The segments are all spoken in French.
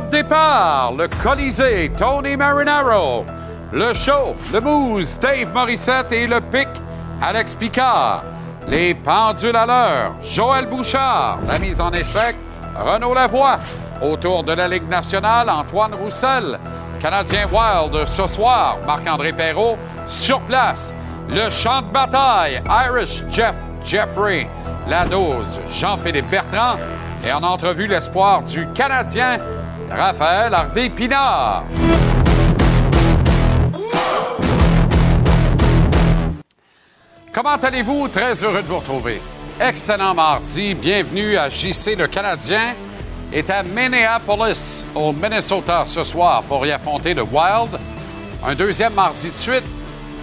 le Colisée, Tony Marinaro. Le show, le mousse, Dave Morissette et le pic, Alex Picard. Les pendules à l'heure, Joël Bouchard. La mise en échec, Renaud Lavoie. Autour de la Ligue nationale, Antoine Roussel. Canadien Wild ce soir, Marc-André Perrault sur place. Le champ de bataille, Irish Jeff Jeffrey. La dose, Jean-Philippe Bertrand. Et en entrevue, l'espoir du Canadien, Raphaël Harvey Pinard. Comment allez-vous? Très heureux de vous retrouver. Excellent mardi. Bienvenue à JC le Canadien. Est à Minneapolis, au Minnesota, ce soir pour y affronter le Wild. Un deuxième mardi de suite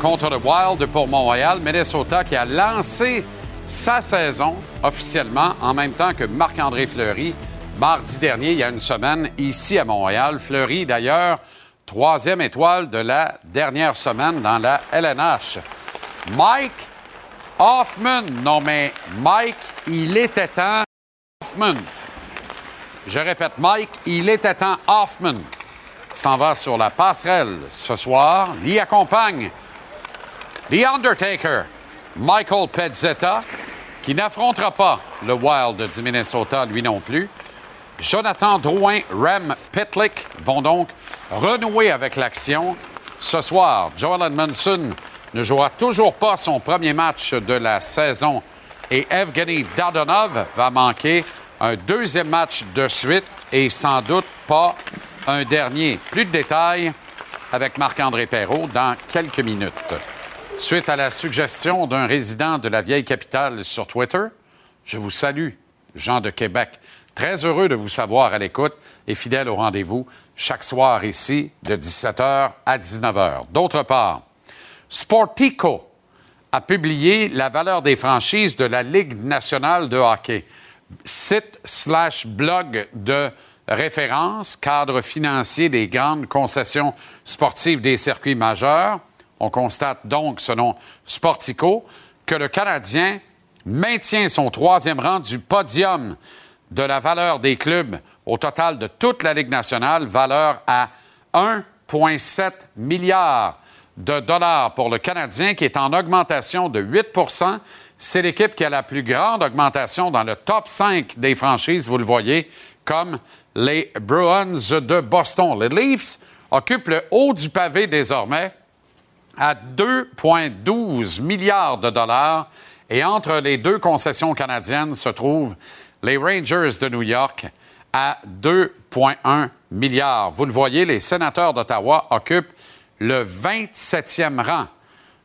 contre le Wild pour Montréal. Minnesota qui a lancé sa saison officiellement en même temps que Marc-André Fleury mardi dernier, il y a une semaine, ici à Montréal. Fleury, d'ailleurs, troisième étoile de la dernière semaine dans la LNH. Mike Hoffman, non mais Mike, il était temps. Hoffman. Je répète, Mike, il était temps. Hoffman s'en va sur la passerelle ce soir. L'y accompagne The Undertaker, Michael Pezzetta, qui n'affrontera pas le Wild du Minnesota, lui non plus. Jonathan Drouin, Rem Pitlick vont donc renouer avec l'action. Ce soir, Joel Edmondson ne jouera toujours pas son premier match de la saison et Evgeny Dadonov va manquer un deuxième match de suite et sans doute pas un dernier. Plus de détails avec Marc-André Perrault dans quelques minutes. Suite à la suggestion d'un résident de la vieille capitale sur Twitter, je vous salue, Jean de Québec. Très heureux de vous savoir à l'écoute et fidèle au rendez-vous chaque soir ici de 17h à 19h. D'autre part, Sportico a publié la valeur des franchises de la Ligue nationale de hockey. Site slash blog de référence, cadre financier des grandes concessions sportives des circuits majeurs. On constate donc, selon Sportico, que le Canadien maintient son troisième rang du podium de la valeur des clubs au total de toute la Ligue nationale, valeur à 1,7 milliard de dollars pour le Canadien, qui est en augmentation de 8% C'est l'équipe qui a la plus grande augmentation dans le top 5 des franchises, vous le voyez, comme les Bruins de Boston. Les Leafs occupent le haut du pavé désormais à 2,12 milliards de dollars. Et entre les deux concessions canadiennes se trouvent les Rangers de New York à 2,1 milliards. Vous le voyez, les sénateurs d'Ottawa occupent le 27e rang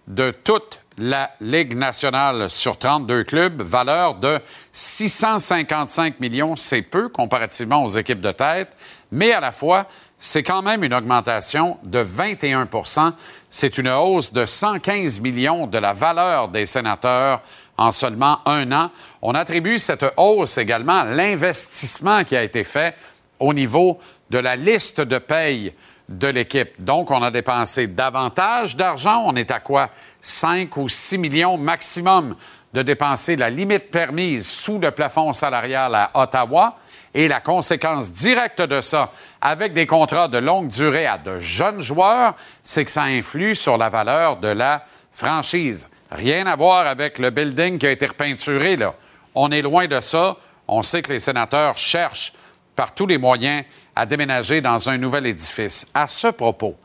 de toute la Ligue nationale sur 32 clubs, valeur de 655 millions. C'est peu comparativement aux équipes de tête, mais à la fois, c'est quand même une augmentation de 21% C'est une hausse de 115 millions de la valeur des sénateurs en seulement un an. On attribue cette hausse également à l'investissement qui a été fait au niveau de la liste de paye de l'équipe. Donc, on a dépensé davantage d'argent. On est à quoi? 5 ou 6 millions maximum de dépenser la limite permise sous le plafond salarial à Ottawa. Et la conséquence directe de ça, avec des contrats de longue durée à de jeunes joueurs, c'est que ça influe sur la valeur de la franchise. Rien à voir avec le building qui a été repeinturé, là. On est loin de ça. On sait que les sénateurs cherchent par tous les moyens à déménager dans un nouvel édifice. À ce propos,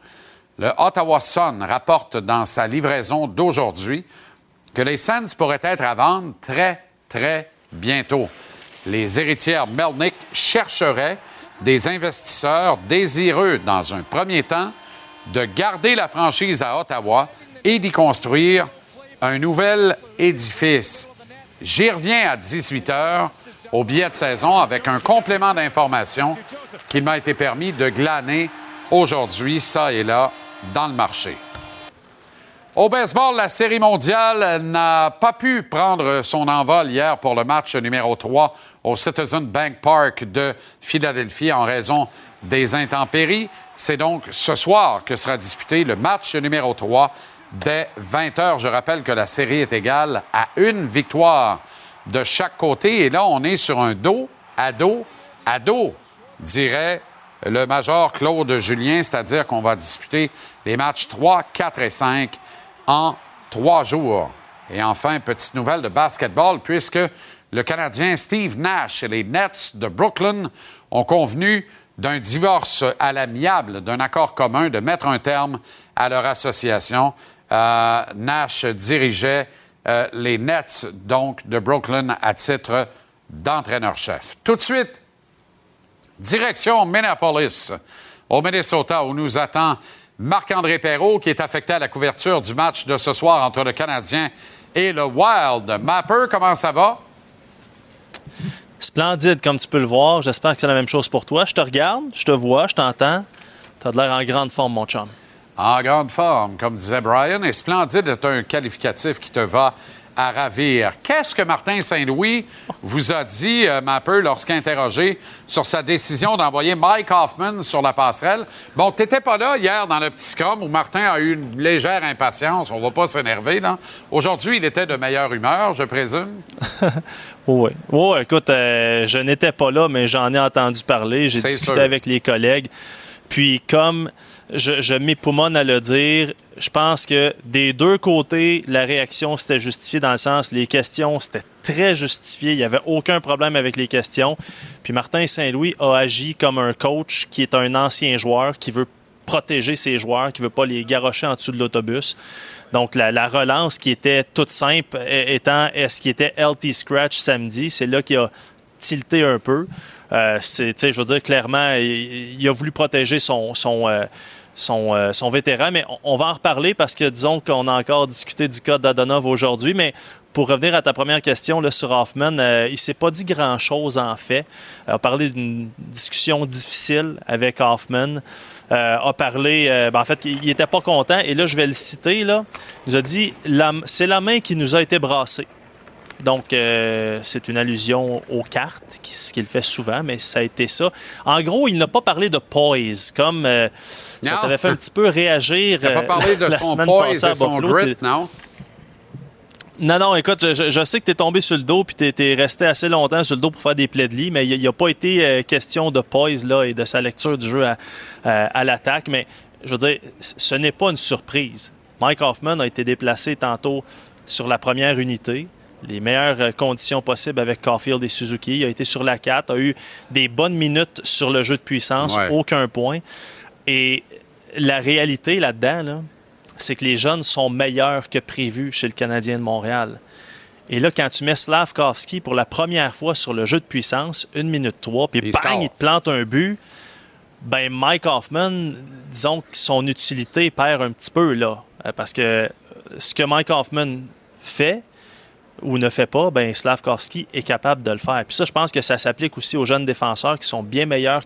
le Ottawa Sun rapporte dans sa livraison d'aujourd'hui que les Suns pourraient être à vendre très, très bientôt. Les héritières Melnick chercheraient des investisseurs désireux, dans un premier temps, de garder la franchise à Ottawa et d'y construire un nouvel édifice. J'y reviens à 18 heures au billet de saison avec un complément d'information qu'il m'a été permis de glaner aujourd'hui, ça et là, dans le marché. Au baseball, la Série mondiale n'a pas pu prendre son envol hier pour le match numéro 3 au Citizen Bank Park de Philadelphie en raison des intempéries. C'est donc ce soir que sera disputé le match numéro 3 dès 20 heures. Je rappelle que la série est égale à une victoire de chaque côté. Et là, on est sur un dos à dos à dos, dirait le major Claude Julien, c'est-à-dire qu'on va disputer les matchs 3, 4 et 5 en trois jours. Et enfin, petite nouvelle de basketball, puisque le Canadien Steve Nash et les Nets de Brooklyn ont convenu d'un divorce à l'amiable, d'un accord commun de mettre un terme à leur association. Euh, Nash dirigeait euh, les Nets, donc, de Brooklyn à titre d'entraîneur-chef. Tout de suite, direction Minneapolis, au Minnesota, où nous attend Marc-André Perrault, qui est affecté à la couverture du match de ce soir entre le Canadien et le Wild. Mapper, comment ça va? Splendide, comme tu peux le voir. J'espère que c'est la même chose pour toi. Je te regarde, je te vois, je t'entends. Tu as l'air en grande forme, mon chum. En grande forme, comme disait Brian. Et splendide est un qualificatif qui te va à ravir. Qu'est-ce que Martin Saint-Louis vous a dit, euh, Mapper, lorsqu'interrogé sur sa décision d'envoyer Mike Hoffman sur la passerelle? Bon, tu n'étais pas là hier dans le petit scrum où Martin a eu une légère impatience. On ne va pas s'énerver, là. Aujourd'hui, il était de meilleure humeur, je présume. oui. Oui, écoute, euh, je n'étais pas là, mais j'en ai entendu parler. J'ai discuté avec les collègues. Puis, comme je, je m'époumonne à le dire, je pense que des deux côtés, la réaction c'était justifié dans le sens, les questions c'était très justifié, il n'y avait aucun problème avec les questions. Puis Martin Saint-Louis a agi comme un coach qui est un ancien joueur, qui veut protéger ses joueurs, qui ne veut pas les garrocher en dessous de l'autobus. Donc, la, relance qui était toute simple étant est-ce qui était LT Scratch samedi, c'est là qu'il a tilté un peu. Euh, je veux dire, clairement, il, a voulu protéger son, son, euh, euh, son, vétéran, mais on, va en reparler parce que disons qu'on a encore discuté du cas d'Adonov aujourd'hui, mais pour revenir à ta première question sur Hoffman, il ne s'est pas dit grand-chose en fait. Il a parlé d'une discussion difficile avec Hoffman. a parlé, ben, en fait, il n'était pas content, et là, je vais le citer, là, il nous a dit c'est la main qui nous a été brassée. Donc, euh, c'est une allusion aux cartes, ce qu'il fait souvent, mais ça a été ça. En gros, il n'a pas parlé de poise, comme euh, ça t'avait fait un petit peu réagir. Il n'a pas euh, parlé de son poise et son grit, non? Non, non, écoute, je, sais que tu es tombé sur le dos puis tu es, resté assez longtemps sur le dos pour faire des plaies de lit, mais il n'a pas été question de poise là, et de sa lecture du jeu à, à l'attaque. Mais je veux dire, ce n'est pas une surprise. Mike Hoffman a été déplacé tantôt sur la première unité les meilleures euh, conditions possibles avec Caulfield et Suzuki. Il a été sur la 4, a eu des bonnes minutes sur le jeu de puissance, aucun point. Et la réalité là-dedans, c'est que les jeunes sont meilleurs que prévu chez le Canadien de Montréal. Et là, quand tu mets Slavkovski pour la première fois sur le jeu de puissance, une minute 3, puis bang, il te plante un but, ben Mike Hoffman, disons que son utilité perd un petit peu là. Euh, parce que ce que Mike Hoffman fait, ou ne fait pas, ben Slavkovski est capable de le faire. Puis ça, je pense que ça s'applique aussi aux jeunes défenseurs qui sont bien meilleurs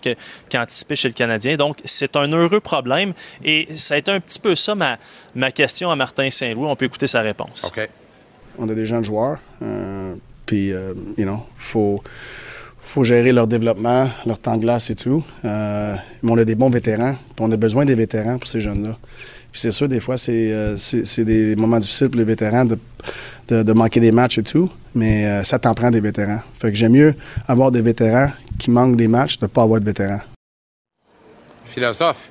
qu'anticipés chez le Canadien. Donc, c'est un heureux problème. Et ça a été un petit peu ça ma, ma question à Martin Saint-Louis. On peut écouter sa réponse. OK. On a des jeunes joueurs. Euh, puis, euh, you know, faut faut gérer leur développement, leur temps de glace et tout. Euh, mais on a des bons vétérans, puis on a besoin des vétérans pour ces jeunes-là. Puis c'est sûr, des fois, c'est, c'est, des moments difficiles pour les vétérans de de, manquer des matchs et tout, mais euh, ça t'en prend des vétérans. Fait que j'aime mieux avoir des vétérans qui manquent des matchs de ne pas avoir de vétérans. Philosophe.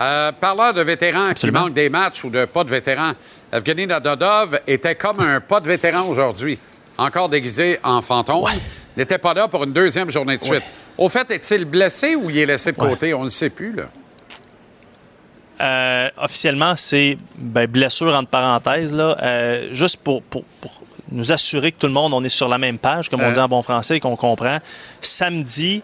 Euh, parlant de vétérans qui manquent des matchs ou de pas de vétérans, Evgeny Nadodov était comme un pas de vétéran aujourd'hui, encore déguisé en fantôme. Il n'était pas là pour une deuxième journée de suite. Au fait, est-il blessé ou il est laissé de côté? On ne le sait plus. Là. Euh, officiellement, c'est ben, blessure entre parenthèses, là, euh, juste pour, nous assurer que tout le monde, on est sur la même page, comme on dit en bon français, et qu'on comprend. Samedi,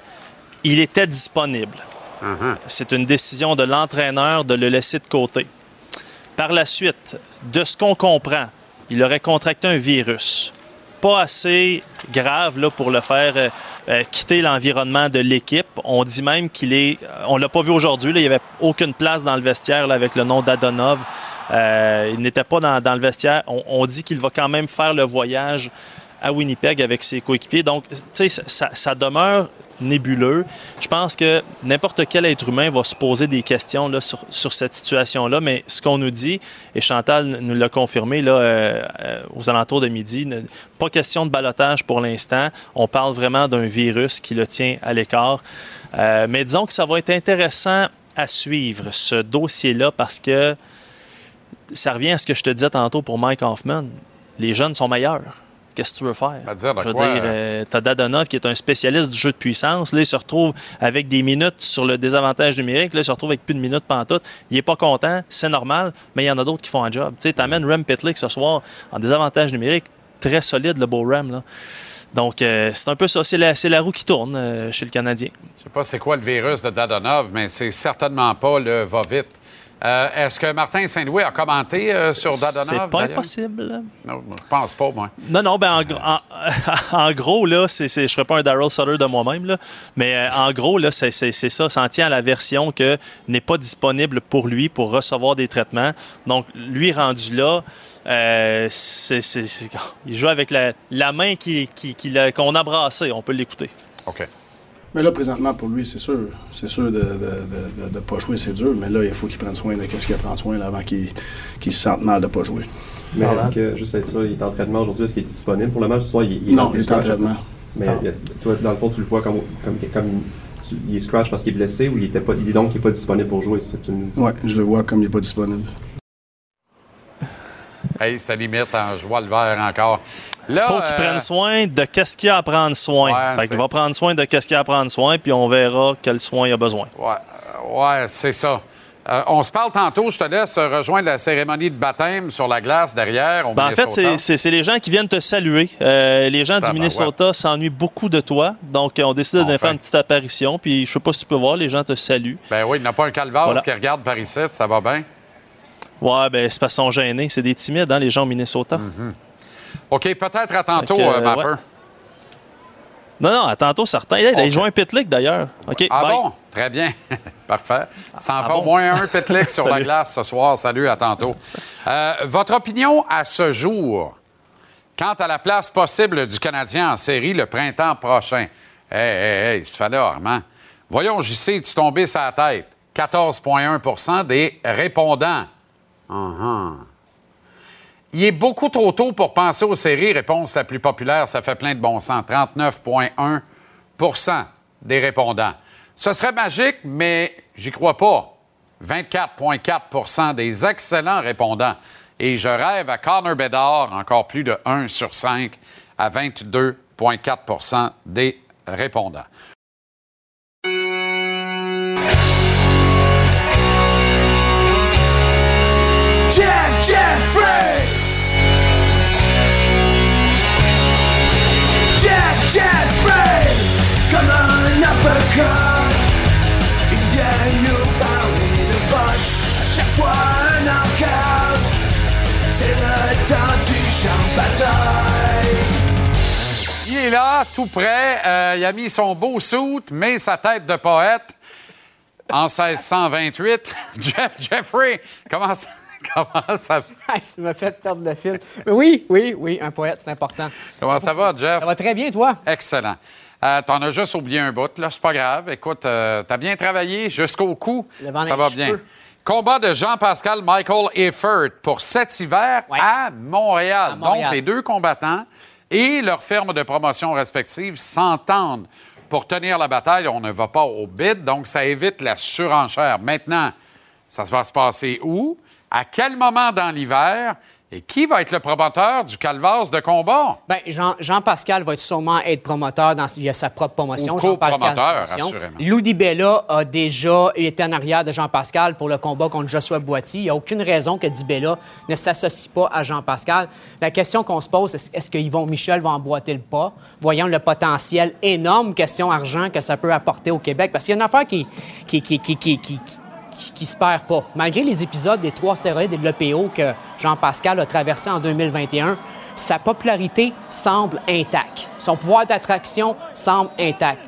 il était disponible. Uh-huh. C'est une décision de l'entraîneur de le laisser de côté. Par la suite, de ce qu'on comprend, il aurait contracté un virus pas assez grave là, pour le faire euh, euh, quitter l'environnement de l'équipe. On dit même qu'il est. On l'a pas vu aujourd'hui, il n'y avait aucune place dans le vestiaire avec le nom d'Adonov. Euh, il n'était pas dans, le vestiaire. On, dit qu'il va quand même faire le voyage à Winnipeg avec ses coéquipiers. Donc, tu sais, ça, demeure nébuleux. Je pense que n'importe quel être humain va se poser des questions là, sur, cette situation-là, mais ce qu'on nous dit, et Chantal nous l'a confirmé là, euh, euh, aux alentours de midi, pas question de balotage pour l'instant. On parle vraiment d'un virus qui le tient à l'écart. Euh, mais disons que ça va être intéressant à suivre, ce dossier-là, parce que ça revient à ce que je te disais tantôt pour Mike Hoffman. Les jeunes sont meilleurs. Qu'est-ce que tu veux faire? je veux dire, euh, tu as Dadonov qui est un spécialiste du jeu de puissance. Là, il se retrouve avec des minutes sur le désavantage numérique. Là, il se retrouve avec plus de minutes pendant tout. Il n'est pas content, c'est normal, mais il y en a d'autres qui font un job. Tu sais, amènes Rem Pitlick ce soir en désavantage numérique, très solide, le beau Rem. Là. Donc, euh, c'est un peu ça. C'est la, roue qui tourne euh, chez le Canadien. Je sais pas c'est quoi le virus de Dadonov, mais c'est certainement pas le va-vite. Euh, est-ce que Martin Saint-Louis a commenté sur Dadonov? C'est pas impossible. Non, je pense pas, moi. Non, non, ben en, gros, là, je ne ferai pas un Daryl Sutter de moi-même, mais en gros, là, c'est, ça. Ça en tient à la version que n'est pas disponible pour lui pour recevoir des traitements. Donc, lui rendu là, euh, il joue avec la, main qu'on a brassée. On peut l'écouter. OK. Mais là, présentement, pour lui, c'est sûr. C'est sûr de ne pas jouer, c'est dur. Mais là, il faut qu'il prenne soin de ce qu'il prend soin avant qu'il se sente mal de ne pas jouer. Mais est-ce que, juste être ça, il est en traitement aujourd'hui? Est-ce qu'il est disponible pour le match? Ce soir? Il, non, il est en traitement. Mais toi, dans le fond, tu le vois comme, comme, comme il est scratch parce qu'il est blessé ou il, était pas, il est donc il n'est pas disponible pour jouer? Oui, je le vois comme il n'est pas disponible. Hey, c'est à limite, hein, je vois le verre encore. Il faut qu'il prenne soin de qu'est-ce qu'il a à prendre soin. fait qu'il va prendre soin de qu'est-ce qu'il a à prendre soin, puis on verra quel soin il a besoin. Ouais, ouais c'est ça. Euh, on se parle tantôt, je te laisse rejoindre la cérémonie de baptême sur la glace derrière. Ben, en fait, c'est les gens qui viennent te saluer. Euh, les gens du Minnesota s'ennuient beaucoup de toi, donc on décide de faire une petite apparition. Puis je sais pas si tu peux voir, les gens te saluent. Ben oui, il n'y a pas un calvaire qui regarde par ici, ça va bien. Ouais, ben c'est qu'ils sont gênés. C'est des timides, hein, les gens au Minnesota. Mhm. OK, peut-être à tantôt, euh, Mapper. Non, non, à tantôt, certain. Il a joué un pitlick, d'ailleurs. OK, ah bon? Très bien. Parfait. Ça en ah, fait au moins un pitlick sur la glace ce soir. Salut, à tantôt. Euh, votre opinion à ce jour quant à la place possible du Canadien en série le printemps prochain? Hé, hé, hé, c'est fallait, Armand. Voyons, j'y sais, tu tombé sa tête. 14,1% des répondants Uh-huh. Il est beaucoup trop tôt pour penser aux séries. Réponse la plus populaire, ça fait plein de bon sens. 39,1% des répondants. Ce serait magique, mais j'y crois pas. 24,4% des excellents répondants. Et je rêve à Connor Bedard, encore plus de 1 sur 5 à 22,4% des répondants. Jeffrey! Comme un uppercut! Il vient nous parler de boxe, à chaque fois un knockout. C'est le temps du champ bataille. Il est là, tout prêt. Euh, il a mis son beau suit, mais sa tête de poète en 1628. Jeff Jeffrey, comment ça? Comment ça va? ça m'a fait perdre le fil. Mais oui, oui, oui, un poète, c'est important. Comment ça va, Jeff? Ça va très bien, toi? Excellent. Euh, T'en as juste oublié un bout, là, c'est pas grave. Écoute, euh, t'as bien travaillé jusqu'au cou. ça va bien. Combat de Jean-Pascal Michael Efford pour cet hiver à, Montréal. Donc, les deux combattants et leurs fermes de promotion respectives s'entendent pour tenir la bataille. On ne va pas au bid, donc ça évite la surenchère. Maintenant, ça va se passer où? à quel moment dans l'hiver? Et qui va être le promoteur du Calvas de combat? Bien, Jean, pascal va sûrement être promoteur dans il a sa propre promotion. Ou co-promoteur, assurément. Lou Bella a déjà été en arrière de Jean-Pascal pour le combat contre Joshua Boiti. Il n'y a aucune raison que Bella ne s'associe pas à Jean-Pascal. La question qu'on se pose, est-ce que Yvon Michel va emboîter le pas, voyant le potentiel énorme, question argent, que ça peut apporter au Québec? Parce qu'il y a une affaire qui, qui, qui, qui, qui qui, se perd pas. Malgré les épisodes des trois stéroïdes et de l'EPO que Jean-Pascal a traversé en 2021, sa popularité semble intacte. Son pouvoir d'attraction semble intact.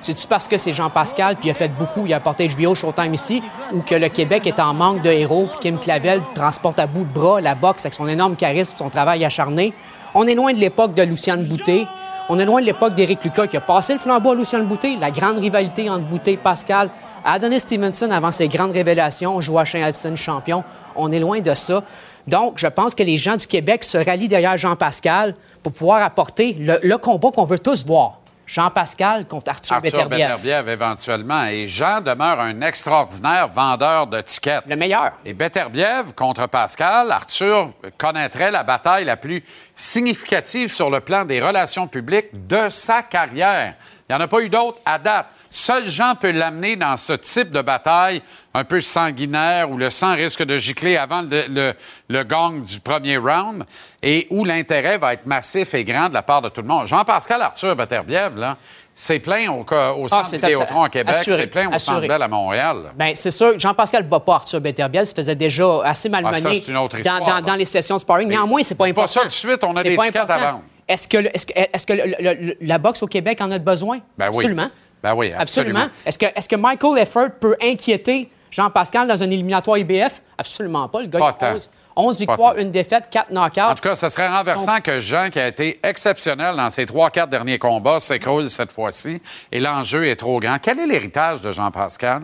C'est-tu parce que c'est Jean Pascal, puis il a fait beaucoup, il a apporté HBO Showtime ici, ou que le Québec est en manque de héros, puis Kim Clavel transporte à bout de bras la boxe avec son énorme charisme, son travail acharné? On est loin de l'époque de Luciane Boutet. On est loin de l'époque d'Éric Lucas qui a passé le flambeau à Luciane Boutet, la grande rivalité entre Boutet et Pascal. Adonis Stevenson avant ses grandes révélations, Joachim Alcine champion. On est loin de ça. Donc, je pense que les gens du Québec se rallient derrière Jean Pascal pour pouvoir apporter le, combat qu'on veut tous voir. Jean Pascal contre Arthur, Arthur Beterbiev. éventuellement. Et Jean demeure un extraordinaire vendeur de tickets. Le meilleur. Et Beterbiev contre Pascal, Arthur connaîtrait la bataille la plus significative sur le plan des relations publiques de sa carrière. Il n'y en a pas eu d'autres à date. Seul Jean peut l'amener dans ce type de bataille un peu sanguinaire où le sang risque de gicler avant le, le, gang du premier round et où l'intérêt va être massif et grand de la part de tout le monde. Jean-Pascal Arthur Beterbiev, là, c'est plein au, au ah, centre Vidéotron à Québec, c'est plein au centre Bell à Montréal. Bien, c'est sûr, Jean-Pascal pas Arthur Beterbiev, se faisait déjà assez malmené ah, dans, dans, les sessions de sparring. Néanmoins, c'est pas important. C'est pas ça tout de suite, on a des tickets à vendre. Est-ce que, est-ce que, la boxe au Québec en a besoin? Ben oui. Absolument. Ben oui, absolument. Est-ce que, est que Michael Efford peut inquiéter Jean-Pascal dans un éliminatoire IBF? Absolument pas. Le gars, pas 11, 11 victoires, une défaite, 4 knockouts. En tout cas, ce serait renversant que Jean, qui a été exceptionnel dans ses trois, quatre derniers combats, s'écroule cette fois-ci. Et l'enjeu est trop grand. Quel est l'héritage de Jean-Pascal?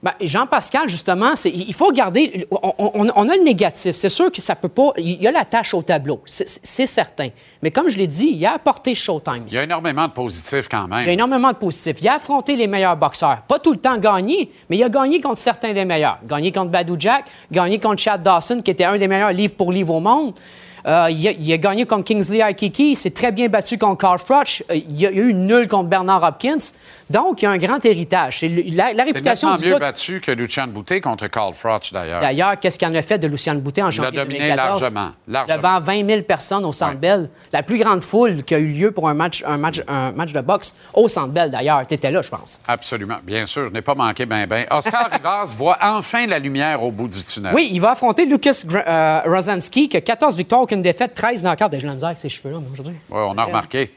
Ben, Jean-Pascal, justement, il faut regarder. On, a le négatif. C'est sûr que ça peut pas. Il y a la tâche au tableau, c'est certain. Mais comme je l'ai dit, il a apporté Showtime. Il y a énormément de positifs quand même. Il y a énormément de positifs. Il a affronté les meilleurs boxeurs. Pas tout le temps gagné, mais il a gagné contre certains des meilleurs. Gagné contre Badou Jack, gagné contre Chad Dawson, qui était un des meilleurs livres pour livre au monde. Euh, il, a, gagné contre Kingsley Aikiki. Il s'est très bien battu contre Carl Froch. Euh, il, y a, eu nulle contre Bernard Hopkins. Donc, il y a un grand héritage. La, la réputation du mieux battu que Lucian Boutet contre Carl Froch, d'ailleurs. D'ailleurs, qu'est-ce qu'il en a fait de Lucian Boutet en 2014? Il a dominé largement, Devant 20 000 personnes au Centre Bell. La plus grande foule qui a eu lieu pour un match, un match, un match de boxe au Centre Bell, d'ailleurs. Tu étais là, je pense. Absolument. Bien sûr. Je n'ai pas manqué ben ben. Oscar Rivas voit enfin la lumière au bout du tunnel. Oui, il va affronter Lucas euh, Rosanski, qui a 14 victoires, aucune défaite, 13 knockouts. J'ai la misère avec ses cheveux-là, aujourd'hui. Oui, on a remarqué.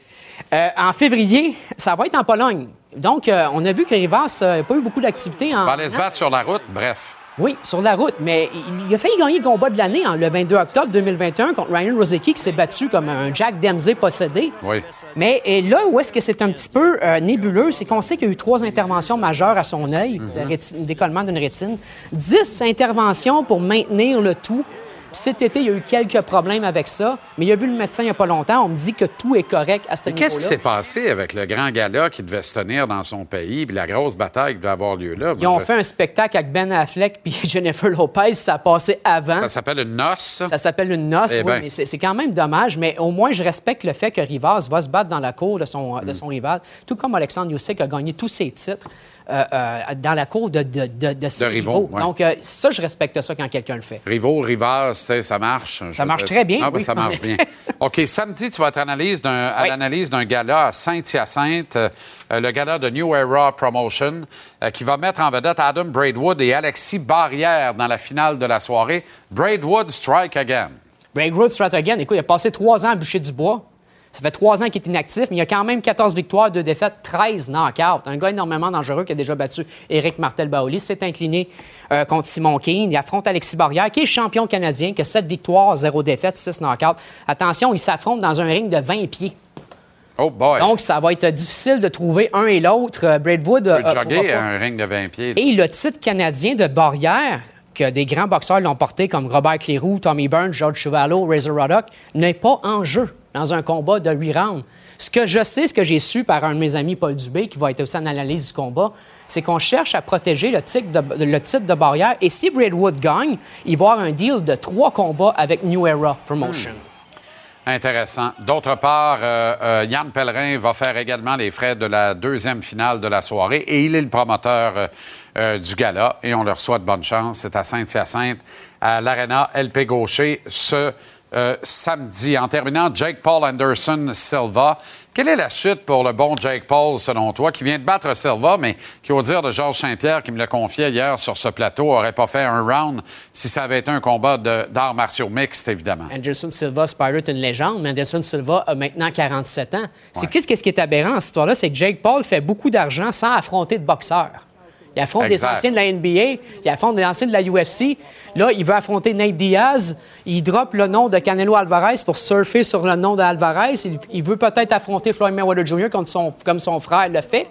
Euh, en février, ça va être en Pologne. Donc, euh, on a vu que Rivas n'a pas eu beaucoup d'activité en. Va aller se battre sur la route, bref. Oui, sur la route, mais il a failli gagner le combat de l'année le 22 octobre 2021 contre Ryan Rosicki qui s'est battu comme un Jack Dempsey possédé. Oui. Mais et là où est-ce que c'est un petit peu euh, nébuleux, c'est qu'on sait qu'il y a eu trois interventions majeures à son œil, mm décollement d'une rétine, dix interventions pour maintenir le tout cet été, il y a eu quelques problèmes avec ça, mais il a vu le médecin il n'y a pas longtemps. On me dit que tout est correct à ce niveau-là. Qu'est-ce qui s'est passé avec le grand gala qui devait se tenir dans son pays, puis la grosse bataille qui devait avoir lieu là? Ils ont fait un spectacle avec Ben Affleck puis Jennifer Lopez. Ça a passé avant. Ça s'appelle une noce? Ça, s'appelle une noce, eh oui, ben. mais c'est quand même dommage. Mais au moins, je respecte le fait que Rivas va se battre dans la cour de son, de son rival, tout comme Alexandre Youssef a gagné tous ses titres. Euh, euh, dans la cour de, de, de, de rivaux. Donc, euh, ça, je respecte ça quand quelqu'un le fait. Rivaux, Rivas, ça marche. Ça marche très bien. Ah, ben, ça marche bien. OK, samedi, tu vas être analyse à l'analyse d'un gala à Saint-Hyacinthe, le gala de New Era Promotion, qui va mettre en vedette Adam Braidwood et Alexis Barrière dans la finale de la soirée. Braidwood strike again. Braidwood strike again. Écoute, il a passé trois ans à boucher du bois. Ça fait trois ans qu'il est inactif, mais il a quand même 14 victoires, 2 défaites, 13 knockouts. Un gars énormément dangereux qui a déjà battu Éric Martel-Baoli. s'est incliné euh, contre Simon Keane. Il affronte Alexis Barrière, qui est champion canadien, qui a 7 victoires, 0 défaites, 6 knockouts. Attention, ils s'affrontent dans un ring de 20 pieds. Oh boy. Donc, ça va être difficile de trouver un et l'autre. Euh, Braidwood a. un ring de 20 pieds. Et le titre canadien de Barrière, que des grands boxeurs l'ont porté, comme Robert Cléroux, Tommy Burns, George Chuvalo, Razor Ruddock, n'est pas en jeu dans un combat de 8 rounds. Ce que je sais, ce que j'ai su par un de mes amis, Paul Dubé, qui va être aussi en analyse du combat, c'est qu'on cherche à protéger le titre, de, barrière. Et si Braidwood gagne, il va avoir un deal de trois combats avec New Era Promotion. Hmm. Intéressant. D'autre part, euh, euh, Yann Pellerin va faire également les frais de la deuxième finale de la soirée et il est le promoteur euh, du gala et on leur souhaite bonne chance. C'est à Saint-Hyacinthe, à l'Arena LP Gaucher, ce euh, samedi. En terminant, Jake Paul Anderson Silva. Quelle est la suite pour le bon Jake Paul, selon toi, qui vient de battre Silva, mais qui, au dire de Georges Saint-Pierre, qui me l'a confié hier sur ce plateau, n'aurait pas fait un round si ça avait été un combat d'arts martiaux mixtes, évidemment? Anderson Silva, Spider est une légende, mais Anderson Silva a maintenant 47 ans. C'est qu'est-ce qui est aberrant dans cette histoire-là, c'est que Jake Paul fait beaucoup d'argent sans affronter de boxeurs. Il affronte des anciens de la NBA, il affronte des anciens de la UFC. Là, il veut affronter Nate Diaz. Il drop le nom de Canelo Alvarez pour surfer sur le nom d'Alvarez. Il, il veut peut-être affronter Floyd Mayweather Jr. Comme son, comme son frère le fait.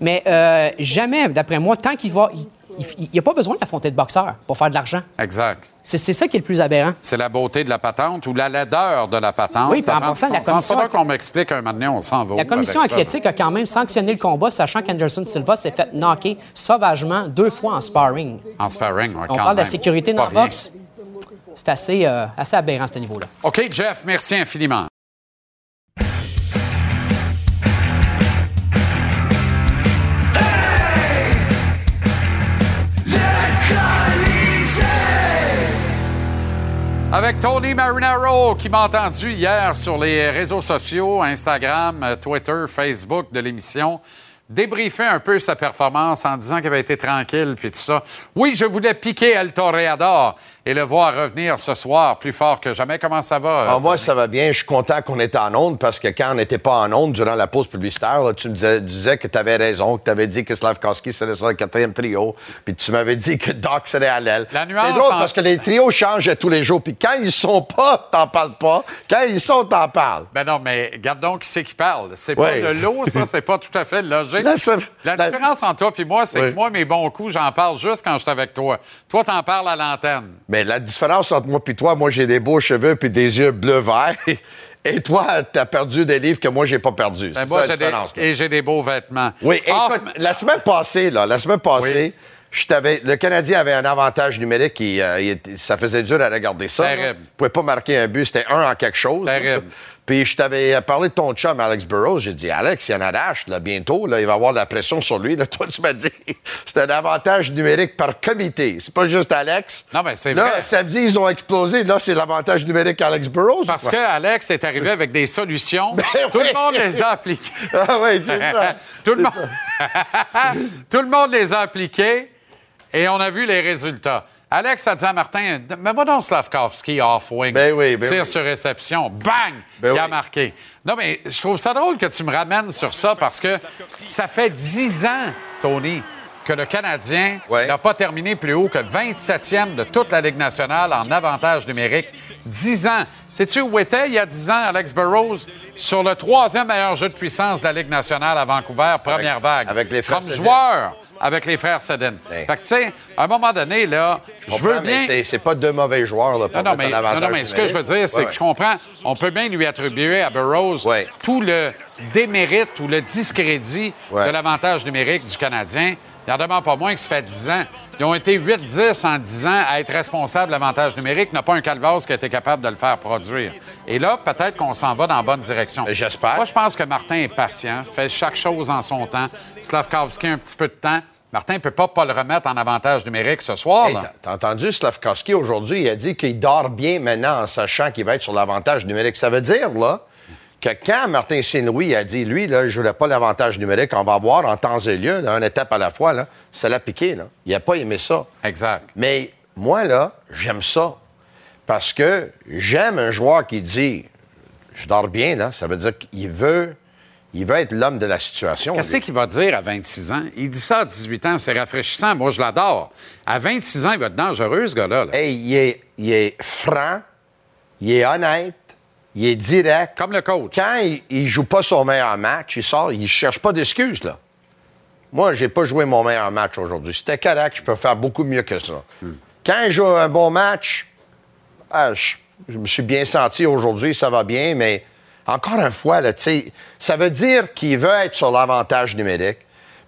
Mais euh, jamais, d'après moi, tant qu'il va il n'y a pas besoin d'affronter de boxeur pour faire de l'argent. Exact. C'est ça qui est le plus aberrant. C'est la beauté de la patente ou la laideur de la patente. Oui, en passant, la commission... qu'on m'explique un moment on s'en va La commission athlétique a quand même sanctionné le combat, sachant qu'Anderson Silva s'est fait knocker sauvagement deux fois en sparring. En sparring, oui, On parle de la sécurité dans le boxe. C'est assez, euh, assez aberrant, à ce niveau-là. OK, Jeff, merci infiniment. Avec Tony Marinaro qui m'a entendu hier sur les réseaux sociaux, Instagram, Twitter, Facebook de l'émission, débriefer un peu sa performance en disant qu'elle avait été tranquille puis tout ça. Oui, je voulais piquer El Toreador et le voir revenir ce soir plus fort que jamais. Comment ça va? Ah, moi, ça va bien. Je suis content qu'on était en onde parce que quand on n'était pas en onde durant la pause publicitaire, tu me disais, que tu avais raison, que tu avais dit que Slavkowski serait sur le quatrième trio, puis tu m'avais dit que Doc serait à l'aile. C'est drôle parce que les trios changent tous les jours, puis quand ils sont pas, t'en parles pas. Quand ils sont, t'en parles. Ben non, mais regarde donc qui c'est qui parle. C'est pas le lot, ça, c'est pas tout à fait logique. La, la, différence entre toi et moi, c'est que moi, mes bons coups, j'en parle juste quand je suis avec toi. Toi, t'en parles à l'antenne. Mais la différence entre moi et toi, moi, j'ai des beaux cheveux puis des yeux bleu-vert. Et toi, t'as perdu des livres que moi, j'ai pas perdu. Ben, c'est ça la différence. et j'ai des beaux vêtements. Oui, écoute, la semaine passée, là, la semaine passée, le Canadien avait un avantage numérique et euh, ça faisait dur à regarder ça. Terrible. ne pouvait pas marquer un but, c'était un en quelque chose. Terrible. Puis je t'avais parlé de ton chum, Alex Burrows. J'ai dit, Alex, il y en a d'âge, là, bientôt, là, il va avoir de la pression sur lui. Là, toi, tu m'as dit, c'est un avantage numérique par comité. C'est pas juste Alex. Non, mais c'est vrai. Là, samedi, ils ont explosé. Là, c'est l'avantage numérique Alex Burrows. Parce que Alex est arrivé avec des solutions. Ben Tout le monde les a appliquées. ah oui, c'est ça. Tout, le monde... Tout le monde les a appliquées et on a vu les résultats. Alex a dit à Martin, mets-moi donc Slavkovski off-wing. Ben oui, ben Tire sur réception. Bang! Ben il a marqué. Non, mais je trouve ça drôle que tu me ramènes sur ça parce que ça fait dix ans, Tony, que le Canadien n'a pas terminé plus haut que 27e de toute la Ligue nationale en avantage numérique. 10 ans. Sais-tu où était il y a 10 ans Alex Burrows? Sur le troisième meilleur jeu de puissance de la Ligue nationale à Vancouver, première vague? Avec les frères Comme joueur avec les frères Sedin. Fait que, tu sais, à un moment donné, là, je, veux bien. C'est pas deux mauvais joueurs, là, pour non, non, mais, non, non, mais ce que je veux dire, c'est que je comprends. On peut bien lui attribuer à Burroughs tout le démérite ou le discrédit de l'avantage numérique du Canadien. Il en demande pas moins que ça fait 10 ans. Ils ont été 8-10 en 10 ans à être responsables de l'avantage numérique. n'a pas un calvas qui a été capable de le faire produire. Et là, peut-être qu'on s'en va dans la bonne direction. J'espère. Moi, je pense que Martin est patient, fait chaque chose en son temps. Slavkovski a un petit peu de temps. Martin ne peut pas, pas le remettre en avantage numérique ce soir. T'as entendu Slavkovski aujourd'hui? Il a dit qu'il dort bien maintenant en sachant qu'il va être sur l'avantage numérique. Ça veut dire, là, que quand Martin Saint-Louis a dit, lui, là, je voulais pas l'avantage numérique, on va voir en temps et lieu, là, une étape à la fois, là, ça l'a piqué. Là. Il n'a pas aimé ça. Exact. Mais moi, là, j'aime ça. Parce que j'aime un joueur qui dit, je dors bien, là. Ça veut dire qu'il veut, il veut être l'homme de la situation. Qu'est-ce qu'il va dire à 26 ans? Il dit ça à 18 ans, c'est rafraîchissant. Moi, je l'adore. À 26 ans, il va être dangereux, ce gars-là. Hey, il est, il est franc, il est honnête, il est direct. Comme le coach. Quand il, ne joue pas son meilleur match, il sort, il cherche pas d'excuses, là. Moi, j'ai pas joué mon meilleur match aujourd'hui. C'était correct, je peux faire beaucoup mieux que ça. Hmm. Quand il joue un bon match, ah, je, me suis bien senti aujourd'hui, ça va bien, mais encore une fois, là, ça veut dire qu'il veut être sur l'avantage numérique.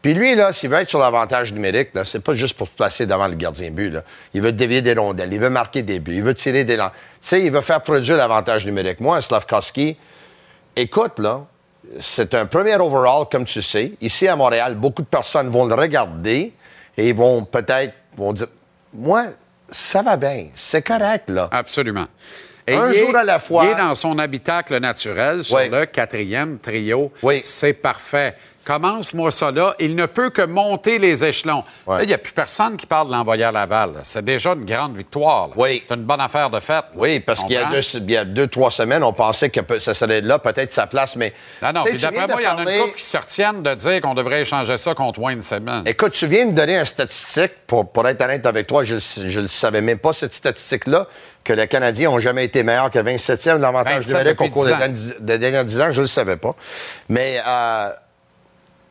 Puis lui, là, s'il veut être sur l'avantage numérique, là, c'est pas juste pour se placer devant le gardien but. Là. Il veut dévier des rondelles, il veut marquer des buts, il veut tirer des lances. Tu sais, il veut faire produire l'avantage numérique. Moi, Slavkovski, écoute, là, c'est un premier overall, comme tu sais. Ici, à Montréal, beaucoup de personnes vont le regarder et ils vont peut-être vont dire Moi, ça va bien, c'est correct, là. Absolument. un jour à la fois. Il est dans son habitacle naturel, sur le quatrième trio. Oui. C'est parfait. Commence-moi ça là. Il ne peut que monter les échelons. il n'y a plus personne qui parle de l'envoyer à Laval. C'est déjà une grande victoire. Oui. C'est une bonne affaire de fête. Oui, parce qu'il y, a deux, trois semaines, on pensait que ça serait là, peut-être sa place, mais. Non, non, puis d'après moi, il y en a une couple qui se retiennent de dire qu'on devrait échanger ça contre Wayne Simmons. Écoute, tu viens de donner une statistique, pour, pour être honnête avec toi, je ne savais même pas, cette statistique-là, que les Canadiens n'ont jamais été meilleurs que 27e l'avantage numérique au cours des, dernières 10 ans. Je ne le savais pas. Mais. Euh,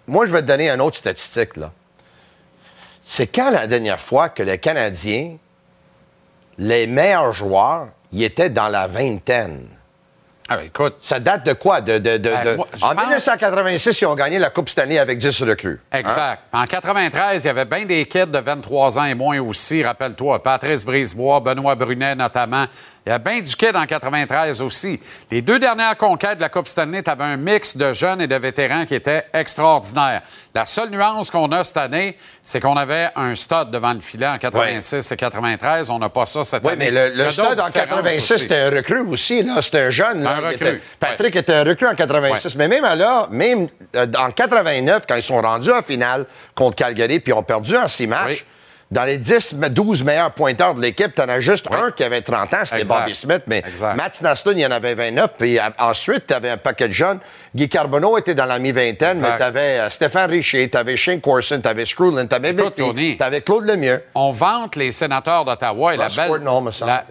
moi, je vais te donner une autre statistique, là. C'est quand la dernière fois que les Canadiens, les meilleurs joueurs, y étaient dans la vingtaine? Ah, écoute. Ça date de quoi? De, de, de, ben, en 1986, ils ont gagné la Coupe Stanley avec 10 recrues. Hein? Exact. En 93, il y avait bien des kids de 23 ans et moins aussi, rappelle-toi. Patrice Brisebois, Benoît Brunet notamment. Il y a bien du kid en 93 aussi. Les deux dernières conquêtes de la Coupe Stanley, tu avais un mix de jeunes et de vétérans qui était extraordinaire. La seule nuance qu'on a cette année, c'est qu'on avait un stade devant le filet en 86 et 93. On n'a pas ça cette année. Oui, mais le, stade en 86, c'était un recrue aussi. C'était un jeune. Un recrue. Patrick était un recrue en 86. Mais même là, même euh, en 89, quand ils sont rendus en finale contre Calgary puis ont perdu en six matchs, dans les 10, 12 meilleurs pointeurs de l'équipe, tu en as juste un qui avait 30 ans, c'était Bobby Smith. Mais Matt Naslund, il y en avait 29. Puis ensuite, tu avais un paquet de jeunes. Guy Carbonneau était dans la mi-vingtaine, mais tu avais euh, Stéphane Richer, tu avais Shane Corson, tu avais Screwlin, tu avais tu avais Claude Lemieux. On vante les sénateurs d'Ottawa et la belle.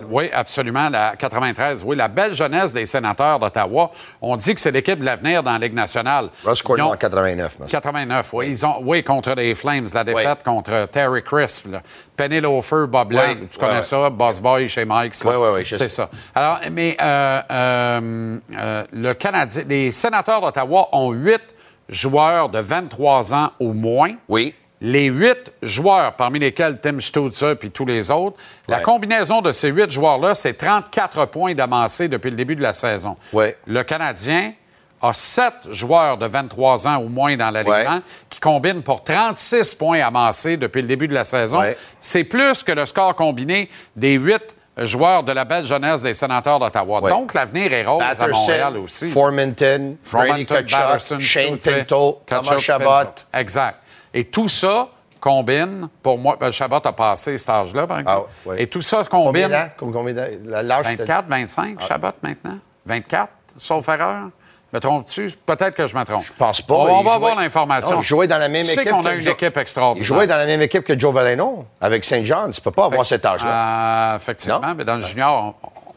oui, absolument. La 93. Oui, la belle jeunesse des sénateurs d'Ottawa. On dit que c'est l'équipe de l'avenir dans la Ligue nationale. Ross Cordon en 89. 89, oui. Ils ont, oui, contre les Flames, la défaite contre Terry Crisp. Penny Loafer, Bob Blanc, tu connais ça, Boss Boy chez Mike. Oui, oui, oui. C'est ça. Alors, mais euh, euh, euh, le Canadien, les sénateurs d'Ottawa ont huit joueurs de 23 ans au moins. Oui. Les huit joueurs, parmi lesquels Tim Stutzer et tous les autres, la combinaison de ces huit joueurs-là, c'est 34 points d'amassé depuis le début de la saison. Oui. Le Canadien, a sept joueurs de 23 ans ou moins dans l'alignement qui combinent pour 36 points amassés depuis le début de la saison. C'est plus que le score combiné des huit joueurs de la belle jeunesse des sénateurs d'Ottawa. Donc, l'avenir est rose à Montréal aussi. Formanton, Brady Kachuk, Shane Tinto, Thomas Chabot. Exact. Et tout ça combine, pour moi, ben, Chabot a passé cet âge-là, par exemple. Ah, Et tout ça combine... Combien d'âge? 24, 25, Chabot, maintenant? 24, sauf erreur? Me trompes-tu? Peut-être que je me trompe. Je pense pas. On, va avoir l'information. Jouait dans la même tu équipe. sais qu'on a une équipe extraordinaire. Il jouait dans la même équipe que Joe Valeno, avec Saint John. Tu peux pas avoir cet âge-là. Euh, effectivement, mais dans le junior,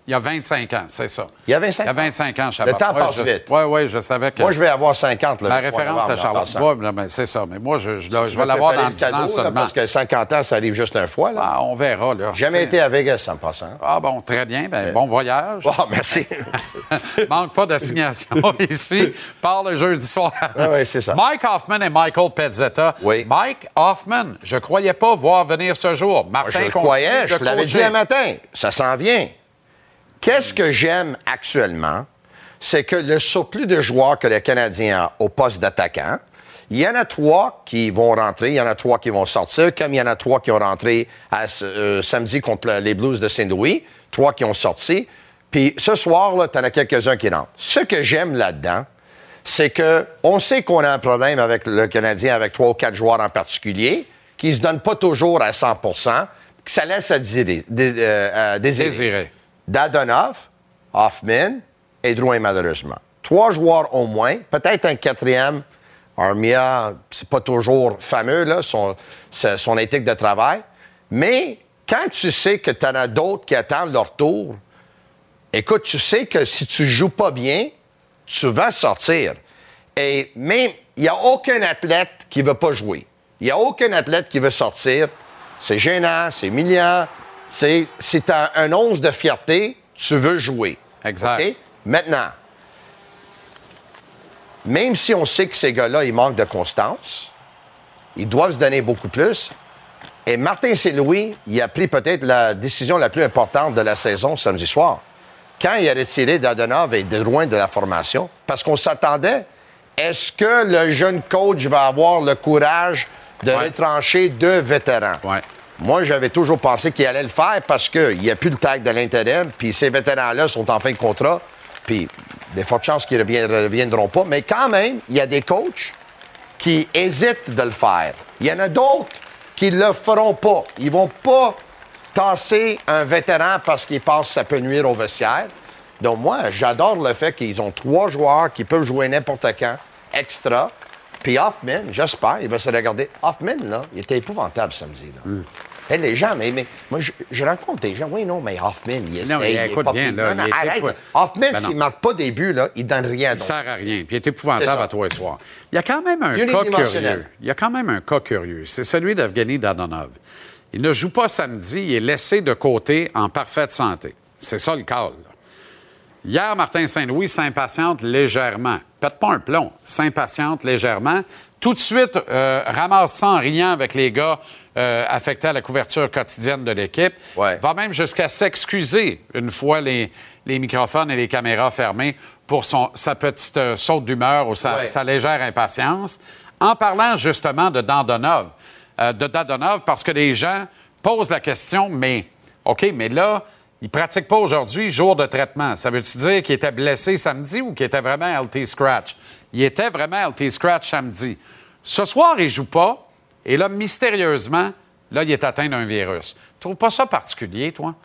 il y a 25 ans, c'est ça. Il y a 25 ans? Il y a 25 ans, Chabot. Le temps passe vite. Oui, oui, je savais que... Moi, je vais avoir 50. Là, La référence, c'était Charlotte. Oui, c'est ça. Mais moi, je, je, je vais l'avoir dans 10 ans seulement. parce que 50 ans, ça arrive juste une fois. Là. Ah, on verra. Là. Jamais été à Vegas, en passant. Ah bon, très bien. Ben, bon voyage. Oh, merci. Manque pas d'assignation ici. Parle le jeudi soir. Oui, oui, c'est ça. Mike Hoffman et Michael Pezzetta. Oui. Mike Hoffman, je croyais pas voir venir ce jour. Martin je croyais, je l'avais dit un matin. Ça s'en vient. Qu'est-ce que j'aime actuellement? C'est que le surplus de joueurs que les Canadiens ont au poste d'attaquant, il y en a trois qui vont rentrer, il y en a trois qui vont sortir, comme il y en a trois qui ont rentré euh, samedi contre les Blues de Saint-Louis, trois qui ont sorti. Puis ce soir, tu en as quelques-uns qui rentrent. Ce que j'aime là-dedans, c'est que on sait qu'on a un problème avec le Canadien, avec trois ou quatre joueurs en particulier, qui ne se donnent pas toujours à 100% que ça laisse à désirer. Euh, désirer. Dadonov, Hoffman et Drouin, malheureusement. Trois joueurs au moins, peut-être un quatrième. Armia, c'est pas toujours fameux, là, son, son éthique de travail. Mais quand tu sais que tu en as d'autres qui attendent leur tour, écoute, tu sais que si tu joues pas bien, tu vas sortir. Et même, il n'y a aucun athlète qui ne veut pas jouer. Il n'y a aucun athlète qui veut sortir. C'est gênant, c'est humiliant, c'est si tu as un once de fierté, tu veux jouer. Exact. Maintenant, même si on sait que ces gars-là, ils manquent de constance, ils doivent se donner beaucoup plus. Et Martin Saint-Louis, il a pris peut-être la décision la plus importante de la saison samedi soir. Quand il a retiré Dadonov et Drouin de la formation, parce qu'on s'attendait, est-ce que le jeune coach va avoir le courage de retrancher deux vétérans? Ouais. Moi, j'avais toujours pensé qu'il allait le faire parce qu'il n'y a plus le tag de l'intérim, puis ces vétérans-là sont en fin de contrat, puis des fortes chances qu'ils ne reviendront pas. Mais quand même, il y a des coachs qui hésitent de le faire. Il y en a d'autres qui ne le feront pas. Ils vont pas tasser un vétéran parce qu'ils pensent que ça peut nuire au vestiaire. Donc moi, j'adore le fait qu'ils ont trois joueurs qui peuvent jouer n'importe quand, extra. Puis Hoffman, j'espère, il va se regarder. Hoffman, là, il était épouvantable samedi. Là. Les gens, mais, mais moi, je, rencontre des gens. Oui, non, mais Hoffman, il essaie. Non, il, écoute bien, là. Non, non, arrête. Hoffman, ben s'il ne marque pas des buts, là, il ne donne rien. Il ne sert à rien. Puis il est épouvantable à toi et soir. Il y a quand même un cas curieux. Il y a quand même un cas curieux. C'est celui d'Evgeny Dadonov. Il ne joue pas samedi, il est laissé de côté en parfaite santé. C'est ça le cas. Hier, Martin Saint-Louis s'impatiente légèrement. Pète pas un plomb, s'impatiente légèrement. Tout de suite, euh, ramasse sans rien avec les gars euh, affectés à la couverture quotidienne de l'équipe. Va même jusqu'à s'excuser une fois les, microphones et les caméras fermés pour son, sa petite euh, saute d'humeur ou sa, sa, légère impatience. En parlant justement de Dandonov, euh, de Dadonov parce que les gens posent la question, mais OK, mais là, il ne pratique pas aujourd'hui, jour de traitement. Ça veut-tu dire qu'il était blessé samedi ou qu'il était vraiment LT Scratch? Il était vraiment LT Scratch samedi. Ce soir, il ne joue pas, et là, mystérieusement, là, il est atteint d'un virus. Tu trouves pas ça particulier, toi?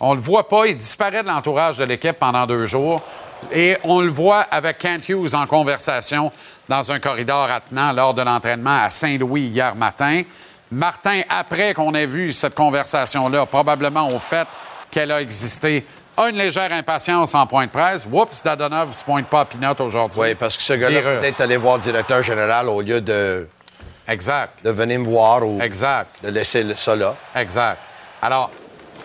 On le voit pas, il disparaît de l'entourage de l'équipe pendant deux jours. Et on le voit avec Kent Hughes en conversation dans un corridor attenant lors de l'entraînement à Saint-Louis hier matin. Martin, après qu'on ait vu cette conversation-là, probablement au fait qu'elle a existé, a une légère impatience en point de presse. Oups, Dadonov ne se pointe pas à Pinot aujourd'hui. Oui, parce que ce gars-là peut-être aller voir le directeur général au lieu de. Exact. De venir me voir ou. Exact. De laisser ça là. Exact. Alors,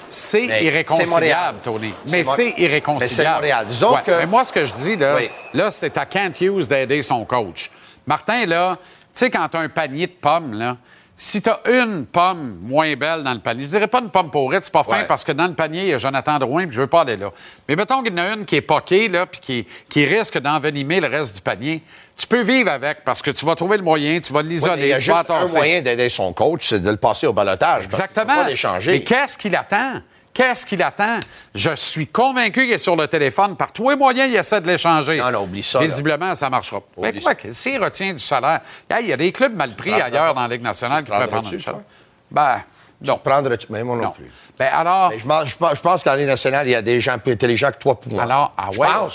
c'est irréconciliable, Tony. Mais c'est irréconciliable. Mais c'est Montréal. Disons que... Mais moi, ce que je dis, là, là c'est à Kent Hughes d'aider son coach. Martin, là, tu sais, quand tu as un panier de pommes, là, si tu as une pomme moins belle dans le panier, je dirais pas une pomme pourrite, c'est pas fin parce que dans le panier, il y a Jonathan Drouin, puis je veux pas aller là. Mais mettons qu'il y en a une qui est poquée, là, puis qui, qui risque d'envenimer le reste du panier. Tu peux vivre avec parce que tu vas trouver le moyen, tu vas l'isoler. il y a juste un moyen d'aider son coach, c'est de le passer au balotage. Exactement. Pas l'échanger. Mais qu'est-ce qu'il attend? Qu'est-ce qu'il attend? Je suis convaincu qu'il est sur le téléphone. Par tous les moyens, il essaie de l'échanger. Non, non, oublie ça. Visiblement, ça ne marchera pas. Mais quoi, s'il retient du salaire, il y a des clubs mal pris ailleurs dans la Ligue nationale qui pourraient prendre un salaire. Ben, non. Prendre, mais moi non, plus. Ben alors. je, pense, je pense qu'en Ligue nationale, il y a des gens plus intelligents que toi pour moi. Alors, envoie,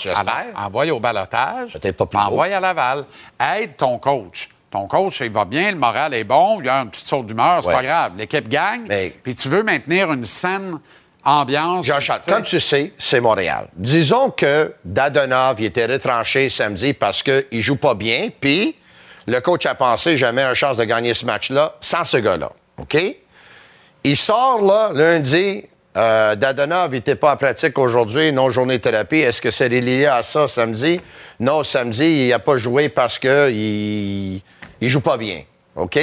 envoie au balotage. Peut-être pas plus Envoie à Laval. Aide ton coach. Ton coach, il va bien, le moral est bon, il y a une petite saute d'humeur, c'est pas grave. L'équipe gagne. Puis tu veux maintenir une saine ambiance. Jean-Charles, comme tu sais, c'est Montréal. Disons que Dadonov il était retranché samedi parce qu'il ne joue pas bien, puis le coach a pensé jamais une chance de gagner ce match-là sans ce gars-là. OK? Il sort là, lundi. Euh, Dadonov n'était pas en pratique aujourd'hui, non journée de thérapie. Est-ce que c'est lié à ça samedi? Non, samedi, il n'a pas joué parce qu'il ne joue pas bien. OK?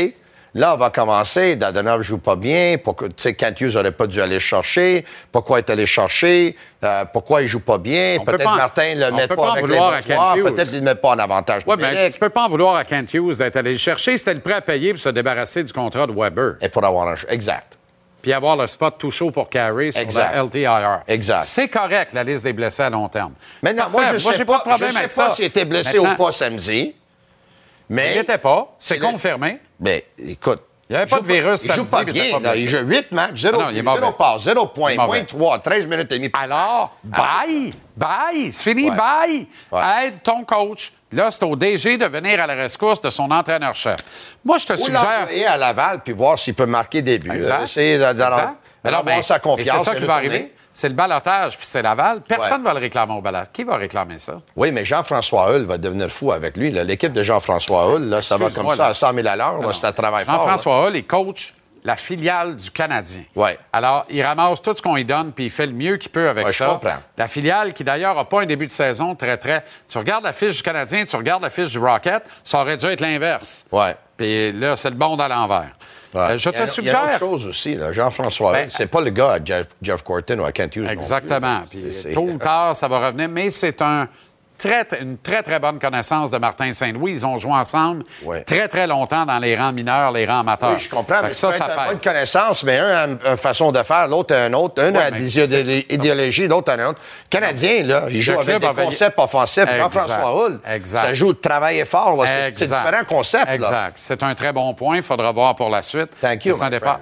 Là, on va commencer. Dadonov joue pas bien. Tu sais, Kent Hughes n'aurait pas dû aller chercher. Pourquoi il est allé chercher? Euh, pourquoi il joue pas bien? Peut-être Martin ne le met pas, avec les Peut-être qu'il ne met pas en avantage. Oui, mais tu peux pas en vouloir à Kent Hughes d'être allé le chercher. C'était le prêt à payer pour se débarrasser du contrat de Weber. Et pour avoir un... Exact. Puis avoir le spot tout chaud pour Carey sur la LTIR. Exact. C'est correct, la liste des blessés à long terme. Maintenant, moi, je ne sais pas, pas, je sais pas s'il était blessé ou pas samedi. Mais. Il n'était pas. C'est confirmé. Mais écoute. Il n'y avait pas de virus Il joue pas bien. il joue 8 matchs, 0, ah 0 passe, 0 points, point 3, 13 minutes et demie. Alors, bye! Bye! C'est fini, bye! Aide ton coach. Là, c'est au DG de venir à la rescousse de son entraîneur-chef. Moi, je te Ou suggère. Et à Laval, puis voir s'il peut marquer des buts. Exact. C'est d'avoir sa confiance. C'est ça qui va arriver c'est le balotage, puis c'est Laval. Personne ne va le réclamer au balotage. Qui va réclamer ça? Oui, mais Jean-François Hull va devenir fou avec lui. L'équipe de Jean-François Hull, là, ça va comme ça à 100 000 à l'heure. C'est un travail fort. Jean-François Hull est coach la filiale du Canadien. Ouais. Alors, il ramasse tout ce qu'on lui donne, puis il fait le mieux qu'il peut avec ça. Je comprends. La filiale qui, d'ailleurs, n'a pas un début de saison très, très... Tu regardes la fiche du Canadien, tu regardes la fiche du Rocket, ça aurait dû être l'inverse. Ouais. Puis là, c'est le bon à l'envers. Euh, je te suggère. Il y a autre chose aussi. Jean-François, ben, c'est pas le gars à Jeff, Corton ou à Kent Hughes. Exactement. Puis tôt ou tard, ça va revenir, mais c'est un très, une très, très bonne connaissance de Martin Saint-Louis. Ils ont joué ensemble très, très longtemps dans les rangs mineurs, les rangs amateurs. Oui, je comprends, mais ça, ça une bonne connaissance, mais un a une façon de faire, l'autre a un autre. Un a des idéologies, l'autre a un autre. Canadien, là, il joue avec des concepts offensifs. Jean-François Hull, ça joue de travailler fort. C'est différents concepts. Exact. C'est un très bon point. Il faudra voir pour la suite. Thank you,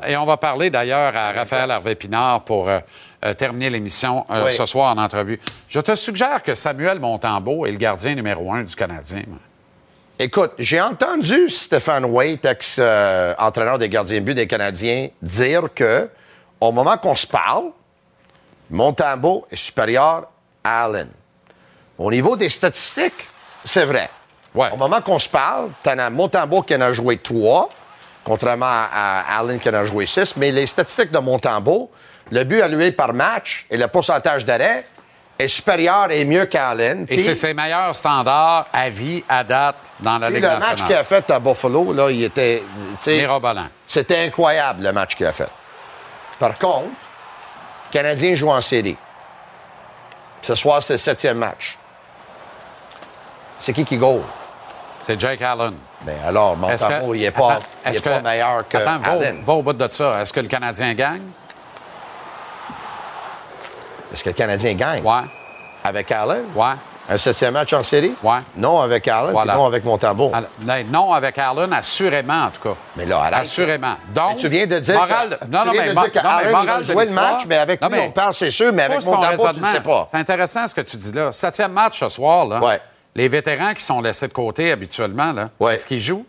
Et on va parler d'ailleurs à Raphaël Harvey-Pinard pour... Euh, euh, terminer l'émission euh, ce soir en entrevue. Je te suggère que Samuel Montembeau est le gardien numéro un du Canadien. Écoute, j'ai entendu Stéphane Waite, ex-entraîneur des gardiens de but des Canadiens, dire que au moment qu'on se parle, Montembeau est supérieur à Allen. Au niveau des statistiques, c'est vrai. Au moment qu'on se parle, tu as Montembeau qui en a joué trois, contrairement à Allen qui en a joué six, mais les statistiques de Montembeau, le but alloué par match et le pourcentage d'arrêt est supérieur et mieux qu'Allen. Et c'est ses meilleurs standards à vie, à date, dans la Ligue nationale. Le match qu'il a fait à Buffalo, là, il était... C'était incroyable, le match qu'il a fait. Par contre, le Canadien joue en série. Ce soir, c'est le septième match. C'est qui qui goal? C'est Jake Allen. Mais ben alors, Montamo, il n'est pas, pas, meilleur que Attends, va au bout de ça. Est-ce que le Canadien gagne? Est-ce que le Canadien gagne? Ouais. Avec Allen? Ouais. Un septième match en série? Ouais. Non avec Allen, non avec Montembeau. Ben, non avec Allen, assurément, en tout cas. Mais là, arrête. Assurément. Donc, tu viens de dire moral, que, non, non, mais, dire il va jouer le match, mais avec lui, on parle, c'est sûr, mais avec Montembeau, tu ne sais pas. C'est intéressant ce que tu dis là. Septième match ce soir, là. Ouais. Les vétérans qui sont laissés de côté habituellement, là, est-ce qu'ils jouent?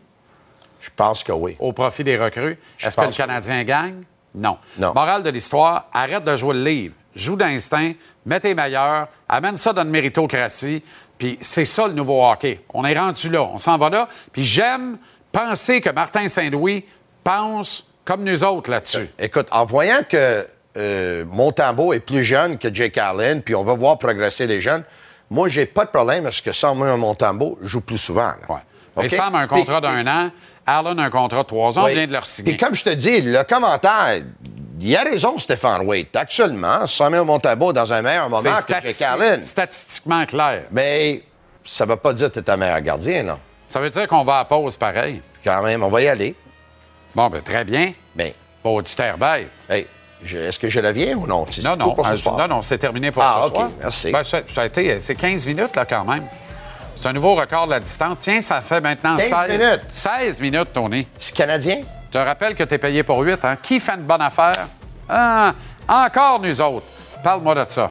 Je pense que oui. Au profit des recrues. Est-ce que le Canadien gagne? Non. non. Morale de l'histoire, arrête de jouer le livre. Joue d'instinct, mets tes meilleurs, amène ça dans une méritocratie. Puis c'est ça le nouveau hockey. On est rendu là, on s'en va là. Puis j'aime penser que Martin Saint-Louis pense comme nous autres là-dessus. Écoute, en voyant que euh, Montembeau est plus jeune que Jake Allen, puis on va voir progresser les jeunes, moi, j'ai pas de problème à ce que Sam Montembeau joue plus souvent. Ouais. Okay? Sam a un contrat d'un an, Allen a un contrat de trois ans, on vient de leur signer. Et comme je te dis, le commentaire, il a raison, Stéphane Waite. Actuellement, Samuel Montembeau dans un meilleur moment que Jake Allen. statistiquement clair. Mais ça ne veut pas dire que tu es un meilleur gardien, non? Ça veut dire qu'on va à pause pareil. Quand même, on va y aller. Bon, ben très bien. Bien. Bon, du terre bête. Hey, est-ce que je reviens ou non? Non, non, pour ce soir. non, non, c'est terminé pour ah, ce soir. OK, merci. Ben, ça, a été, c'est 15 minutes, là, quand même. C'est un nouveau record de la distance. Tiens, ça fait maintenant 15 16 minutes. 16 minutes, Tony. C'est canadien? Je te rappelle que tu es payé pour 8. Hein? Qui fait une bonne affaire? Ah, encore nous autres. Parle-moi de ça.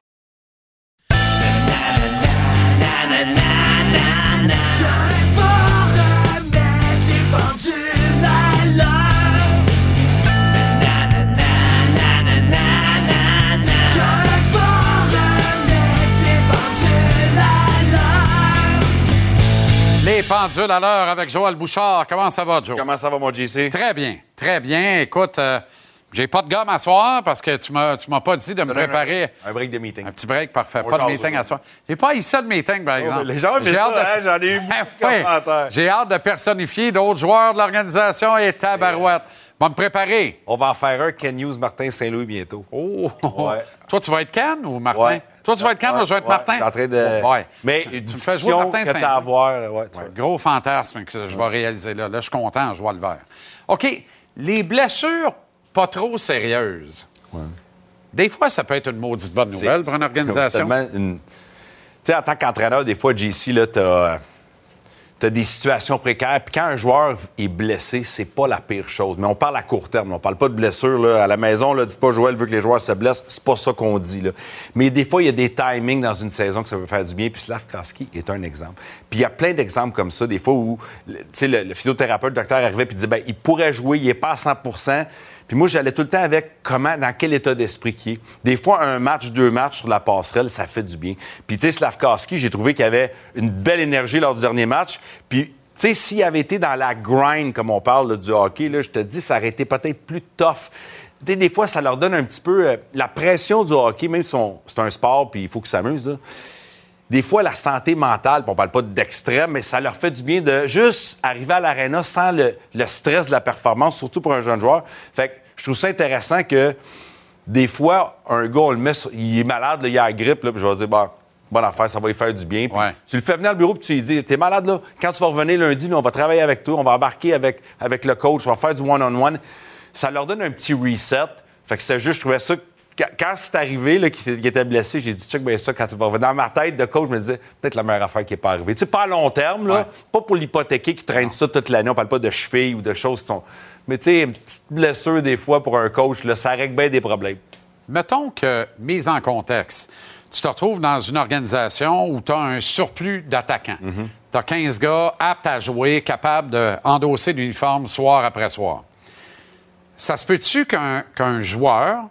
Les pendules à l'heure avec Joël Bouchard. Comment ça va, Joe? Comment ça va, mon JC? Très bien, très bien. Écoute, euh, j'ai pas de gomme à soir parce que tu m'as, m'as pas dit de me préparer. Un, break de meeting. Un petit break, parfait. pas de meeting à soir. J'ai pas eu ça de meeting, par oh, exemple. les gens j'ai ça, hein, j'en ai eu beaucoup J'ai hâte de personnifier d'autres joueurs de l'organisation et tabarouette. Va me préparer. On va en faire un Ken News Martin Saint-Louis bientôt. Oh! Ouais. Toi, tu vas être Ken ou Martin? Toi, tu vas être moi, je vais être Martin? En train de. ouais. Mais tu, une discussion que tu as à voir. Ouais, Gros fantasme que je vais réaliser là. Là, je suis content, je vois le vert. OK. Les blessures pas trop sérieuse. Des fois, ça peut être une maudite bonne nouvelle pour une organisation. Tu sais, en tant qu'entraîneur, des fois, JC, tu des situations précaires. Puis quand un joueur est blessé, c'est pas la pire chose. Mais on parle à court terme. On parle pas de blessure. Là. À la maison, là, dites pas Joël veut que les joueurs se blessent. C'est pas ça qu'on dit. Là. Mais des fois, il y a des timings dans une saison que ça peut faire du bien. Puis Slavkowski est un exemple. Puis il y a plein d'exemples comme ça. Des fois où le, le physiothérapeute, le docteur arrivait et disait ben, il pourrait jouer, il est pas à 100 puis moi, j'allais tout le temps avec comment, dans quel état d'esprit qui est. Des fois, un match, deux matchs sur la passerelle, ça fait du bien. Puis, tu sais, j'ai trouvé qu'il avait une belle énergie lors du dernier match. Puis, tu sais, s'il avait été dans la grind, comme on parle du hockey, là, je te dis, ça aurait été peut-être plus tough. sais, des fois, ça leur donne un petit peu euh, la pression du hockey, même si c'est un sport, puis il faut qu'ils s'amusent. Des fois, la santé mentale, on parle pas d'extrême, mais ça leur fait du bien de juste arriver à l'aréna sans le, stress de la performance, surtout pour un jeune joueur. Fait je trouve ça intéressant que des fois, un gars, on le met, il est malade, il a la grippe, puis je vais dire, bah, bonne affaire, ça va lui faire du bien. Tu le fais venir au bureau, puis tu lui dis T'es malade, là. Quand tu vas revenir lundi, on va travailler avec toi, on va embarquer avec, avec le coach, on va faire du one-on-one. Ça leur donne un petit reset. Fait que c'est juste, je trouvais ça quand c'est arrivé là, qu'il était blessé, j'ai dit, check bien ça, quand tu vas revenir. Dans ma tête de coach, je me disais, peut-être la meilleure affaire qui n'est pas arrivée. Tu sais, pas à long terme, là, pas pour l'hypothéquer qui traîne ça toute l'année. On parle pas de cheville ou de choses qui sont. Mais tu sais, une petite blessure, des fois, pour un coach, là, ça règle bien des problèmes. Mettons que, mise en contexte, tu te retrouves dans une organisation où tu as un surplus d'attaquants. Tu as 15 gars aptes à jouer, capables d'endosser l'uniforme soir après soir. Ça se peut-tu qu'un joueur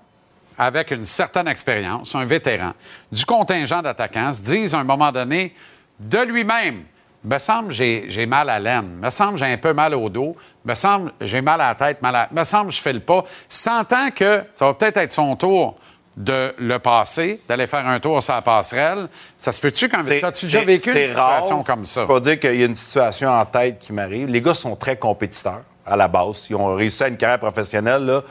avec une certaine expérience, un vétéran, du contingent d'attaquants, se dise à un moment donné de lui-même me semble j'ai mal à l'aine, me semble j'ai un peu mal au dos, me semble j'ai mal à la tête, mal à... me semble je fais le pas, sentant que ça va peut-être être son tour de le passer, d'aller faire un tour sur la passerelle. Ça se peut-tu quand As-tu déjà vécu une situation comme ça? Je dire qu'il y a une situation en tête qui m'arrive. Les gars sont très compétiteurs à la base. Ils ont réussi à une carrière professionnelle. Là.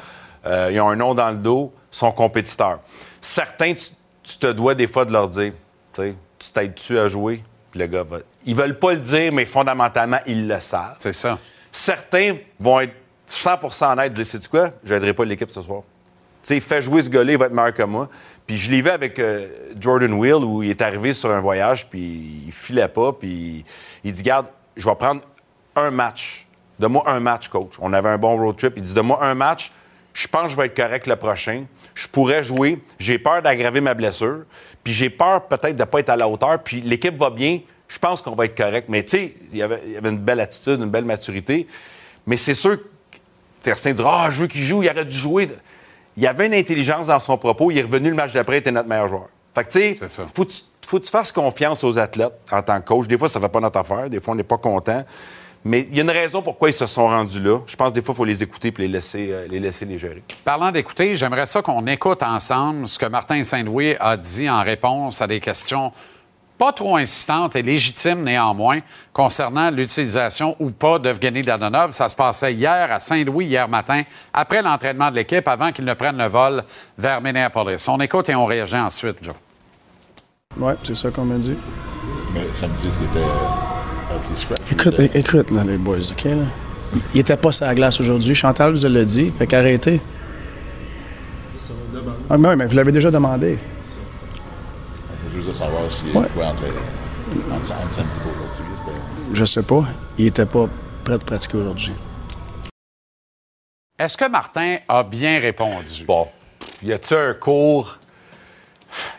Euh, ils ont un nom dans le dos sont compétiteurs. Certains, tu, te dois des fois de leur dire, tu t'aides-tu à jouer? Puis le gars va... Ils veulent pas le dire, mais fondamentalement, ils le savent. C'est ça. Certains vont être 100% honnêtes, dire, sais-tu quoi? J'aiderai pas l'équipe ce soir. Tu sais, fais jouer ce gars-là, il va être meilleur que moi. Puis je l'ai vu avec euh, Jordan Will, où il est arrivé sur un voyage, puis il filait pas, puis il dit, garde, je vais prendre un match. Donne-moi un match, coach. On avait un bon road trip. Il dit, donne-moi un match. Je pense que je vais être correct le prochain je pourrais jouer. J'ai peur d'aggraver ma blessure. Puis j'ai peur peut-être de ne pas être à la hauteur. Puis l'équipe va bien. Je pense qu'on va être correct. Mais tu sais, il y avait une belle attitude, une belle maturité. Mais c'est sûr que certains diront Ah, je veux qu'il joue, il aurait dû jouer. Il y avait une intelligence dans son propos. Il est revenu le match d'après, il était notre meilleur joueur. Fait que tu sais, faut faut que tu fasses confiance aux athlètes en tant que coach. Des fois, ça ne fait pas notre affaire. Des fois, on n'est pas content. Mais il y a une raison pourquoi ils se sont rendus là. Je pense des fois, il faut les écouter et les laisser, euh, les laisser les gérer. Parlant d'écouter, j'aimerais ça qu'on écoute ensemble ce que Martin Saint-Louis a dit en réponse à des questions pas trop insistantes et légitimes néanmoins concernant l'utilisation ou pas d'Evgeny Dadonov. Ça se passait hier à Saint-Louis, hier matin, après l'entraînement de l'équipe, avant qu'il ne prenne le vol vers Minneapolis. On écoute et on réagit ensuite, Joe. Oui, c'est ça qu'on m'a dit. Mais ça me dit qu'il était Écoute, écoute, là, les boys, OK? Là. Il était pas sur la glace aujourd'hui. Chantal vous l'a dit. Fait qu'arrêtez. Ah, mais, mais vous l'avez déjà demandé. C'est juste de savoir s'il y a quoi entre, entre, entre samedi et aujourd'hui. Je sais pas. Il était pas prêt de pratiquer aujourd'hui. Est-ce que Martin a bien répondu? Bon. Y a-tu un cours?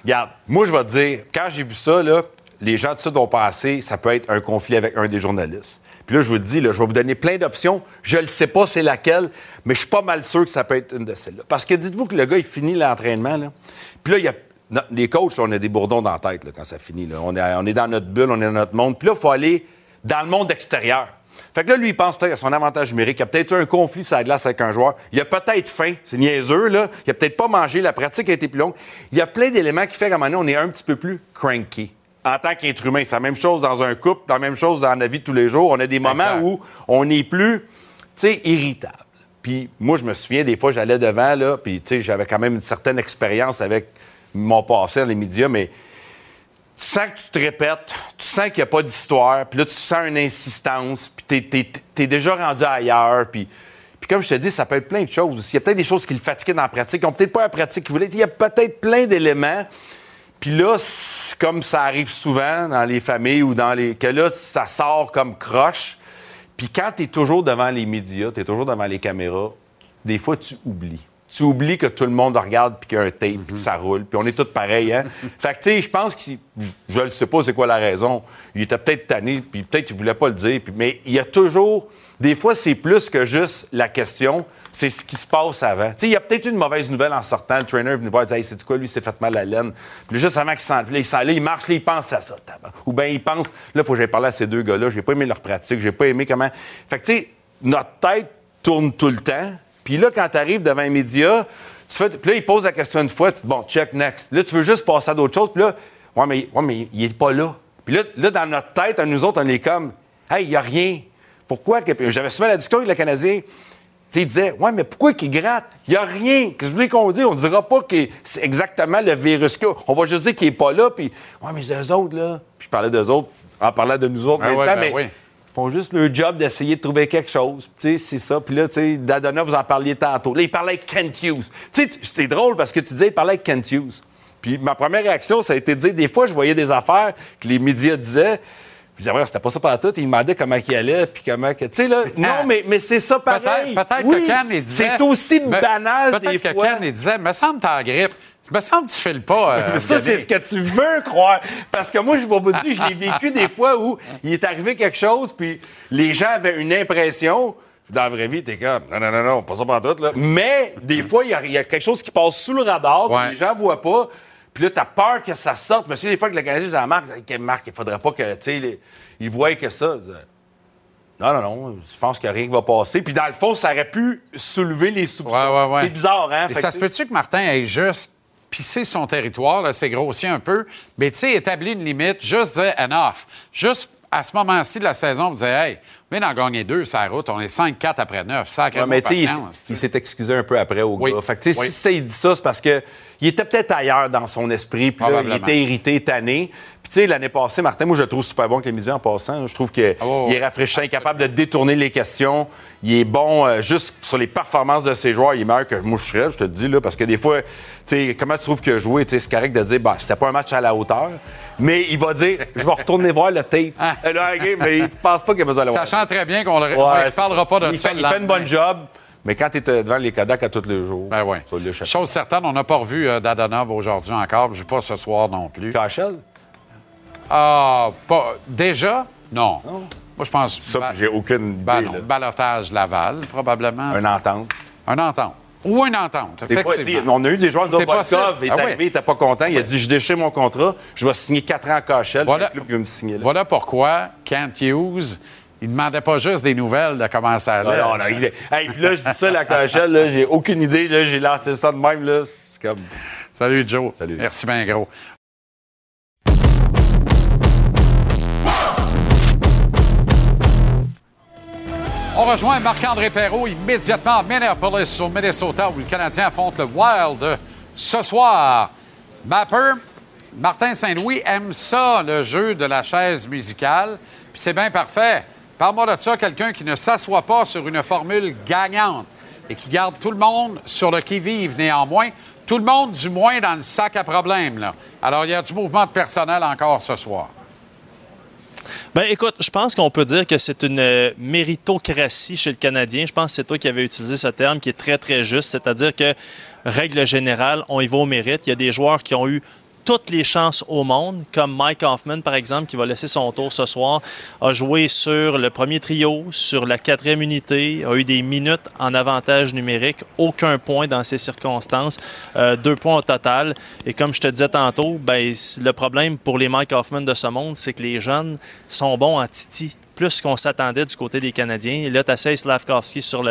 Regarde, moi, je vais te dire, quand j'ai vu ça, là, les gens de ça vont passer, ça peut être un conflit avec un des journalistes. Puis là, je vous dis, je vais vous donner plein d'options. Je ne sais pas c'est laquelle, mais je suis pas mal sûr que ça peut être une de celles-là. Parce que dites-vous que le gars, il finit l'entraînement. Puis là, il y a les coachs, on a des bourdons dans la tête quand ça finit. On, est, dans notre bulle, on est dans notre monde. Puis là, il faut aller dans le monde extérieur. Fait que là, lui, il pense peut-être à son avantage numérique. Il a peut-être eu un conflit sur la glace avec un joueur. Il a peut-être faim. C'est niaiseux, là. Il a peut-être pas mangé. La pratique a été plus longue. Il y a plein d'éléments qui font qu'à un moment donné, on est un petit peu plus cranky en tant qu'être humain. C'est la même chose dans un couple, la même chose dans la vie de tous les jours. On a des moments où on est plus, tu sais, irritable. Puis moi, je me souviens, des fois, j'allais devant, là, puis tu sais, j'avais quand même une certaine expérience avec mon passé dans les médias, mais tu sens que tu te répètes, tu sens qu'il n'y a pas d'histoire, puis là, tu sens une insistance, puis tu es, déjà rendu ailleurs, puis... Puis comme je te dis, ça peut être plein de choses. Il y a peut-être des choses qui le fatiguaient dans la pratique, qui n'ont peut-être pas la pratique qu'il voulait. Il y a peut-être plein d'éléments puis là, comme ça arrive souvent dans les familles ou dans les. que là, ça sort comme croche. Puis quand tu es toujours devant les médias, tu es toujours devant les caméras, des fois, tu oublies. Tu oublies que tout le monde regarde puis qu'il y a un tape, puis que ça roule. Puis on est tous pareils, hein? fait que, tu sais, je pense que je ne sais pas c'est quoi la raison. Il était peut-être tanné, puis peut-être qu'il voulait pas le dire. mais il y a toujours des fois, c'est plus que juste la question, c'est ce qui se passe avant. Il y a peut-être une mauvaise nouvelle en sortant. Le trainer est venu voir et dit Hey, c'est quoi, lui, s'est fait mal à la laine. Puis juste avant qu'il s'en il, là, il marche, là, il pense à ça. Ou bien il pense Là, il faut que j'aille parler à ces deux gars-là. J'ai pas aimé leur pratique, j'ai pas aimé comment. Fait que, tu sais, notre tête tourne tout le temps. Puis là, quand tu arrives devant un média, tu fais... puis là, il pose la question une fois, tu dis Bon, check, next. Là, tu veux juste passer à d'autres choses. Puis là, ouais, mais, mais il est pas là. Puis là, là, dans notre tête, à nous autres, on est comme Hey, il n'y a rien. Pourquoi? J'avais souvent la discussion avec le Canadien. il disait, ouais, mais pourquoi qu'il gratte? Il n'y a rien. Qu'est-ce que qu'on dit? On ne dira pas que c'est exactement le virus qu'il On va juste dire qu'il n'est pas là, puis, ouais, mais eux autres, là. Puis je parlais d'eux autres en parlant de nous autres ben maintenant, ben mais ils font juste le job d'essayer de trouver quelque chose. Tu sais, c'est ça. Puis là, tu sais, Dadona, vous en parliez tantôt. Là, il parlait avec Kent Hughes. Tu sais, c'est drôle parce que tu disais, il parlait avec Kent Hughes. Puis ma première réaction, ça a été de dire, des fois, je voyais des affaires que les médias disaient, puis c'était pas ça par tout. Il demandait comment il allait, puis comment que. Tu sais, là. Non, mais, mais c'est ça pareil. Peut-être que Ken, il disait. C'est aussi banal des fois. Peut-être que il disait, me semble que t'es en grippe. Me semble que tu files pas. Euh, ça, c'est ce que tu veux croire. Parce que moi, je vais vous dire, je l'ai vécu des fois où il est arrivé quelque chose, puis les gens avaient une impression. Dans la vraie vie, t'es comme, non, non, non, non, pas ça par tout, là. Mais, des fois, il y, a quelque chose qui passe sous le radar, que les gens voient pas. Puis là, t'as peur que ça sorte. Mais c'est des fois que le Canadien dit à Marc, Marc, il faudrait pas que, tu sais, il voient que ça. Non, non, non, je pense qu'il n'y a rien qui va passer. Puis dans le fond, ça aurait pu soulever les soupçons. C'est bizarre, hein? Et ça se peut-tu que Martin ait juste pissé son territoire, c'est grossier un peu, mais tu sais, établi une limite, juste dire enough. Juste à ce moment-ci de la saison, vous dites, hey, on vient d'en gagner deux sur la route, on est 5-4 après 9. Ça ouais, mais tu il, s'est excusé un peu après au gars. Fait que, oui. si ça, il dit ça, c'est parce que il était peut-être ailleurs dans son esprit, puis là, il était irrité, tanné. Puis tu sais, l'année passée, Martin, moi, je le trouve super bon avec les médias en passant. Je trouve qu'il ah, est rafraîchissant, capable de détourner les questions. Il est bon euh, juste sur les performances de ses joueurs. Il est meilleur que moi, je serais, je te le dis, là, parce que des fois, tu sais, comment tu trouves qu'il a joué? C'est correct de dire, bah, c'était pas un match à la hauteur. Mais il va dire, je vais retourner voir le tape. Ah. mais il pense pas qu'il a besoin de le voir. Sachant très bien qu'on ne parlera pas de il ça. il fait une bonne job. Mais quand tu es devant les Kodak à tous les jours, ben ouais. Chose certaine, on n'a pas revu euh, Dadonov aujourd'hui encore. Je ne pas ce soir non plus. Cachel? Ah, pas. Déjà? Non. Moi, je pense. Ça, j'ai aucune idée. Balotage Laval, probablement. Un entente. Un entente. Ou une entente, effectivement. on a eu des joueurs de Volkov, il est ah arrivé, il n'était pas content. Il a dit Je déchire mon contrat, je vais signer quatre ans à Cachel. Voilà, le club qui me signer là. voilà pourquoi Kent Hughes il ne demandait pas juste des nouvelles de comment ça allait. Non, non, il puis là, je dis ça, la cochelle, là, j'ai aucune idée. Là, j'ai lancé ça de même. Là. C'est comme... Salut, Joe. Salut. Merci bien gros. On rejoint Marc-André Perrault immédiatement à Minneapolis, au Minnesota, où le Canadien affronte le Wild ce soir. Mapper, Martin Saint-Louis aime ça, le jeu de la chaise musicale, puis c'est bien parfait. Parle-moi de ça, quelqu'un qui ne s'assoit pas sur une formule gagnante et qui garde tout le monde sur le qui-vive néanmoins. Tout le monde, du moins, dans le sac à problème. Alors, il y a du mouvement de personnel encore ce soir? Ben écoute, je pense qu'on peut dire que c'est une euh, méritocratie chez le Canadien. Je pense que c'est toi qui avais utilisé ce terme qui est très, très juste. C'est-à-dire que, règle générale, on y va au mérite. Il y a des joueurs qui ont eu toutes les chances au monde, comme Mike Hoffman, par exemple, qui va laisser son tour ce soir, a joué sur le premier trio, sur la quatrième unité, a eu des minutes en avantage numérique, aucun point dans ces circonstances, euh, deux points au total. Et comme je te disais tantôt, ben, le problème pour les Mike Hoffman de ce monde, c'est que les jeunes sont bons en titi plus qu'on s'attendait du côté des Canadiens. Là, tu essaies Slavkovski sur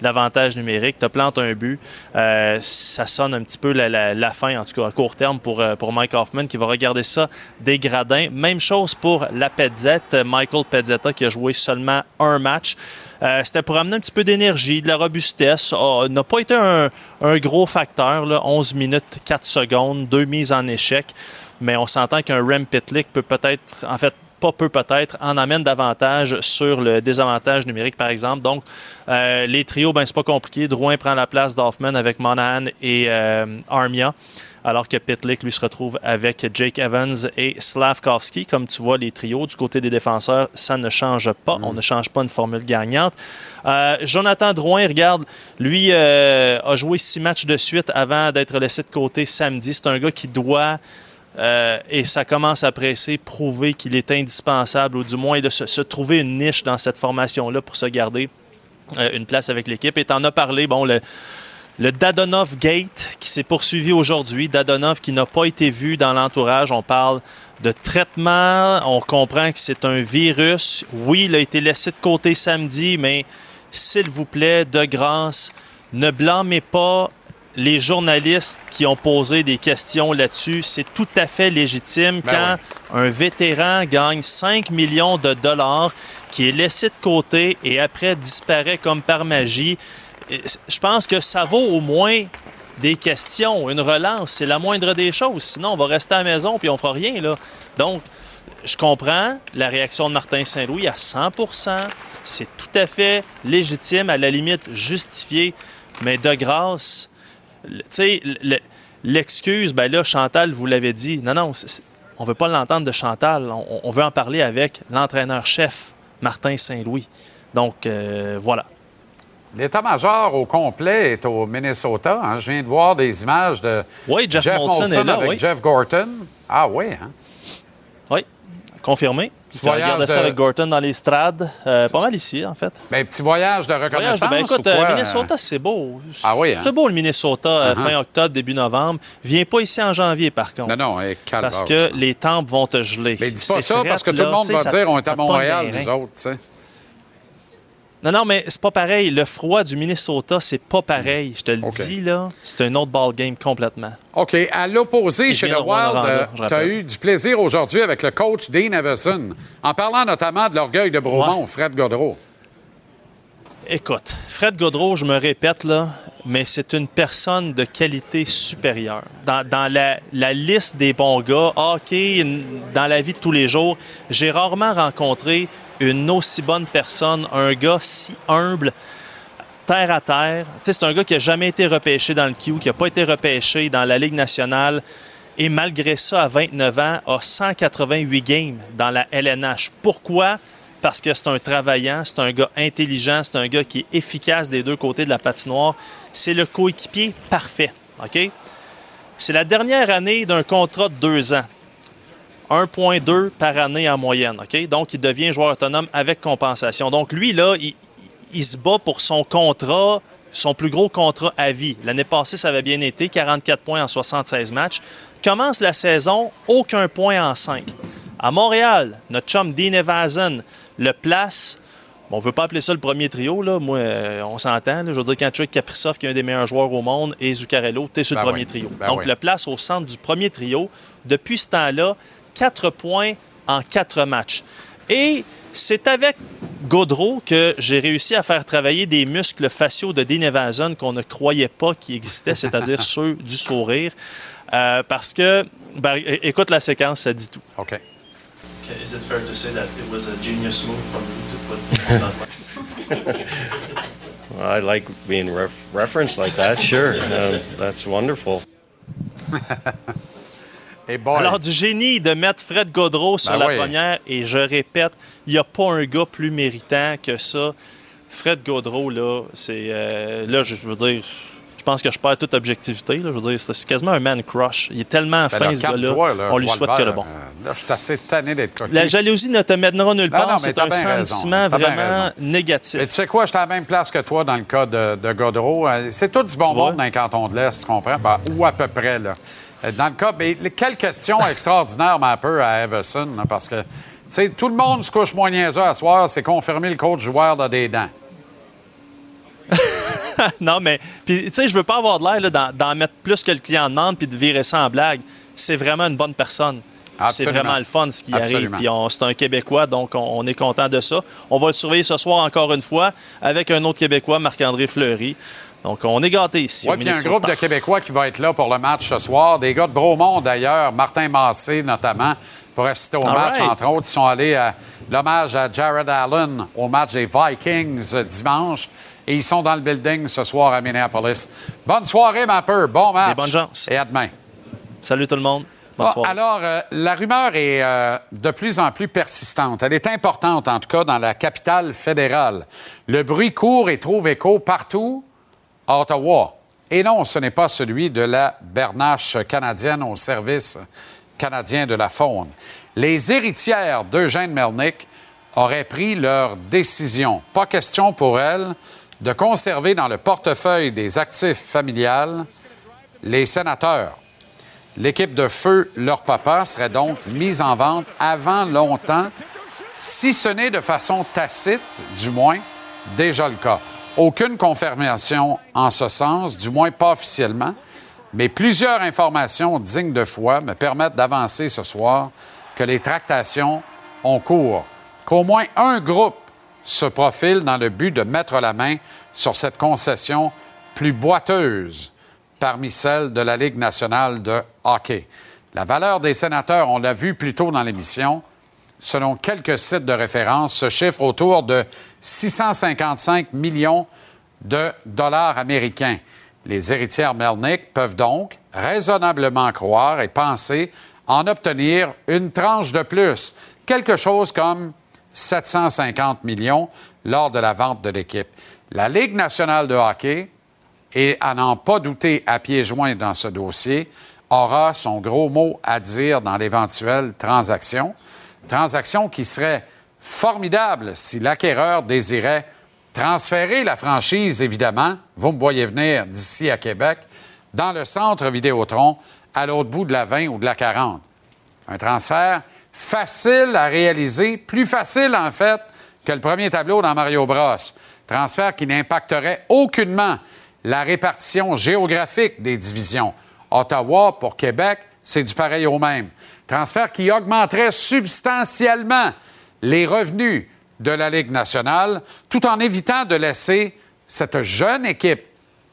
l'avantage numérique, tu plantes un but. Euh, ça sonne un petit peu la, fin, en tout cas à court terme, pour, euh, pour Mike Hoffman qui va regarder ça des gradins. Même chose pour la Pezzette, Michael Pezzetta qui a joué seulement un match. Euh, c'était pour amener un petit peu d'énergie, de la robustesse. Oh, n'a pas été un, gros facteur. Là. 11 minutes, 4 secondes, deux mises en échec. Mais on s'entend qu'un Rem Pitlick peut peut-être, en fait, pas peu peut-être, en amène davantage sur le désavantage numérique, par exemple. Donc, euh, les trios, ben, c'est pas compliqué. Drouin prend la place d'Hoffman avec Monahan et euh, Armia alors que Pitlick lui se retrouve avec Jake Evans et Slavkovski. Comme tu vois, les trios du côté des défenseurs, ça ne change pas. On ne change pas une formule gagnante. Euh, Jonathan Drouin, regarde, lui a joué six matchs de suite avant d'être laissé de côté samedi. C'est un gars qui doit euh, et ça commence à presser, prouver qu'il est indispensable, ou du moins de se, trouver une niche dans cette formation-là pour se garder euh, une place avec l'équipe. Et tu en as parlé, bon, le, le Dadonov Gate qui s'est poursuivi aujourd'hui. Dadonov qui n'a pas été vu dans l'entourage. On parle de traitement. On comprend que c'est un virus. Oui, il a été laissé de côté samedi, mais s'il vous plaît, de grâce, ne blâmez pas les journalistes qui ont posé des questions là-dessus, c'est tout à fait légitime ben quand un vétéran gagne 5 millions de dollars, qui est laissé de côté et après disparaît comme par magie. je pense que ça vaut au moins des questions, une relance, c'est la moindre des choses. Sinon, on va rester à la maison puis on fera rien. Là. Donc, je comprends la réaction de Martin Saint-Louis à 100% C'est tout à fait légitime, à la limite justifié, mais de grâce, tu sais, l'excuse, ben là, Chantal, vous l'avez dit, non, non, on ne veut pas l'entendre de Chantal, on, veut en parler avec l'entraîneur-chef, Martin Saint-Louis. Donc, euh, voilà. L'état-major au complet est au Minnesota. Hein. Je viens de voir des images de oui, Jeff, Molson, là, avec Jeff Gorton. Ah oui, hein? Oui, confirmé. Tu regardes ça avec Gorton dans les strades. Euh, pas mal ici, en fait. Ben, petit voyage de reconnaissance. ben, écoute, euh, Minnesota, c'est beau. Ah oui, hein? C'est beau, le Minnesota, euh, uh-huh. fin octobre, début novembre. Viens pas ici en janvier, par contre. Non, non, Parce que les tempes vont te geler. Mais dis pas ça, parce que tout le monde va dire on est à Montréal, nous autres, tu sais. Non, non, mais c'est pas pareil. Le froid du Minnesota, c'est pas pareil. Je te le dis, là. C'est un autre ball game complètement. OK. À l'opposé, chez le Wild, tu as eu du plaisir aujourd'hui avec le coach Dean Everson, en parlant notamment de l'orgueil de Bromont, Fred Godreau. Écoute, Fred Godreau, je me répète, là, mais c'est une personne de qualité supérieure. Dans, la, liste des bons gars, hockey, dans la vie de tous les jours, j'ai rarement rencontré une aussi bonne personne, un gars si humble, terre à terre. c'est un gars qui n'a jamais été repêché dans le Q, qui n'a pas été repêché dans la Ligue nationale. Et malgré ça, à 29 ans, a 188 games dans la LNH. Pourquoi? Parce que c'est un travaillant, c'est un gars intelligent, c'est un gars qui est efficace des deux côtés de la patinoire. C'est le coéquipier parfait. OK? C'est la dernière année d'un contrat de deux ans. 1,2 par année en moyenne. OK? Donc, il devient joueur autonome avec compensation. Donc, lui, là, il, se bat pour son contrat, son plus gros contrat à vie. L'année passée, ça avait bien été, 44 points en 76 matchs. Commence la saison, aucun point en 5. À Montréal, notre chum Dean Evason le place. on ne veut pas appeler ça le premier trio, là. Moi, euh, on s'entend. Je veux dire, quand Kaprizov, qui est un des meilleurs joueurs au monde, et Zuccarello, tu es sur le ben premier trio. Ben Donc, le place au centre du premier trio. Depuis ce temps-là, 4 points en 4 matchs. Et c'est avec Gaudreau que j'ai réussi à faire travailler des muscles faciaux de Dean Evason qu'on ne croyait pas qu'ils existaient, c'est-à-dire ceux du sourire. Euh, parce que, ben, écoute la séquence, ça dit tout. OK. Is it fair to say that it was a genius move from you to put on that well, I like being ref referenced like that, sure. Um, that's wonderful. Alors, du génie de mettre Fred Godreau sur ben la première, et je répète, il n'y a pas un gars plus méritant que ça. Fred Godreau, là, c'est. Euh, là, je veux dire, pense que je perds toute objectivité. Là, je veux dire, c'est quasiment un man crush. Il est tellement ben fin, ce gars-là. On lui souhaite que le bon. Euh, là, je suis assez tanné d'être coquille. La jalousie ne te mènera nulle part. C'est un sentiment vraiment négatif. Mais tu sais quoi, je suis à la même place que toi dans le cas de, de Godreau. Euh, c'est tout du bon monde dans le canton de l'Est, tu comprends? Ben, ou à peu près, là. Euh, dans le cas, mais quelle question extraordinaire, ma peu, à Everson, parce que, tu sais, tout le monde se couche moins niaiseux à soir, c'est confirmer le coach joueur de des dents. non, mais, puis, tu sais, je veux pas avoir de l'air d'en mettre plus que le client demande puis de virer ça en blague. C'est vraiment une bonne personne. C'est vraiment le fun ce qui arrive. Puis c'est un Québécois, donc on, est content de ça. On va le surveiller ce soir encore une fois avec un autre Québécois, Marc-André Fleury. Donc, on est gâtés ici. Oui, puis il y a un groupe de Québécois qui va être là pour le match ce soir. Des gars de Bromont, d'ailleurs, Martin Massé notamment, pour assister au match, entre autres. Ils sont allés à l'hommage à Jared Allen au match des Vikings dimanche. Et ils sont dans le building ce soir à Minneapolis. Bonne soirée, ma peur. Bon match. Et bonne chance. Et à demain. Salut tout le monde. Bonne soirée. Alors, euh, la rumeur est euh, de plus en plus persistante. Elle est importante, en tout cas, dans la capitale fédérale. Le bruit court et trouve écho partout Ottawa. Et non, ce n'est pas celui de la bernache canadienne au service canadien de la faune. Les héritières d'Eugène Melnick auraient pris leur décision. Pas question pour elles de conserver dans le portefeuille des actifs familiales les sénateurs. L'équipe de feu Leur Papa serait donc mise en vente avant longtemps, si ce n'est de façon tacite, du moins, déjà le cas. Aucune confirmation en ce sens, du moins pas officiellement, mais plusieurs informations dignes de foi me permettent d'avancer ce soir que les tractations ont cours, qu'au moins un groupe se profile dans le but de mettre la main sur cette concession plus boiteuse parmi celles de la Ligue nationale de hockey. La valeur des sénateurs, on l'a vu plus tôt dans l'émission, selon quelques sites de référence, se chiffre autour de 655 millions de dollars américains. Les héritières Melnick peuvent donc raisonnablement croire et penser en obtenir une tranche de plus, quelque chose comme 750 millions lors de la vente de l'équipe. La Ligue nationale de hockey, et à n'en pas douter à pieds joints dans ce dossier, aura son gros mot à dire dans l'éventuelle transaction. Transaction qui serait formidable si l'acquéreur désirait transférer la franchise, évidemment, vous me voyez venir d'ici à Québec, dans le centre Vidéotron, à l'autre bout de la 20 ou de la 40. Un transfert facile à réaliser, plus facile en fait que le premier tableau dans Mario Bros. Transfert qui n'impacterait aucunement la répartition géographique des divisions. Ottawa pour Québec, c'est du pareil au même. Transfert qui augmenterait substantiellement les revenus de la Ligue nationale, tout en évitant de laisser cette jeune équipe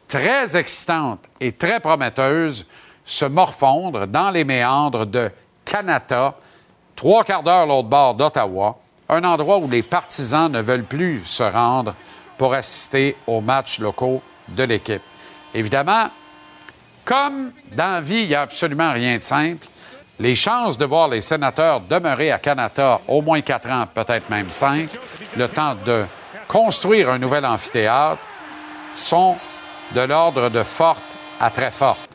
très excitante et très prometteuse se morfondre dans les méandres de Canada, trois quarts d'heure l'autre bord d'Ottawa, un endroit où les partisans ne veulent plus se rendre pour assister aux matchs locaux de l'équipe. Évidemment, comme dans la vie, il n'y a absolument rien de simple, les chances de voir les sénateurs demeurer à Canada au moins quatre ans, peut-être même cinq, le temps de construire un nouvel amphithéâtre, sont de l'ordre de forte à très forte.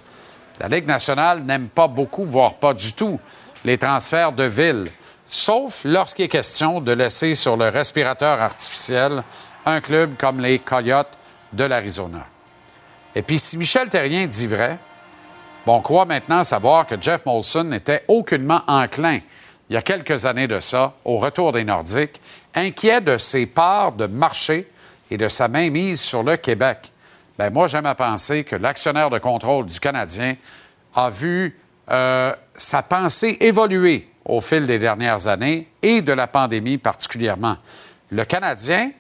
La Ligue nationale n'aime pas beaucoup, voire pas du tout, les transferts de ville, sauf lorsqu'il est question de laisser sur le respirateur artificiel un club comme les Coyotes de l'Arizona. Et puis, si Michel Terrien dit vrai, on croit maintenant savoir que Jeff Molson n'était aucunement enclin, il y a quelques années de ça, au retour des Nordiques, inquiet de ses parts de marché et de sa mainmise sur le Québec. Bien, moi, j'aime à penser que l'actionnaire de contrôle du Canadien a vu euh, sa pensée évoluer au fil des dernières années et de la pandémie particulièrement. Le Canadien,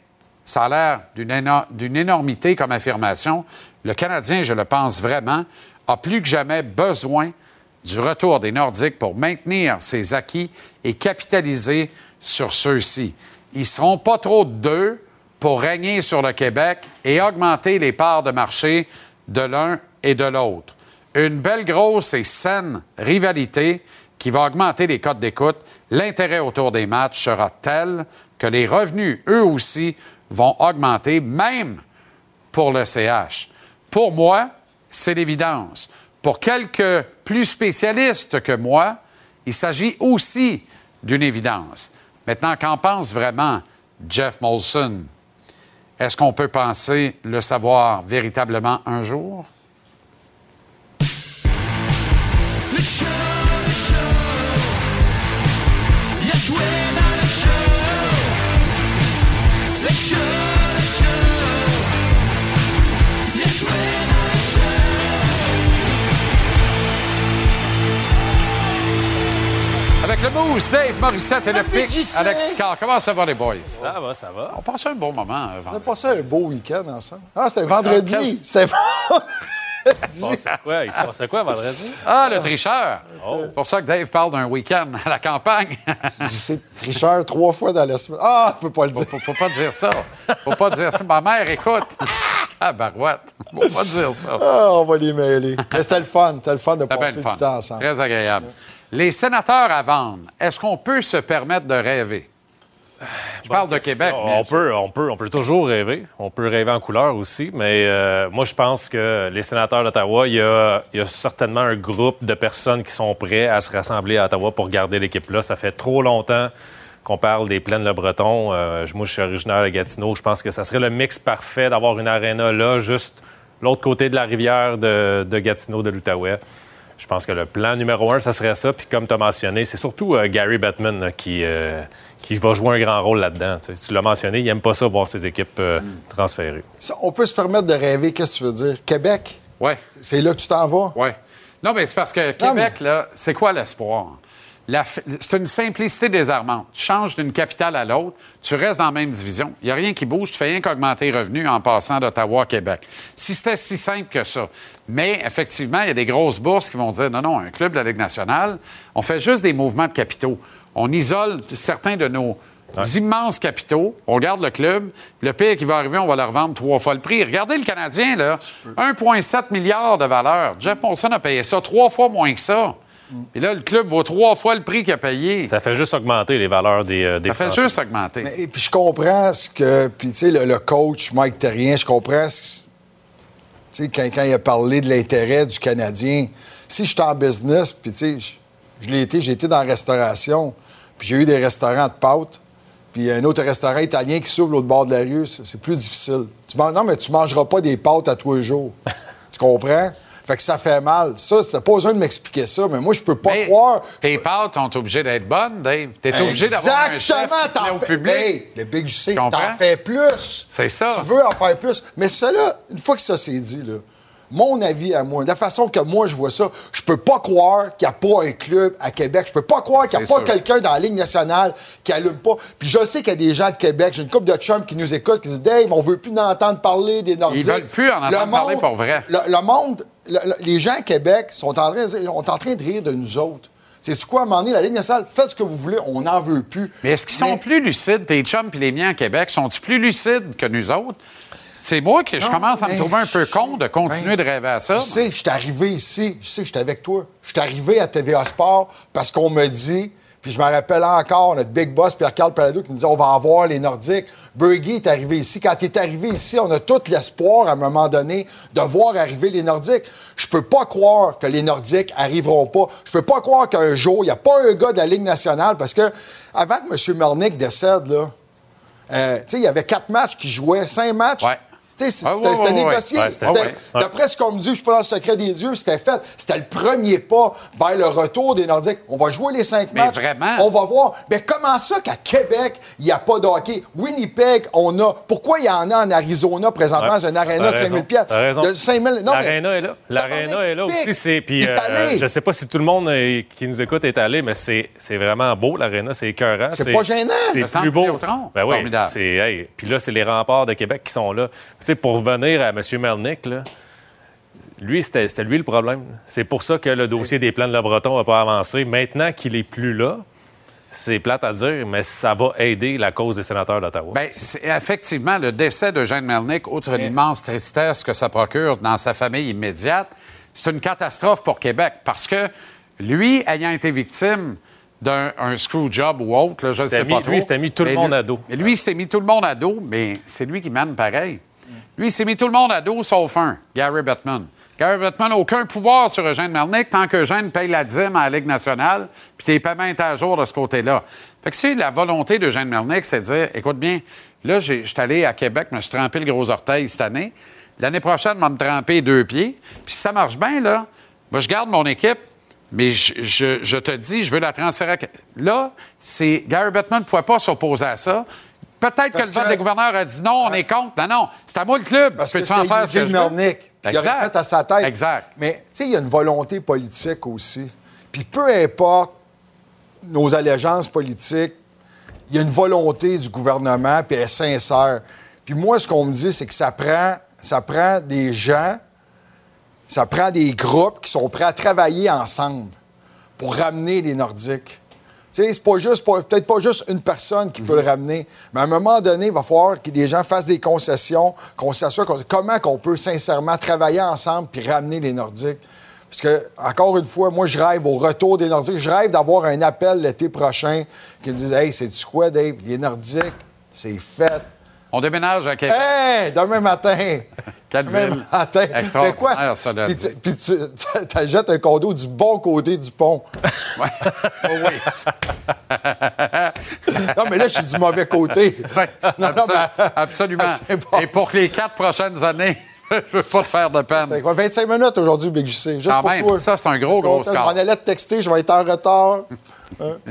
ça a l'air d'une énormité comme affirmation. Le Canadien, je le pense vraiment, a plus que jamais besoin du retour des Nordiques pour maintenir ses acquis et capitaliser sur ceux-ci. Ils ne seront pas trop de deux pour régner sur le Québec et augmenter les parts de marché de l'un et de l'autre. Une belle grosse et saine rivalité qui va augmenter les codes d'écoute. L'intérêt autour des matchs sera tel que les revenus, eux aussi, vont augmenter, même pour le CH. Pour moi, c'est l'évidence. Pour quelques plus spécialistes que moi, il s'agit aussi d'une évidence. Maintenant, qu'en pense vraiment Jeff Molson? Est-ce qu'on peut penser le savoir véritablement un jour? Avec le boost, Dave Morissette et le pic. Alex Picard. Comment ça va, les boys? Ça va, ça va. On passe un bon moment. Euh, On a passé un beau week-end ensemble. Ah, c'était vendredi. C'était vendredi. quoi? Il se passait quoi vendredi? Ah, le tricheur. Oh. C'est pour ça que Dave parle d'un week-end à la campagne. C'est tricheur trois fois dans la semaine. Ah, tu peux pas le dire. Faut, faut, pas dire ça. Faut pas dire ça. Ma mère écoute. Ah, barouette. Faut pas dire ça. Ah, on va les mêler. Mais c'était le fun. C'était le fun de passer du temps ensemble. Très agréable. Les sénateurs à vendre, est-ce qu'on peut se permettre de rêver? Je parle de Québec. On peut, on, peut, on peut toujours rêver. On peut rêver en couleur aussi. Mais euh, moi, je pense que les sénateurs d'Ottawa, il y, a, certainement un groupe de personnes qui sont prêts à se rassembler à Ottawa pour garder l'équipe-là. Ça fait trop longtemps qu'on parle des plaines Le Breton. Euh, moi, je suis originaire de Gatineau. Je pense que ça serait le mix parfait d'avoir une aréna là, juste l'autre côté de la rivière de, de Gatineau, de l'Outaouais. Je pense que le plan numéro un, ça serait ça. Puis comme tu as mentionné, c'est surtout euh, Gary Bettman qui, euh, qui va jouer un grand rôle là-dedans. Tu l'as mentionné, il n'aime pas ça voir ses équipes euh, transférées. on peut se permettre de rêver, qu'est-ce que tu veux dire? Québec? Oui. C'est là que tu t'en vas? Oui. Non, mais c'est parce que Québec, là, c'est quoi l'espoir? c'est une simplicité désarmante. Tu changes d'une capitale à l'autre, tu restes dans la même division. Il n'y a rien qui bouge, tu fais rien qu'augmenter les revenus en passant d'Ottawa à Québec. Si c'était si simple que ça. Mais effectivement, il y a des grosses bourses qui vont dire non, non, un club de la Ligue nationale, on fait juste des mouvements de capitaux. On isole certains de nos immenses capitaux, on garde le club, le pire qui va arriver, on va leur vendre trois fois le prix. Regardez le Canadien, là, 1,7 milliard de valeur. Jeff Monson a payé ça trois fois moins que ça. Et là, le club vaut trois fois le prix qu'il a payé. Ça fait juste augmenter les valeurs des, euh, Ça fait juste augmenter. et puis je comprends ce que. Puis tu sais, le, coach Mike Terrien, je comprends ce sais, quand, quand, il a parlé de l'intérêt du Canadien, si je suis en business, puis tu sais, je, l'ai été, j'ai été dans la restauration, puis j'ai eu des restaurants de pâtes, puis un autre restaurant italien qui s'ouvre l'autre bord de la rue, c'est plus difficile. Tu non, mais tu mangeras pas des pâtes à tous les jours. tu comprends? Fait que ça fait mal. Ça, c'est pas besoin de m'expliquer ça, mais moi, je peux pas croire. Tes pâtes sont obligées d'être bonnes, Dave. T'es obligé d'avoir un chef au public. Hey, le Big JC, t'en fais plus. C'est ça. Tu veux en faire plus. Mais ça, là, une fois que ça s'est dit, là, mon avis à moi, la façon que moi je vois ça, je peux pas croire qu'il n'y a pas un club à Québec. Je peux pas croire qu'il n'y a pas quelqu'un dans la Ligue nationale qui allume pas. Puis je sais qu'il y a des gens de Québec, j'ai une couple de chums qui nous écoutent, qui disent Dave, on veut plus entendre parler des Nordiques. Ils veulent plus en entendre parler pour vrai. Le, monde, les gens à Québec sont en, train de, en train de rire de nous autres. C'est-tu quoi, à un moment donné, la Ligue nationale, faites ce que vous voulez, on n'en veut plus. Mais est-ce qu'ils sont plus lucides, tes chums et les miens à Québec, sont-ils plus lucides que nous autres? C'est moi que je commence à me trouver un peu con de continuer de rêver à ça. Je sais, je suis arrivé ici, je sais, j'étais avec toi. Je suis arrivé à TVA Sport parce qu'on me dit, puis je me rappelle encore notre big boss Pierre-Carl Palado qui nous dit on va avoir les Nordiques. Bergie est arrivé ici. Quand il est arrivé ici, on a tout l'espoir à un moment donné de voir arriver les Nordiques. Je peux pas croire que les Nordiques arriveront pas. Je peux pas croire qu'un jour, il n'y a pas un gars de la Ligue nationale parce que avant que M. Mernick décède, là, euh, il y avait quatre matchs qui jouaient, cinq matchs. C'était négocié. D'après ce qu'on me dit, je suis pas dans le secret des dieux, c'était fait. C'était le premier pas vers le retour des Nordiques. On va jouer les cinq matchs. Vraiment? On va voir. Mais comment ça qu'à Québec, il n'y a pas de hockey? Winnipeg, on a. Pourquoi il y en a en Arizona présentement? Dans une aréna de 5000 pieds? De 5000. L'aréna est là. L'aréna est là aussi. Puis, euh, je sais pas si tout le monde qui nous écoute est allé, mais c'est vraiment beau, l'aréna. C'est écœurant. C'est pas gênant. C'est plus beau. Ben oui. Puis là, c'est les remparts de Québec qui sont là pour revenir à M. Melnick, lui, c'était lui le problème. C'est pour ça que le dossier des plans de la Breton n'a pas avancé. Maintenant qu'il est plus là, c'est plate à dire, mais ça va aider la cause des sénateurs d'Ottawa. Bien, effectivement, le décès de Jeanne Melnick, outre l'immense tristesse que ça procure dans sa famille immédiate, c'est une catastrophe pour Québec parce que lui, ayant été victime d'un screw job ou autre, je ne sais pas trop. Lui, il s'était mis tout le monde à dos. Lui, il s'était mis tout le monde à dos, mais c'est lui qui mène pareil. Lui, il s'est mis tout le monde à dos sauf un, Gary Bettman. Gary Bettman n'a aucun pouvoir sur Eugène Melnick tant qu'Eugène paye la dîme à la Ligue nationale, puis les paiements étaient à jour de ce côté-là. Fait que si la volonté d'Eugène Melnick, c'est de dire, écoute bien, là, je suis allé à Québec, me suis trempé le gros orteil cette année. L'année prochaine, je vais me tremper deux pieds. Puis si ça marche bien, là, je garde mon équipe, mais je, te dis, je veux la transférer. À... Là, c'est Gary Bettman ne pouvait pas s'opposer à ça. Peut-être que le vote des gouverneurs a dit non, on est contre. Non, non, c'est à moi le club. Parce que tu en faire ce que je Il aurait fait à sa tête. Exact. Mais, tu sais, il y a une volonté politique aussi. Puis peu importe nos allégeances politiques, il y a une volonté du gouvernement, puis elle est sincère. Puis moi, ce qu'on me dit, c'est que ça prend, ça prend des gens, ça prend des groupes qui sont prêts à travailler ensemble pour ramener les Nordiques c'est pas juste, peut-être pas juste une personne qui peut le ramener, mais à un moment donné, il va falloir que des gens fassent des concessions, qu'on s'assure comment qu'on peut sincèrement travailler ensemble puis ramener les Nordiques. Parce que, encore une fois, moi, je rêve au retour des Nordiques. Je rêve d'avoir un appel l'été prochain qui me dise Hey, c'est-tu quoi, Dave? Les Nordiques, c'est fait. On déménage à Québec. Hey, demain matin. Demain matin. Mais quoi? Puis tu, puis tu jettes un condo du bon côté du pont. Ouais. oh, oui. non, mais là, je suis du mauvais côté. Ouais, non, non, mais... Absolument. Et pour les quatre prochaines années, je veux pas te faire de peine. C'est quoi, 25 minutes aujourd'hui, Big JC, juste Quand pour même, toi. Ça, c'est un gros, gros score. On allait te texter, je vais être en retard.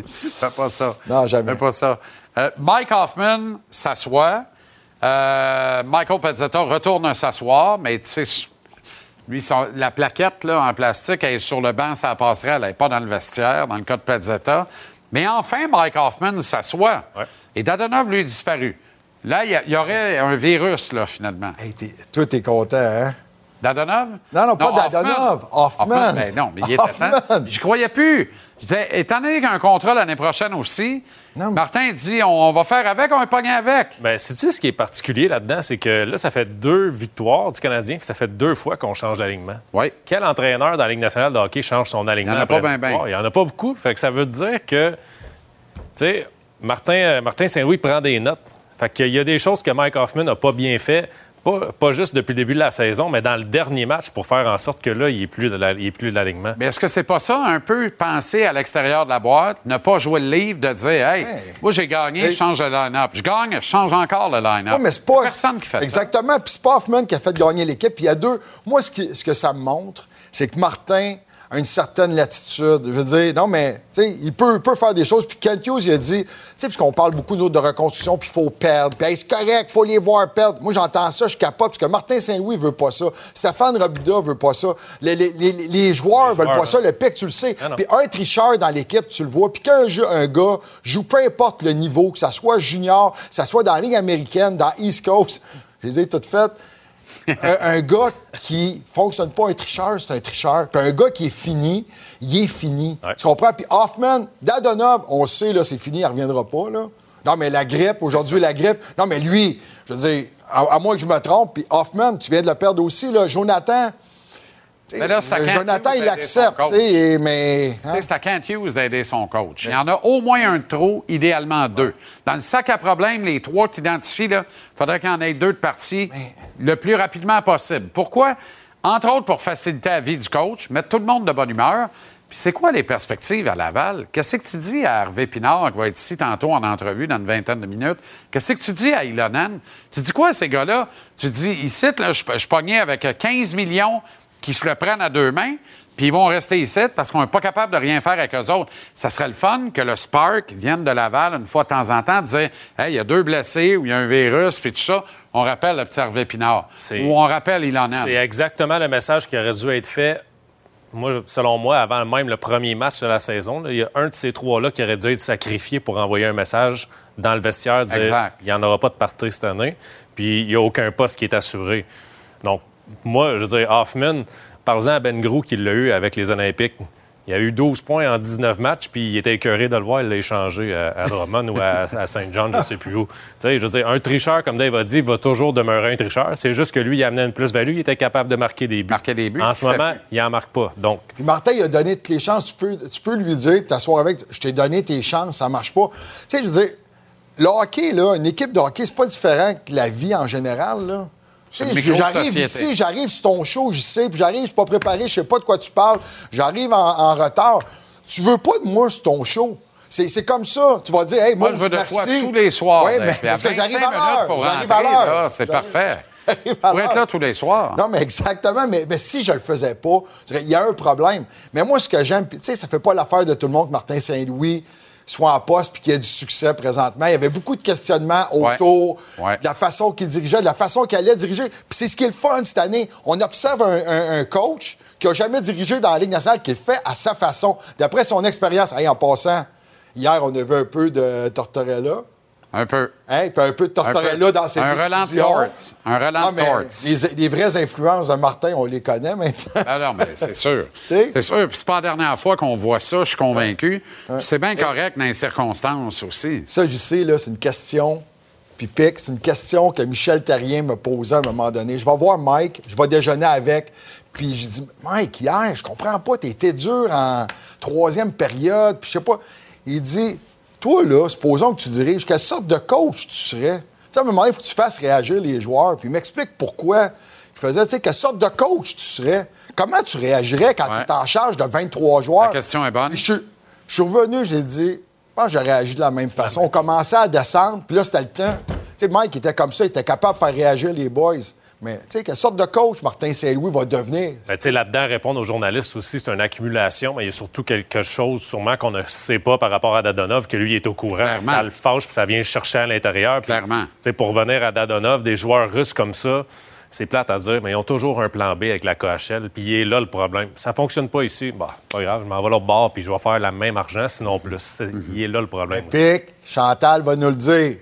Fais pas ça. Non, jamais. Fais pas ça. Euh, Mike Hoffman s'assoit. Euh, Michael Pezzetta retourne s'asseoir, mais tu sais, Lui, son- la plaquette là, en plastique, elle est sur le banc, ça passerait, elle n'est pas dans le vestiaire, dans le cas de Piazzetta. Mais enfin, Mike Hoffman s'assoit. Ouais. Et Dadonov, lui, est disparu. Là, il y, aurait un virus, là, finalement. Hey, toi, t'es content, hein? Dadonov? Non, non, pas Dadonov. Hoffman. Ben non, mais il était temps. Je croyais plus. Je disais, étant donné qu'il y a un contrat l'année prochaine aussi, Non, mais- Martin dit on, on va faire avec, on va pogner avec. Ben, sais-tu ce qui est particulier là-dedans? C'est que là, ça fait deux victoires du Canadien, puis ça fait deux fois qu'on change d'alignement. Oui. Quel entraîneur dans la Ligue nationale de hockey change son alignement? Il y en a après pas ben, ben. Il n'y en a pas beaucoup. Fait que ça veut dire que, tu sais, Martin, euh, Martin Saint-Louis prend des notes. Fait qu'il y a des choses que Mike Hoffman n'a pas bien fait. Pas, pas juste depuis le début de la saison, mais dans le dernier match pour faire en sorte que là, il n'est plus de la- il est plus de l'alignement. Mais est-ce que c'est pas ça, un peu penser à l'extérieur de la boîte, ne pas jouer le livre, de dire Hey, Hey. moi j'ai gagné, Hey. je change le line-up. Je gagne, je change encore le line-up. Ouais, mais c'est pas. personne qui fait ça. Exactement. Puis c'est pas Hoffman qui a fait gagner l'équipe. Puis il y a deux. Moi, ce, qui- ce que ça me montre, c'est que Martin une certaine latitude. Je veux dire, non, mais, tu sais, il peut, il peut faire des choses. Puis Kent Hughes, il a dit, tu sais, puisqu'on parle beaucoup nous autres, de reconstruction, puis il faut perdre. Puis hey, c'est correct, il faut les voir perdre. Moi, j'entends ça, je capote, parce que Martin Saint-Louis veut pas ça. Stéphane Robida veut pas ça. Les, les- les- les joueurs veulent joueurs, pas ça. hein. Le pic, tu le sais. Ah. Puis un tricheur dans l'équipe, tu le vois. Puis qu'un un gars joue peu importe le niveau, que ça soit junior, que ça soit dans la Ligue américaine, dans East Coast, je les ai toutes faites. Un, un gars qui fonctionne pas un tricheur, c'est un tricheur. Puis un gars qui est fini, il est fini. Ouais. Tu comprends? Puis Hoffman, Dadonov, on sait, là, c'est fini, il reviendra pas, là. Non, mais la grippe, aujourd'hui, la grippe. Non, mais lui, je veux dire, à, à moins que je me trompe, puis Hoffman, tu viens de le perdre aussi, là. Jonathan. Mais là, Jonathan, il sais, mais. Hein? C'est à Kent Hughes d'aider son coach. Il y en a au moins un de trop, idéalement deux. Dans le sac à problème, les trois que tu identifies, il faudrait qu'il y en ait deux de partis le plus rapidement possible. Pourquoi? Entre autres, pour faciliter la vie du coach, mettre tout le monde de bonne humeur. Puis c'est quoi les perspectives à Laval? Qu'est-ce que tu dis à Hervé Pinard, qui va être ici tantôt en entrevue dans une vingtaine de minutes? Qu'est-ce que tu dis à Ilonen? Tu dis quoi à ces gars-là? Tu dis, ici, là, je, je pognais avec 15 millions qui se le prennent à deux mains, puis ils vont rester ici parce qu'on n'est pas capable de rien faire avec eux autres. Ça serait le fun que le Spark vienne de Laval une fois de temps en temps dire Hey, il y a deux blessés ou il y a un virus, puis tout ça. On rappelle le petit Hervé Pinard. Ou on rappelle Ilan C'est exactement le message qui aurait dû être fait, moi, selon moi, avant même le premier match de la saison. là. Il y a un de ces trois-là qui aurait dû être sacrifié pour envoyer un message dans le vestiaire, dire Exact. il n'y en aura pas de partie cette année, puis il n'y a aucun poste qui est assuré. Donc, moi, je veux dire, Hoffman, parle-en à Ben Grou qui l'a eu avec les Olympiques. Il a eu 12 points en 19 matchs, puis il était écœuré de le voir, il l'a échangé à, à Drummond ou à, à Saint John, je ne sais plus où. Tu sais, je veux dire, un tricheur, comme Dave a dit, va toujours demeurer un tricheur. C'est juste que lui, il amenait une plus-value, il était capable de marquer des buts. Marquer des buts, En ce fait moment, il n'en marque pas. Donc, Puis Martin, il a donné toutes les chances. Tu peux, tu peux lui dire, puis t'asseoir avec, je t'ai donné tes chances, ça marche pas. Tu sais, je veux dire, le hockey, là, une équipe de hockey, c'est pas différent que la vie en général, là. J'arrive ici, j'arrive sur ton show, je sais, puis j'arrive, je suis pas préparé, je sais pas de quoi tu parles, j'arrive en, en retard. Tu veux pas de moi sur ton show. C'est c'est comme ça. Tu vas dire, hey, moi, Moi, je veux de merci. toi tous les soirs. Oui, mais parce que 25 j'arrive à l'heure. J'arrive à l'heure. là, C'est J'arrive- parfait. Pour être là tous les soirs. Non, mais exactement. Mais, mais si je le faisais pas, il y a un problème. Mais moi, ce que j'aime, puis tu sais, ça fait pas l'affaire de tout le monde que Martin Saint-Louis soit en poste puis qu'il y ait du succès présentement. Il y avait beaucoup de questionnements autour Ouais. De la façon qu'il dirigeait, de la façon qu'il allait diriger. Puis c'est ce qui est le fun cette année. On observe un, un- un coach qui a jamais dirigé dans la Ligue nationale, qui le fait à sa façon, d'après son expérience. Hey, en passant, hier, on a vu un peu de Tortorella. Un peu. Hein, puis un peu de Tortorella dans ses Un Roland décisions. Torts. Un Roland Non, mais Torts. Les, les vraies influences de Martin, on les connaît maintenant. Ah non, mais c'est sûr. C'est sûr. Puis c'est pas la dernière fois qu'on voit ça, je suis convaincu. C'est bien correct dans les circonstances aussi. Ça, je sais, là, c'est une question. Puis pique, c'est une question que Michel Terrien me posait à un moment donné. Je vais voir Mike, je vais déjeuner avec. Puis je dis, Mike, hier, je comprends pas, t'étais dur en troisième période. Puis je sais pas. Il dit, toi, là, supposons que tu diriges, quelle sorte de coach tu serais? Tu sais, à un moment donné, il faut que tu fasses réagir les joueurs. Puis il m'explique pourquoi. Il faisait, tu sais, quelle sorte de coach tu serais? Comment tu réagirais quand Ouais. tu es en charge de 23 joueurs? La question est bonne. Je, je suis revenu, j'ai dit, pense que j'ai réagi de la même façon. On commençait à descendre, puis là, c'était le temps. Tu sais, Mike était comme ça, il était capable de faire réagir les boys. Mais, tu sais, quelle sorte de coach Martin Saint-Louis va devenir? Ben, tu sais, là-dedans, répondre aux journalistes aussi, c'est une accumulation, mais il y a surtout quelque chose, sûrement, qu'on ne sait pas par rapport à Dadonov, que lui est au courant. Clairement. Ça le fâche, puis ça vient chercher à l'intérieur. Clairement. tu sais, Pour revenir à Dadonov, des joueurs russes comme ça, c'est plate à dire, mais ils ont toujours un plan B avec la KHL, puis il est là le problème. Ça fonctionne pas ici, bah, pas grave, je m'en vais l'autre bord, puis je vais faire la même argent, sinon plus. C'est- Il est là le problème. Pic, Chantal va nous le dire.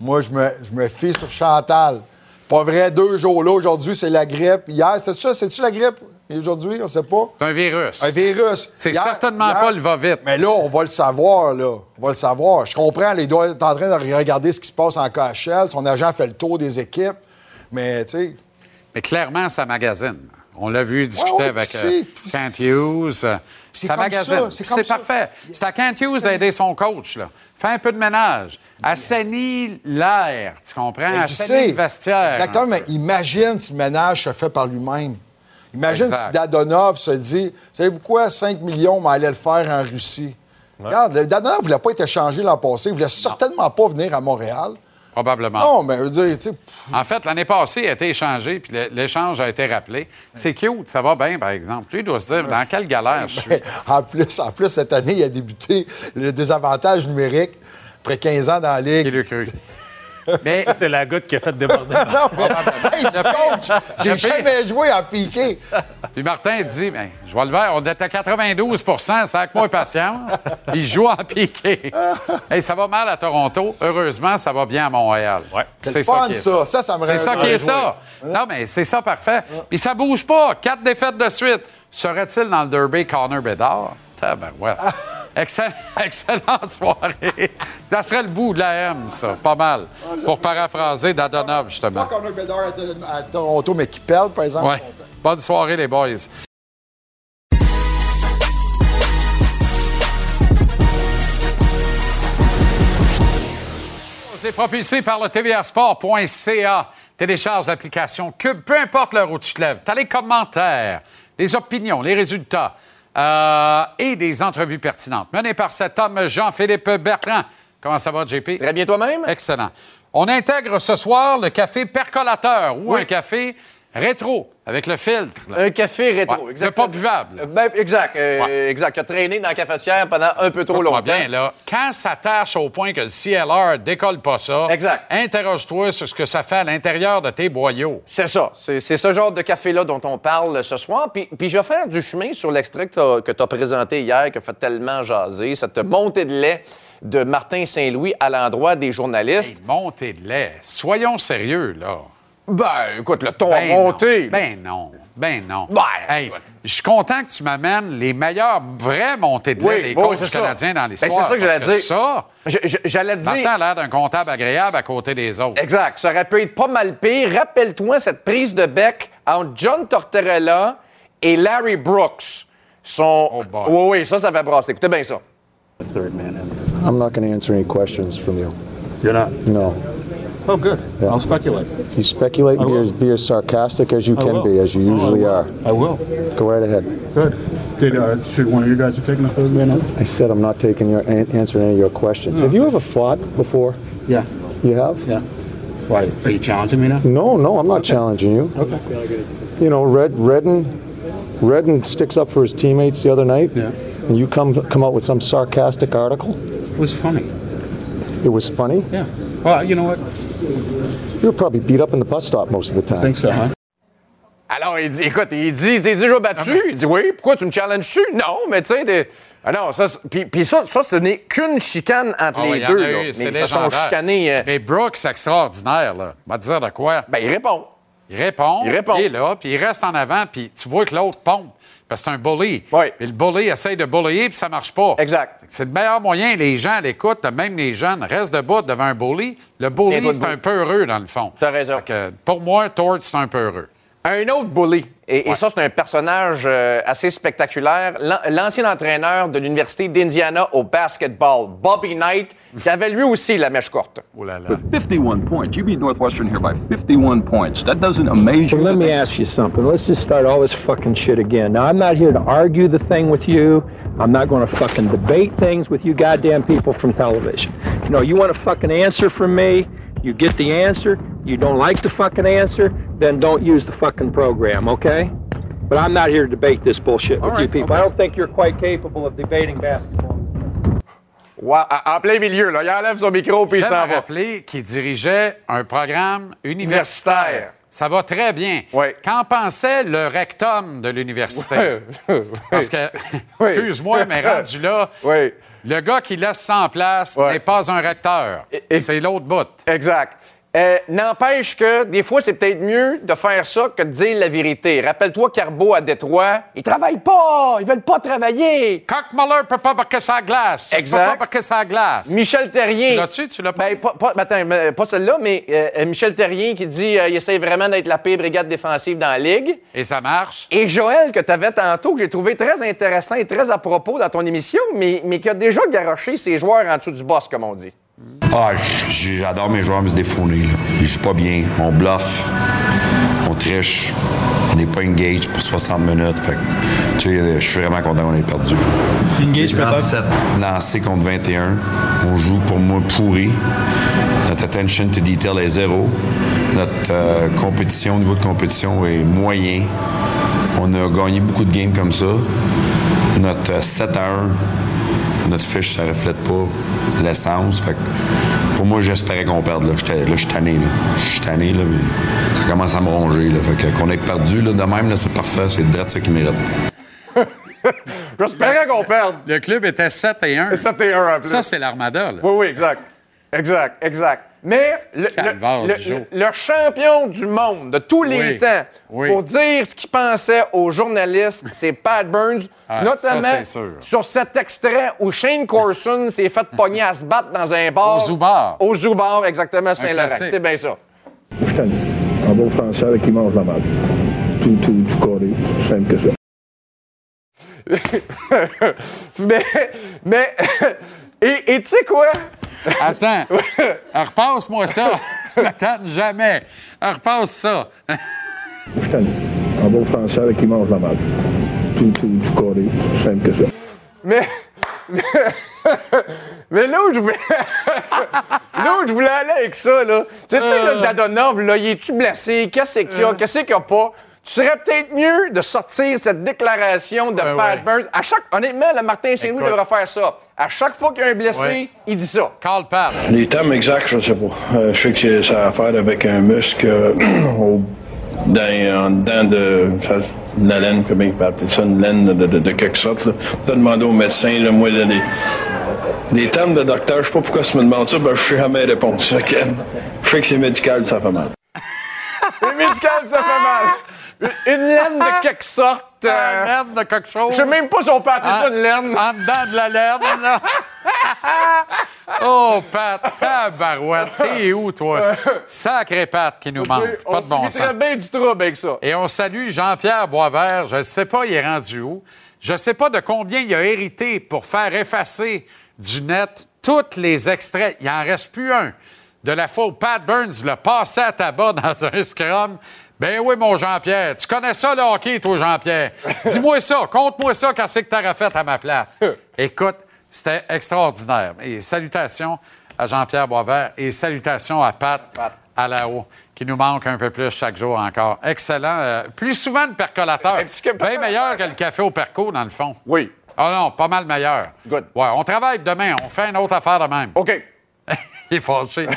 Moi, je me, je me fie sur Chantal. Pas vrai, deux jours là. Aujourd'hui, c'est la grippe. Hier, c'est ça? C'est-tu la grippe? Et aujourd'hui, on ne sait pas. C'est un virus. Un virus. C'est certainement hier- pas le va-vite. Mais là, on va le savoir, là. On va le savoir. Je comprends, il doit être en train de regarder ce qui se passe en KHL. Son agent fait le tour des équipes. Mais, tu sais, Mais clairement, ça magasine. On l'a vu discuter Ouais, ouais, avec euh, Kent c'est- Hughes. c'est Ça magasine. c'est parfait. C'est à Kent Hughes d'aider son coach. Là. Fais un peu de ménage. Assainit l'air, tu comprends? Sais. le vestiaire. Exactement, mais imagine si le ménage se fait par lui-même. Imagine Exact. si Dadonov se dit Savez-vous quoi, 5 millions, mais allait le faire en Russie. Regarde, le Dadonov ne voulait pas être échangé l'an passé. Il ne voulait certainement pas venir à Montréal. Probablement. Non, mais je veux dire, tu sais, En fait, l'année passée, il a été échangé, puis l'échange a été rappelé. C'est cute, ça va bien, par exemple. Lui, il doit se dire, dans quelle galère je suis? en plus, en plus, cette année, il a débuté le désavantage numérique après 15 ans dans la Ligue. Il le cru. Mais C'est la goutte qui a fait déborder. Non, mais, hey, coach, j'ai jamais joué en piqué. Puis Martin dit, ben, je vais le faire. On est à 92% ça avec moi patience. Puis il joue en piqué. Hey, ça va mal à Toronto. Heureusement, ça va bien à Montréal. Ouais. C'est fun, qui est ça. Ça, ça me C'est ça qui est ça. Non, mais c'est ça, parfait. Puis ça bouge pas. Quatre défaites de suite. Serait-il dans le derby Connor Bedard? Tabarouette. Excellent, excellente soirée. Ça serait le bout de la M, ça. Pas mal. Pour paraphraser Dadonov, justement. Pas Connor Bedard à, à Toronto, mais qui perd, par exemple. Ouais. Bonne soirée, les boys. C'est propulsé par le tvrsport.ca. Télécharge l'application Cube, peu importe l'heure où tu te lèves. Tu as les commentaires, les opinions, les résultats euh, et des entrevues pertinentes. Menées par cet homme, Jean-Philippe Bertrand. Comment ça va, JP? Très bien toi-même? Excellent. On intègre ce soir le café percolateur ou Oui. un café rétro avec le filtre. là. Un café rétro, Ouais, exactement. c'est pas buvable. Euh, ben, exact, euh, Ouais. exact. A traîné dans la cafetière pendant un peu trop longtemps. bien, là, quand ça tâche au point que le CLR décolle pas ça, Exact. interroge-toi sur ce que ça fait à l'intérieur de tes boyaux. C'est ça. C'est ce genre de café-là dont on parle ce soir. Puis, puis je vais faire du chemin sur l'extrait que tu as, présenté hier, qui a fait tellement jaser, cette montée de lait de Martin Saint-Louis à l'endroit des journalistes. Hey, montée de lait. Soyons sérieux, là. Ben, écoute, le ton a Ben monté. non. Ben non. Ben non. Ben, Hey, je suis content que tu m'amènes les meilleures vraies montées de lait Oui, des coachs canadiens dans Ben, l'histoire. c'est ça que j'allais dire. Ça, J'allais dire. Martin a l'air d'un comptable agréable à côté des autres. Exact. Ça aurait pu être pas mal pire. Rappelle-toi cette prise de bec entre John Tortorella et Larry Brooks. Son... Oh boy. oui, oui, ça, ça fait brasser. Écoutez bien ça. I'm not going to answer any questions from you. You're not? No. Oh, good. Yeah. I'll speculate. You speculate, be as, be as sarcastic as you I can will. be, as you Oh, I usually are. I will. Go right ahead. Good. Did uh, should one of you guys have taken a third man out? I said I'm not taking your an- answering any of your questions. Have you ever fought before? Yeah. You have? Yeah. Why? Are you challenging me now? No, no, I'm not challenging you. Okay. You know, Red Redden, Redden sticks up for his teammates the other night. Yeah. And you come come out with some sarcastic article. It was funny. It was funny. Yeah. Well, you know what? You were probably beat up in the bus stop most of the time. I think so, huh? Alors, il dit, écoute, il dit, t'es déjà battu? Il dit, oui, pourquoi tu me challenges-tu? Non, mais tu sais, des- ah non, ça, puis, puis ça, ça, ce n'est qu'une chicane entre Ah les oui, il y en deux. a là. eu, c'est Mais ils se sont légendaire. chicanés. euh, Mais Brooks, c'est extraordinaire, là. Va te dire de quoi? ben, il répond. Il répond. Il répond. Il est là, puis il reste en avant, puis tu vois que l'autre pompe. Parce que c'est un bully. Oui. Puis le bully essaye de bullier, puis ça marche pas. Exact. C'est le meilleur moyen. Les gens à l'écoute, même les jeunes, restent debout devant un bully. Le bully, c'est un peu heureux, dans le fond. T'as raison. Que, pour moi, Tort, c'est un peu heureux. Un autre bully, et, et Ouais. ça, c'est un personnage euh, assez spectaculaire, L'an- l'ancien entraîneur de l'Université d'Indiana au basketball, Bobby Knight, qui avait lui aussi la mèche courte. Oh là là. 51 points. You beat Northwestern here by 51 points. That doesn't amaze you. Well, let me ask you something. Let's just start all this fucking shit again. Now, I'm not here to argue the thing with you. I'm not going to fucking debate things with you goddamn people from television. You know, you want a fucking answer from me, you get the answer. You don't like the fucking answer, then don't use the fucking program, okay? But I'm not here to debate this bullshit with All you right, people. I don't think you're quite capable of debating basketball. Ouais, en plein milieu, là. Il enlève son micro puis il J'aime s'en va. rappeler qu'il dirigeait un programme universitaire. Universitaire. Ça va très bien. Qu'en pensait le rectum de l'université? Parce que, excuse-moi, mais rendu là, le gars qui laisse sans place n'est pas un recteur. C'est l'autre bout. Exact. Euh, n'empêche que des fois, c'est peut-être mieux de faire ça que de dire la vérité. Rappelle-toi Carbo à Détroit, ils travaillent pas, ils veulent pas travailler. Cockmuller peut pas marquer sa glace. Exact. Pas marquer sa glace. Michel Terrien. Tu l'as-tu? Tu l'as pas? Ben, pas, pas, attends, pas celle-là, mais euh, Michel Terrien qui dit qu'il essaie vraiment d'être la pire brigade défensive dans la Ligue. Et ça marche. Et Joël, que tu avais tantôt, que j'ai trouvé très intéressant et très à propos dans ton émission, mais, mais qui a déjà garoché ses joueurs en dessous du boss, comme on dit. Ah, j'adore mes joueurs, c'est des fournis, là. Ils jouent pas bien. On bluffe. On triche. On n'est pas engaged pour 60 minutes. Fait tu sais, je suis vraiment content qu'on ait perdu. Engage peut-être? 37 lancés contre 21. On joue pour moi pourri. Notre attention to detail est zéro. Notre euh, compétition, au niveau de compétition est moyen. On a gagné beaucoup de games comme ça. Notre euh, 7 à 1, notre fiche, ça reflète pas l'essence. Fait que pour moi, j'espérais qu'on perde. Là, je suis tanné. Là. Je suis tanné, là, mais ça commence à me ronger. Là. Fait que qu'on ait perdu là, de même, là, c'est parfait. C'est direct ça qui mérite. J'espérais qu'on perde. Le club était 7 et 1. 7 et 1 en plus. Ça, c'est l'armada. là. Oui, oui, exact. Exact, exact. Mais le, Calvaire, le- Joe. le- le champion du monde de tous les Oui, temps oui. pour dire ce qu'il pensait aux journalistes, c'est Pat Burns, Ah, notamment ça, sur cet extrait où Shane Corson s'est fait pogner à se battre dans un bar. Au Zoubar. Au Zoubar, exactement, Saint-Laurent. C'est bien ça. Je tanné. En bon français, avec qui mange la marde. Tout, tout, tout carré. Simple que ça. mais, mais, et tu sais quoi? Attends. Repasse-moi ça. Attends, jamais. Repasse ça. Je suis. En bon français, avec qui mange la marde. Tout, tout, tout carré. Simple que ça. Mais, mais, mais là où je voulais, là où je voulais aller avec ça, là, tu sais, tu sais, le Dadonov, là, il est-tu blessé? Qu'est-ce qu'il y a? Qu'est-ce qu'il y a pas? Tu serais peut-être mieux de sortir cette déclaration de Ouais, Pat ouais. Burns. À chaque, honnêtement, le Martin Saint-Louis devrait faire ça. À chaque fois qu'il y a un blessé, Ouais. il dit ça. Carl Pat. Les termes exacts, je sais pas. Euh, je sais que c'est- ça a à faire avec un muscle euh, au, dans, en dedans de, la laine, comment il peut appeler ça, une laine de, de, de quelque sorte. Là. T'as demandé au médecin, là, moi, là, les, les termes de docteur, je sais pas pourquoi tu me demandes ça, ben, je sais jamais répondre. Je sais que c'est médical, ça fait mal. C'est médical, ça fait mal. Une une laine de quelque sorte. euh, Un laine de quelque chose. je sais même pas si on peut appeler ça une laine. En dedans de la laine, là. oh, Pat, tabarouette. T'es où, toi? Sacré Pat qui nous manque. on Pas de bon sens. bien du trouble avec ça. Et on salue Jean-Pierre Boisvert. Je ne sais pas, il est rendu où. Je ne sais pas de combien il a hérité pour faire effacer du net tous les extraits. Il n'en reste plus un. De la fois où Pat Burns l'a passé à tabac dans un scrum. Ben oui, mon Jean-Pierre. Tu connais ça, le hockey, toi, Jean-Pierre? Dis-moi ça. Conte-moi ça, qu'est-ce que t'aurais fait à ma place? Écoute, c'était extraordinaire. Et salutations à Jean-Pierre Boisvert et salutations à Pat, à la haut, qui nous manque un peu plus chaque jour encore. Excellent. Euh, plus souvent de percolateur. Bien meilleur que le café au perco, dans le fond. Oui. Ah non, pas mal meilleur. Good. Ouais, on travaille demain. On fait une autre affaire de même. OK. Il est fâché.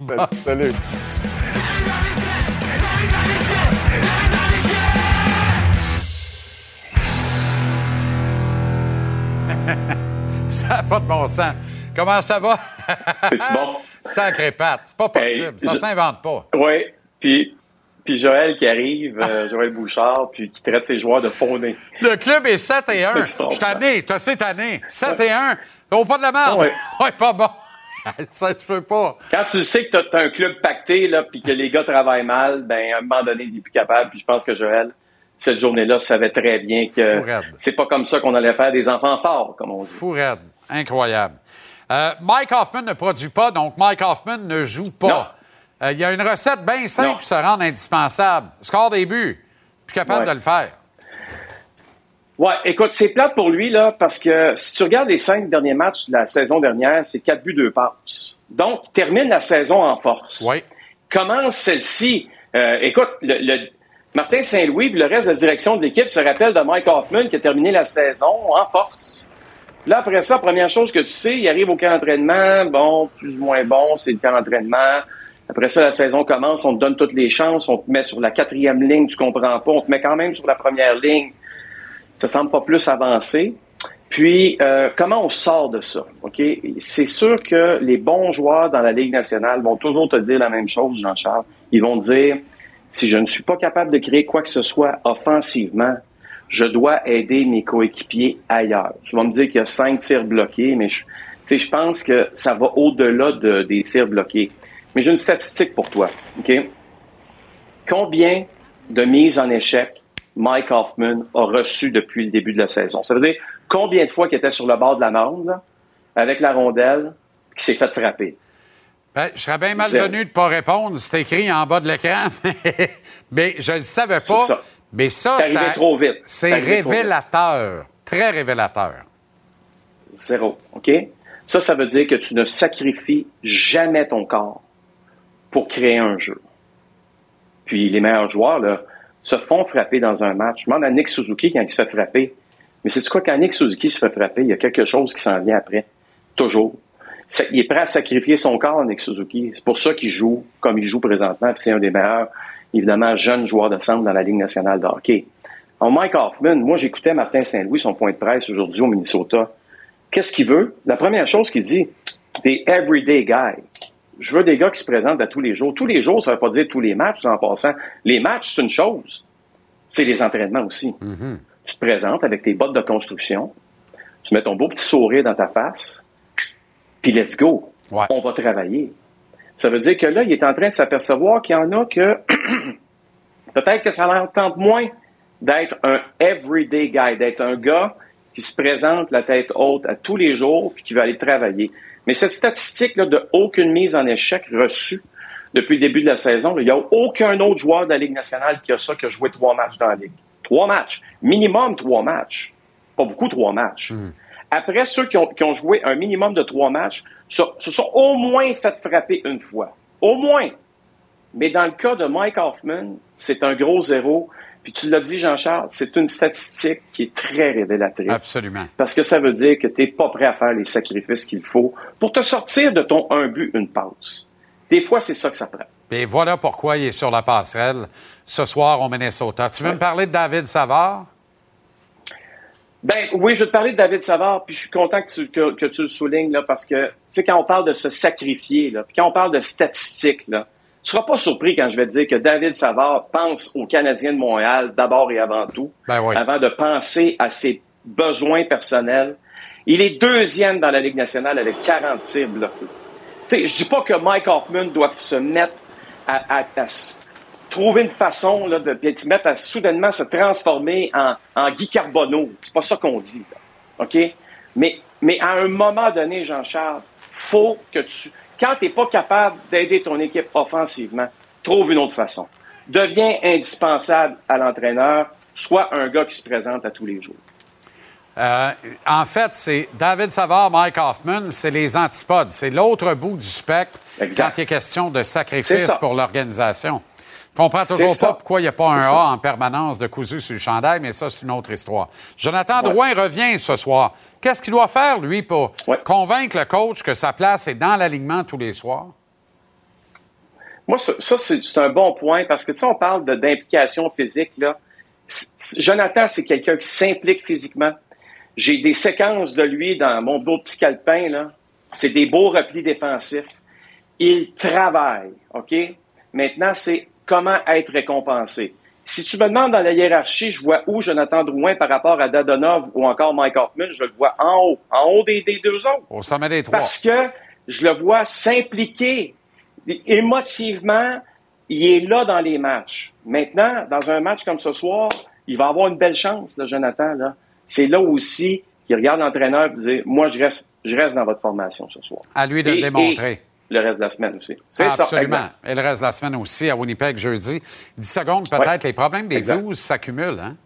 Bon. Salut. ça n'a pas de bon sens. Comment ça va? C'est-tu bon? Sacré patte. C'est pas possible. Hey, ça je- s'invente pas. Oui. Puis, puis Joël qui arrive, euh, Joël Bouchard, puis qui traite ses joueurs de fondés. Le club est 7 et 1. C'est Je tanné. Cette année. 7 et 1. T'as pas de la merde. Ouais. ouais, pas bon. ça se fait pas. Quand tu sais que t'as as un club pacté, là, puis que les gars travaillent mal, ben à un moment donné, il est plus capable. Puis je pense que Joël, cette journée-là, savait très bien que c'est pas comme ça qu'on allait faire des enfants forts, comme on dit. Fou raide. Incroyable. Euh, Mike Hoffman ne produit pas, donc Mike Hoffman ne joue pas. Euh, Il y a une recette bien simple pour se rendre indispensable. Score des buts. Plus capable Ouais. de le faire. Ouais, écoute, c'est plate pour lui, là, parce que si tu regardes les cinq derniers matchs de la saison dernière, c'est quatre buts, deux passes. Donc, il termine la saison en force. Oui. Commence celle-ci. euh, écoute, le, le- Martin Saint-Louis et le reste de la direction de l'équipe se rappellent de Mike Hoffman qui a terminé la saison en force. Là, après ça, première chose que tu sais, il arrive au camp d'entraînement, bon, plus ou moins bon, c'est le camp d'entraînement. Après ça, la saison commence, on te donne toutes les chances, on te met sur la quatrième ligne, tu comprends pas, on te met quand même sur la première ligne. Ça semble pas plus avancé. Puis, euh, comment on sort de ça? OK? C'est sûr que les bons joueurs dans la Ligue nationale vont toujours te dire la même chose, Jean-Charles. Ils vont dire, si je ne suis pas capable de créer quoi que ce soit offensivement, je dois aider mes coéquipiers ailleurs. Tu vas me dire qu'il y a cinq tirs bloqués, mais je, pense que ça va au-delà de, des tirs bloqués. Mais j'ai une statistique pour toi. OK? Combien de mises en échec Mike Hoffman a reçu depuis le début de la saison? Ça veut dire combien de fois qu'il était sur le bord de la bande, avec la rondelle, qui s'est fait frapper? Ben, je serais bien malvenu de ne pas répondre. C'est écrit en bas de l'écran. mais je ne le savais pas. Ça. Mais ça, ça trop vite. c'est révélateur. Très révélateur. Zéro. OK? Ça, ça veut dire que tu ne sacrifies jamais ton corps pour créer un jeu. Puis les meilleurs joueurs là, se font frapper dans un match. Je demande à Nick Suzuki quand il se fait frapper. Mais c'est quoi, quand Nick Suzuki se fait frapper, il y a quelque chose qui s'en vient après. Toujours. Il est prêt à sacrifier son corps, Nick Suzuki. C'est pour ça qu'il joue comme il joue présentement. Puis c'est un des meilleurs, évidemment, jeunes joueurs de centre dans la Ligue nationale de hockey. En Mike Hoffman, moi, j'écoutais Martin Saint-Louis, son point de presse aujourd'hui au Minnesota. Qu'est-ce qu'il veut? La première chose qu'il dit, des everyday guys. Je veux des gars qui se présentent à tous les jours. Tous les jours, ça ne veut pas dire tous les matchs, en passant. Les matchs, c'est une chose. C'est les entraînements aussi. Tu te présentes avec tes bottes de construction. Tu mets ton beau petit sourire dans ta face. Puis let's go. On va travailler. Ça veut dire que là, il est en train de s'apercevoir qu'il y en a que peut-être que ça leur tente moins d'être un everyday guy, d'être un gars qui se présente la tête haute à tous les jours puis qui va aller travailler. Mais cette statistique-là de aucune mise en échec reçue depuis le début de la saison, il n'y a aucun autre joueur de la Ligue nationale qui a ça, qui a joué trois matchs dans la Ligue. Trois matchs. Minimum trois matchs. Pas beaucoup trois matchs. Après, ceux qui ont, joué un minimum de trois matchs se, se sont au moins fait frapper une fois. Au moins. Mais dans le cas de Mike Hoffman, c'est un gros zéro. Puis tu l'as dit, Jean-Charles, c'est une statistique qui est très révélatrice. Absolument. Parce que ça veut dire que tu n'es pas prêt à faire les sacrifices qu'il faut pour te sortir de ton un but, une passe. Des fois, c'est ça que ça prend. Et voilà pourquoi il est sur la passerelle ce soir au Minnesota. Tu veux me parler de David Savard? Ben oui, je vais te parler de David Savard, puis je suis content que tu, que, tu le soulignes, là, parce que, tu sais, quand on parle de se sacrifier, là, puis quand on parle de statistiques, là, tu seras pas surpris quand je vais te dire que David Savard pense aux Canadiens de Montréal d'abord et avant tout, ben avant de penser à ses besoins personnels. Il est deuxième dans la Ligue nationale avec 40 tirs bloqués. Tu sais, je dis pas que Mike Hoffman doit se mettre à, à, trouver une façon là, de se mettre à soudainement se transformer en, en Guy Carbonneau. C'est pas ça qu'on dit. Là. OK? Mais, mais à un moment donné, Jean-Charles, faut que tu quand tu n'es pas capable d'aider ton équipe offensivement, trouve une autre façon. Deviens indispensable à l'entraîneur, soit un gars qui se présente à tous les jours. Euh, en fait, c'est David Savard, Mike Hoffman, c'est les antipodes. C'est l'autre bout du spectre quand il est question de sacrifice pour l'organisation. Je comprends toujours pas pourquoi il n'y a pas un A en permanence de cousu sur le chandail, mais ça, c'est une autre histoire. Jonathan Drouin revient ce soir. Qu'est-ce qu'il doit faire, lui, pour convaincre le coach que sa place est dans l'alignement tous les soirs? Moi, ça, c'est un bon point parce que, tu sais, on parle d'implication physique, là. Jonathan, c'est quelqu'un qui s'implique physiquement. J'ai des séquences de lui dans mon beau petit calepin, là. C'est des beaux replis défensifs. Il travaille, OK? Maintenant, c'est comment être récompensé. Si tu me demandes dans la hiérarchie, je vois où Jonathan Drouin par rapport à Dadonov ou encore Mike Hoffman, je le vois en haut, en haut des, deux autres. Au sommet des trois. Parce que je le vois s'impliquer émotivement. Il est là dans les matchs. Maintenant, dans un match comme ce soir, il va avoir une belle chance, là, Jonathan. Là. C'est là aussi qu'il regarde l'entraîneur et dit Moi, je reste, je reste dans votre formation ce soir. À lui de le démontrer le reste de la semaine aussi. C'est Absolument. Et le reste de la semaine aussi à Winnipeg jeudi. 10 secondes peut-être. Les problèmes des Blues s'accumulent, hein?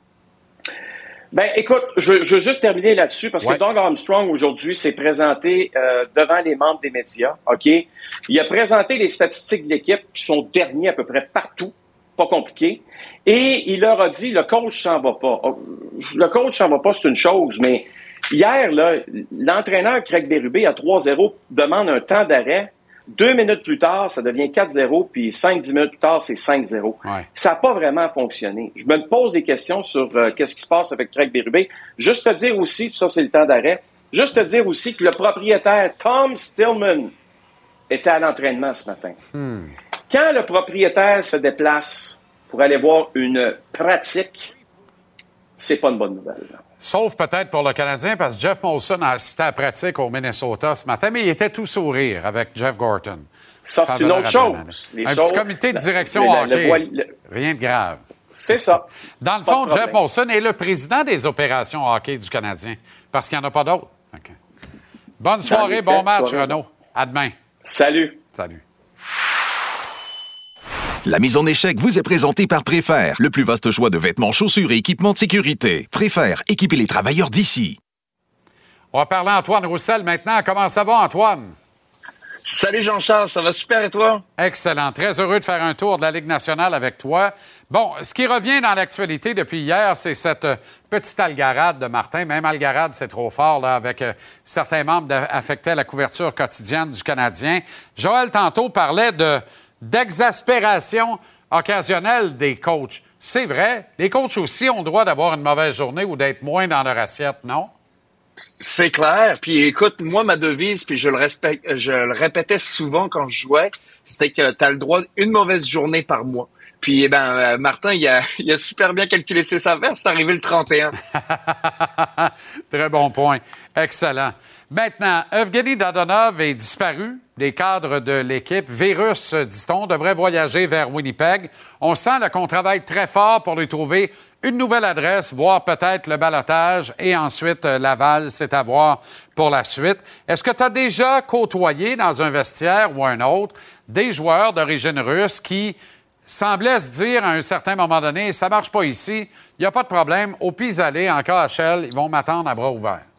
Ben, écoute, je, veux juste terminer là-dessus parce que Doug Armstrong aujourd'hui s'est présenté euh, devant les membres des médias. Ok, il a présenté les statistiques de l'équipe qui sont derniers à peu près partout, pas compliqué, et il leur a dit le coach s'en va pas. Oh, le coach s'en va pas, c'est une chose, mais hier là, l'entraîneur Craig Berube à 3-0 demande un temps d'arrêt Deux minutes plus tard, ça devient 4-0, puis 5-10 minutes plus tard, c'est 5-0. Ça n'a pas vraiment fonctionné. Je me pose des questions sur euh, qu'est-ce qui se passe avec Craig Berube. Juste te dire aussi, puis ça c'est le temps d'arrêt, juste te dire aussi que le propriétaire Tom Stillman était à l'entraînement ce matin. Hmm. Quand le propriétaire se déplace pour aller voir une pratique, c'est pas une bonne nouvelle. Sauf peut-être pour le Canadien, parce que Jeff Molson a assisté à la pratique au Minnesota ce matin, mais il était tout sourire avec Jeff Gorton. Ça, c'est une autre chose. Les un choses- petit comité de direction hockey. le- Rien de grave. C'est ça. Dans le fond, Jeff. Molson est le président des opérations hockey du Canadien, parce qu'il n'y en a pas d'autres. Bonne soirée, bon match, soirée. Renaud. À demain. Salut. Salut. La mise en échec vous est présentée par Préfère, le plus vaste choix de vêtements, chaussures et équipements de sécurité. Préfère, équipez les travailleurs d'ici. On va parler à Antoine Roussel maintenant. Comment ça va, Antoine? Salut Jean-Charles, ça va super et toi? Excellent. Très heureux de faire un tour de la Ligue nationale avec toi. Bon, ce qui revient dans l'actualité depuis hier, c'est cette euh, petite algarade de Martin. Même algarade, c'est trop fort, là, avec euh, certains membres affectés à la couverture quotidienne du Canadien. Joël, tantôt, parlait de, d'exaspération occasionnelle des coachs. C'est vrai. Les coachs aussi ont le droit d'avoir une mauvaise journée ou d'être moins dans leur assiette, non? C'est clair. Puis écoute, moi, ma devise, puis je le, respecte, je le répétais souvent quand je jouais, c'était que tu as le droit d'une mauvaise journée par mois. Puis, eh ben, euh, Martin, il a, il a super bien calculé ses affaires. C'est arrivé le 31. Très bon point. Excellent. Maintenant, Evgeny Dadonov est disparu des cadres de l'équipe. Virus, dit-on, devrait voyager vers Winnipeg. On sent qu'on travaille très fort pour lui trouver une nouvelle adresse, voire peut-être le balotage, et ensuite euh, Laval, c'est à voir pour la suite. Est-ce que tu as déjà côtoyé dans un vestiaire ou un autre des joueurs d'origine russe qui semblaient se dire à un certain moment donné, ça marche pas ici, il n'y a pas de problème, au pis-aller, en KHL, ils vont m'attendre à bras ouverts.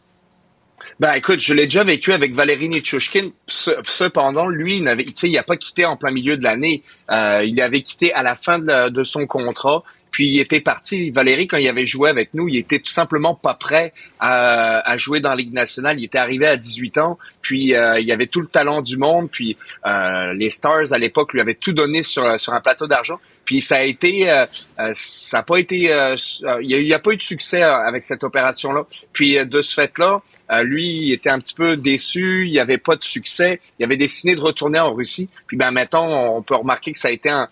Ben écoute, je l'ai déjà vécu avec Valérie Nichushkin. Ce- Cependant, lui, il n'avait, il a pas quitté en plein milieu de l'année. Euh, il avait quitté à la fin de, de son contrat. Puis il était parti. Valérie, quand il avait joué avec nous, il était tout simplement pas prêt à, à jouer dans la Ligue nationale. Il était arrivé à 18 ans. Puis euh, il avait tout le talent du monde. Puis euh, les Stars à l'époque lui avaient tout donné sur sur un plateau d'argent. Puis ça a été, euh, euh, ça a pas été, euh, euh, il y a, pas eu de succès euh, avec cette opération-là. Puis de ce fait-là, lui il était un petit peu déçu. Il y avait pas de succès. Il avait décidé de retourner en Russie. Puis ben maintenant, on peut remarquer que ça a été un,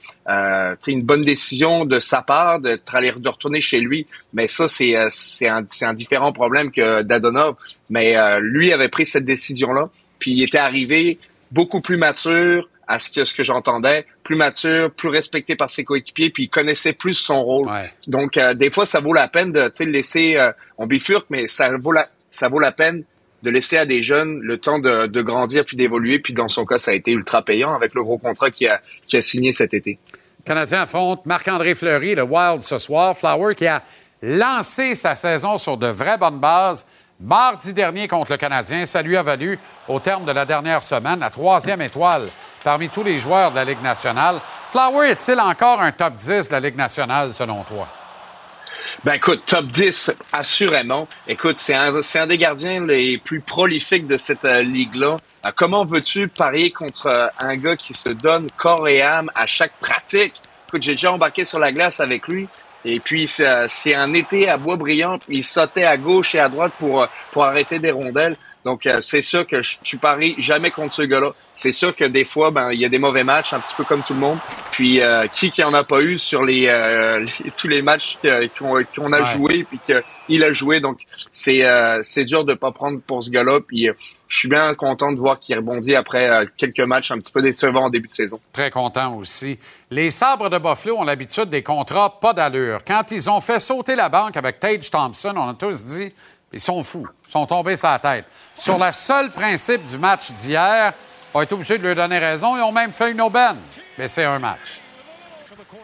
une bonne décision de sa part de, de retourner chez lui. Mais ça, c'est c'est un, un différent problème que Dadonov. Mais lui avait pris cette décision-là. Puis il était arrivé beaucoup plus mature à ce que, ce que j'entendais, plus mature, plus respecté par ses coéquipiers, puis il connaissait plus son rôle. Donc, euh, des fois, ça vaut la peine de tu sais, le laisser, euh, on bifurque, mais ça vaut, la, ça vaut la peine de laisser à des jeunes le temps de, de grandir puis d'évoluer. Puis dans son cas, ça a été ultra payant avec le gros contrat qu'il a, a signé cet été. Le Canadien affronte Marc-André Fleury, le Wild, ce soir. Flower qui a lancé sa saison sur de vraies bonnes bases mardi dernier contre le Canadien. Ça lui a valu, au terme de la dernière semaine, la troisième étoile parmi tous les joueurs de la Ligue nationale. Flower est-il encore un top 10 de la Ligue nationale, selon toi? Ben écoute, top 10, assurément. Écoute, c'est un, des gardiens les plus prolifiques de cette euh, ligue-là. Euh, comment veux-tu parier contre euh, un gars qui se donne corps et âme à chaque pratique? Écoute, j'ai déjà embarqué sur la glace avec lui. Et puis, c'est un été à Boisbriand. Il sautait à gauche et à droite pour arrêter des rondelles. Donc, euh, c'est sûr que je, je parie jamais contre ce gars-là. C'est sûr que des fois, ben, il y a des mauvais matchs, un petit peu comme tout le monde. Puis, euh, qui qui en a pas eu sur les, euh, les- tous les matchs qu'on a Ouais. joué puis qu'il a joué. Donc, c'est euh, c'est dur de pas prendre pour ce gars-là. Puis, je suis bien content de voir qu'il rebondit après quelques matchs un petit peu décevants en début de saison. Très content aussi. Les sabres de Buffalo ont l'habitude des contrats pas d'allure. Quand ils ont fait sauter la banque avec Tage Thompson, on a tous dit ils sont fous, ils sont tombés sur la tête. Sur le seul principe du match d'hier, on été obligé de leur donner raison. Ils ont même fait une aubaine. Mais c'est un match.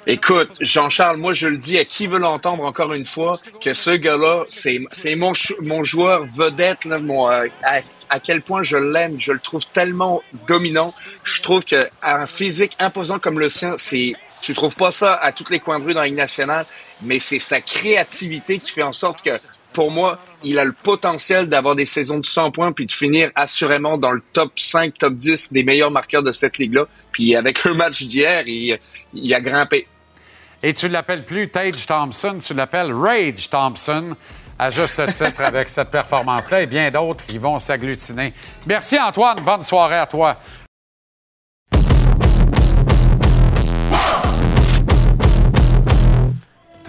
Écoute, Jean-Charles, moi je le dis à qui veut l'entendre encore une fois, que ce gars-là, c'est mon, joueur vedette, euh, à, quel point je l'aime, je le trouve tellement dominant. Je trouve que un physique imposant comme le sien, c'est tu trouves pas ça à toutes les coins de rue dans la Ligue nationale, mais c'est sa créativité qui fait en sorte que pour moi, il a le potentiel d'avoir des saisons de 100 points puis de finir assurément dans le top 5, top 10 des meilleurs marqueurs de cette ligue-là. Puis avec le match d'hier, il, il a grimpé. Et tu l'appelles plus Tage Thompson, tu l'appelles Rage Thompson, à juste titre avec cette performance-là. Et bien d'autres, ils vont s'agglutiner. Merci Antoine, bonne soirée à toi.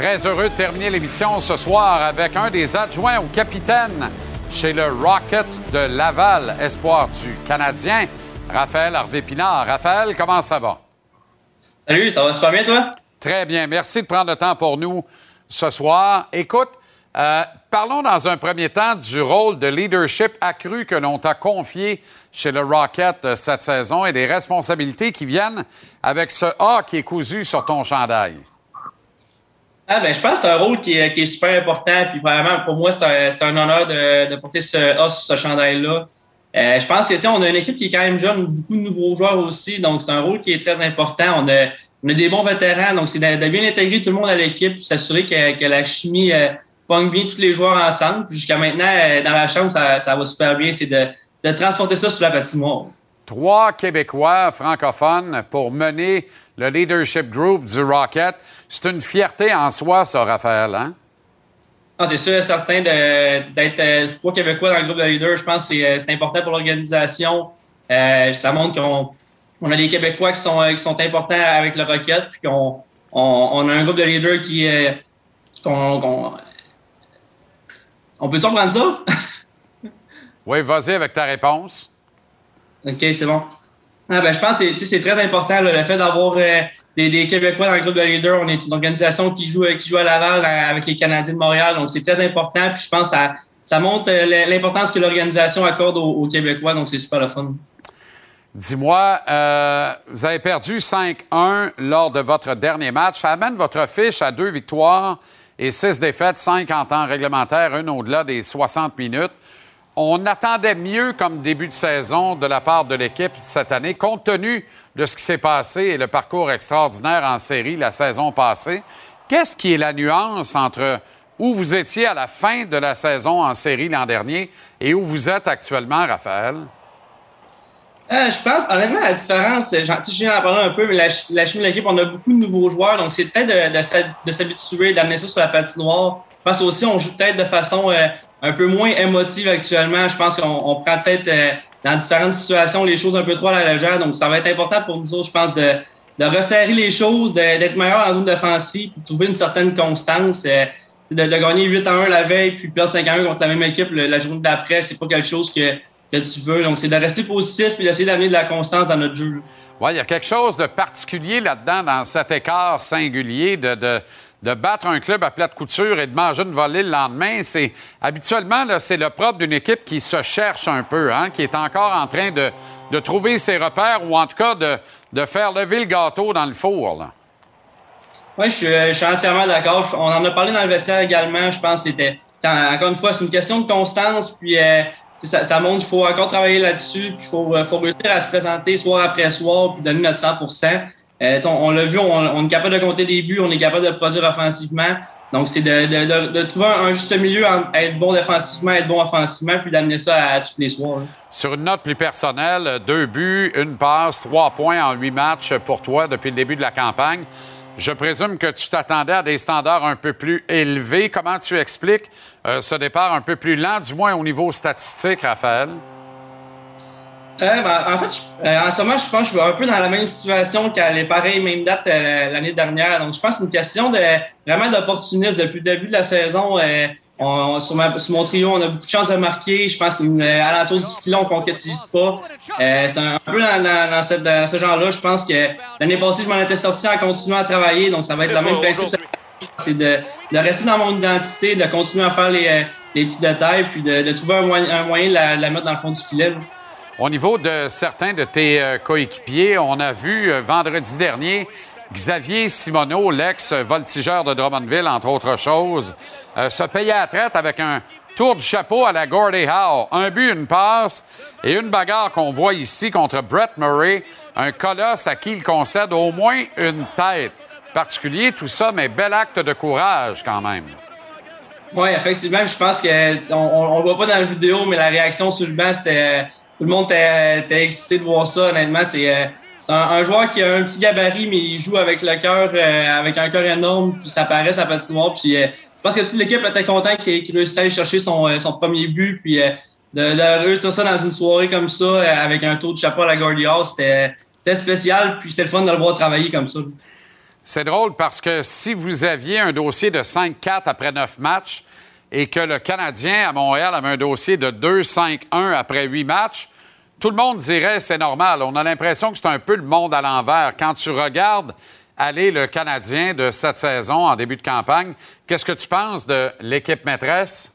Très heureux de terminer l'émission ce soir avec un des adjoints au capitaine chez le Rocket de Laval, espoir du Canadien, Raphaël Harvey-Pinard. Raphaël, comment ça va? Salut, ça va super bien, toi? Très bien. Merci de prendre le temps pour nous ce soir. Écoute, euh, parlons dans un premier temps du rôle de leadership accru que l'on t'a confié chez le Rocket euh, cette saison et des responsabilités qui viennent avec ce A qui est cousu sur ton chandail. Ah, ben, je pense que c'est un rôle qui est, super important. Puis vraiment, pour moi, c'est un, un, honneur de, porter ce A sur ce chandail-là. Euh, je pense que on a une équipe qui est quand même jeune, beaucoup de nouveaux joueurs aussi. Donc, c'est un rôle qui est très important. On a, on a des bons vétérans. Donc, c'est de, bien intégrer tout le monde à l'équipe, s'assurer que, que, la chimie euh, pogne bien tous les joueurs ensemble. Jusqu'à maintenant, euh, dans la chambre, ça, ça va super bien. C'est de, de transporter ça sur la patinoire. Trois Québécois francophones pour mener le leadership group du Rocket. C'est une fierté en soi, ça, Raphaël, hein? Ah, c'est sûr et certain d'être euh, trois Québécois dans le groupe de leaders. Je pense que c'est euh, important pour l'organisation. Euh, ça montre qu'on on a des Québécois qui sont, qui sont importants avec le Rocket, puis qu'on on, a un groupe de leaders qui. on peut-tu reprendre ça? oui, vas-y avec ta réponse. OK, c'est bon. Ah, ben, je pense que c'est très important le fait d'avoir euh, des, Québécois dans le groupe de leaders. On est une organisation qui joue, qui joue à Laval avec les Canadiens de Montréal. Donc, c'est très important. Puis je pense que ça, montre euh, l'importance que l'organisation accorde aux, Québécois. Donc, c'est super le fun. Dis-moi, euh, vous avez perdu 5-1 lors de votre dernier match. Ça amène votre fiche à deux victoires et six défaites, cinq en temps réglementaire, une au-delà des 60 minutes. On attendait mieux comme début de saison de la part de l'équipe cette année, compte tenu de ce qui s'est passé et le parcours extraordinaire en série la saison passée. Qu'est-ce qui est la nuance entre où vous étiez à la fin de la saison en série l'an dernier et où vous êtes actuellement, Raphaël? Euh, je pense, honnêtement, la différence, je viens d'en parler un peu, mais la, chimie de l'équipe, on a beaucoup de nouveaux joueurs, donc c'est peut-être de, s'habituer, d'amener ça sur la patinoire. Je pense aussi, on joue peut-être de façon euh, un peu moins émotive actuellement. Je pense qu'on prend peut-être euh, dans différentes situations les choses un peu trop à la légère. Donc, ça va être important pour nous autres, je pense, de, de resserrer les choses, d'être meilleur en zone défensive, de trouver une certaine constance. Euh, de, de, gagner 8 à 1 la veille, puis perdre 5 à 1 contre la même équipe la journée d'après, c'est pas quelque chose que, que tu veux. Donc, c'est de rester positif et d'essayer d'amener de la constance dans notre jeu. Oui, il y a quelque chose de particulier là-dedans, dans cet écart singulier de, de de battre un club à plate couture et de manger une volée le lendemain, c'est habituellement c'est le propre d'une équipe qui se cherche un peu, hein, qui est encore en train de, trouver ses repères ou en tout cas de, faire lever le gâteau dans le four. Oui, je suis, entièrement d'accord. On en a parlé dans le vestiaire également. Je pense que c'était encore une fois, c'est une question de constance. Puis euh, ça, montre qu'il faut encore travailler là-dessus. Puis il faut, euh, faut réussir à se présenter soir après soir puis donner notre 100 euh, on, l'a vu, on, est capable de compter des buts, on est capable de produire offensivement. Donc, c'est de, trouver un, juste milieu entre être bon défensivement, être bon offensivement, puis d'amener ça à, tous les soirs. Sur une note plus personnelle, deux buts, une passe, trois points en huit matchs pour toi depuis le début de la campagne. Je présume que tu t'attendais à des standards un peu plus élevés. Comment tu expliques euh, ce départ un peu plus lent, du moins au niveau statistique, Raphaël? Euh, ben, en fait, euh, en ce moment, je pense que je suis un peu dans la même situation qu'à les pareilles mêmes dates euh, l'année dernière. Donc, je pense que c'est une question de vraiment d'opportunisme depuis le début de la saison. sur, mon trio, on a beaucoup de chances de marquer. Je pense qu'à l'entour du filet, on ne concrétise pas. c'est un, peu dans, ce genre-là. Je pense que l'année passée, je m'en étais sorti en continuant à travailler. Donc, ça va être le même principe. C'est de, rester dans mon identité, de continuer à faire les, petits détails, puis de, trouver un moyen, de la, mettre dans le fond du filet. Au niveau de certains de tes euh, coéquipiers, on a vu euh, vendredi dernier Xavier Simoneau, l'ex-voltigeur de Drummondville, entre autres choses, euh, se payer à traite avec un tour du chapeau à la Gordie Howe. Un but, une passe et une bagarre qu'on voit ici contre Brett Murray, un colosse à qui il concède au moins une tête. Particulier tout ça, mais bel acte de courage quand même. Oui, effectivement, je pense qu'on on, le voit pas dans la vidéo, mais la réaction sur le banc, c'était. Tout le monde était, excité de voir ça, honnêtement. C'est euh, un, joueur qui a un petit gabarit, mais il joue avec le cœur, euh, avec un cœur énorme, puis ça paraît sa noire. Puis euh, je pense que toute l'équipe était contente qu'il réussisse à aller chercher son, premier but. Puis de, réussir ça dans une soirée comme ça, avec un tour de chapeau à la Guardia, c'était spécial. Puis c'est le fun de le voir travailler comme ça. C'est drôle parce que si vous aviez un dossier de 5-4 après 9 matchs et que le Canadien à Montréal avait un dossier de 2-5-1 après 8 matchs, tout le monde dirait c'est normal. On a l'impression que c'est un peu le monde à l'envers. Quand tu regardes aller le Canadien de cette saison en début de campagne, qu'est-ce que tu penses de l'équipe maîtresse?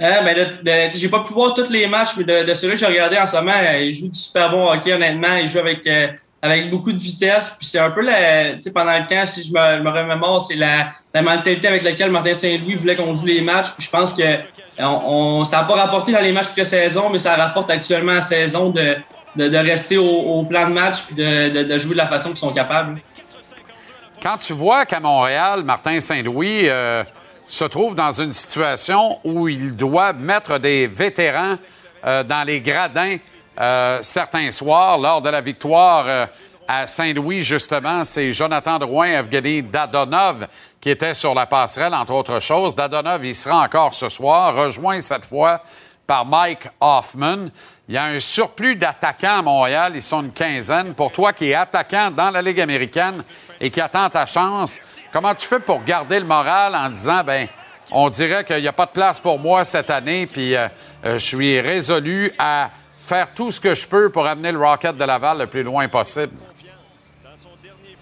Euh, ben, j'ai pas pu voir tous les matchs, mais de, celui que j'ai regardé en ce moment, il joue du super bon hockey, honnêtement. Il joue avec euh, avec beaucoup de vitesse. Puis c'est un peu la, pendant le camp, si je me, me remémore, c'est la, la mentalité avec laquelle Martin Saint-Louis voulait qu'on joue les matchs. Puis je pense que on, ça n'a pas rapporté dans les matchs pré-saison, mais ça rapporte actuellement à saison de, de, rester au, au, plan de match puis de, de, jouer de la façon qu'ils sont capables. Quand tu vois qu'à Montréal, Martin Saint-Louis euh, se trouve dans une situation où il doit mettre des vétérans euh, dans les gradins euh, certains soirs, lors de la victoire euh, à Saint-Louis, justement, c'est Jonathan Drouin, Evgeny Dadonov qui était sur la passerelle, entre autres choses. Dadonov, il sera encore ce soir, rejoint cette fois par Mike Hoffman. Il y a un surplus d'attaquants à Montréal, ils sont une quinzaine. Pour toi qui es attaquant dans la Ligue américaine et qui attend ta chance, comment tu fais pour garder le moral en disant, ben, on dirait qu'il n'y a pas de place pour moi cette année, puis euh, je suis résolu à faire tout ce que je peux pour amener le Rocket de Laval le plus loin possible?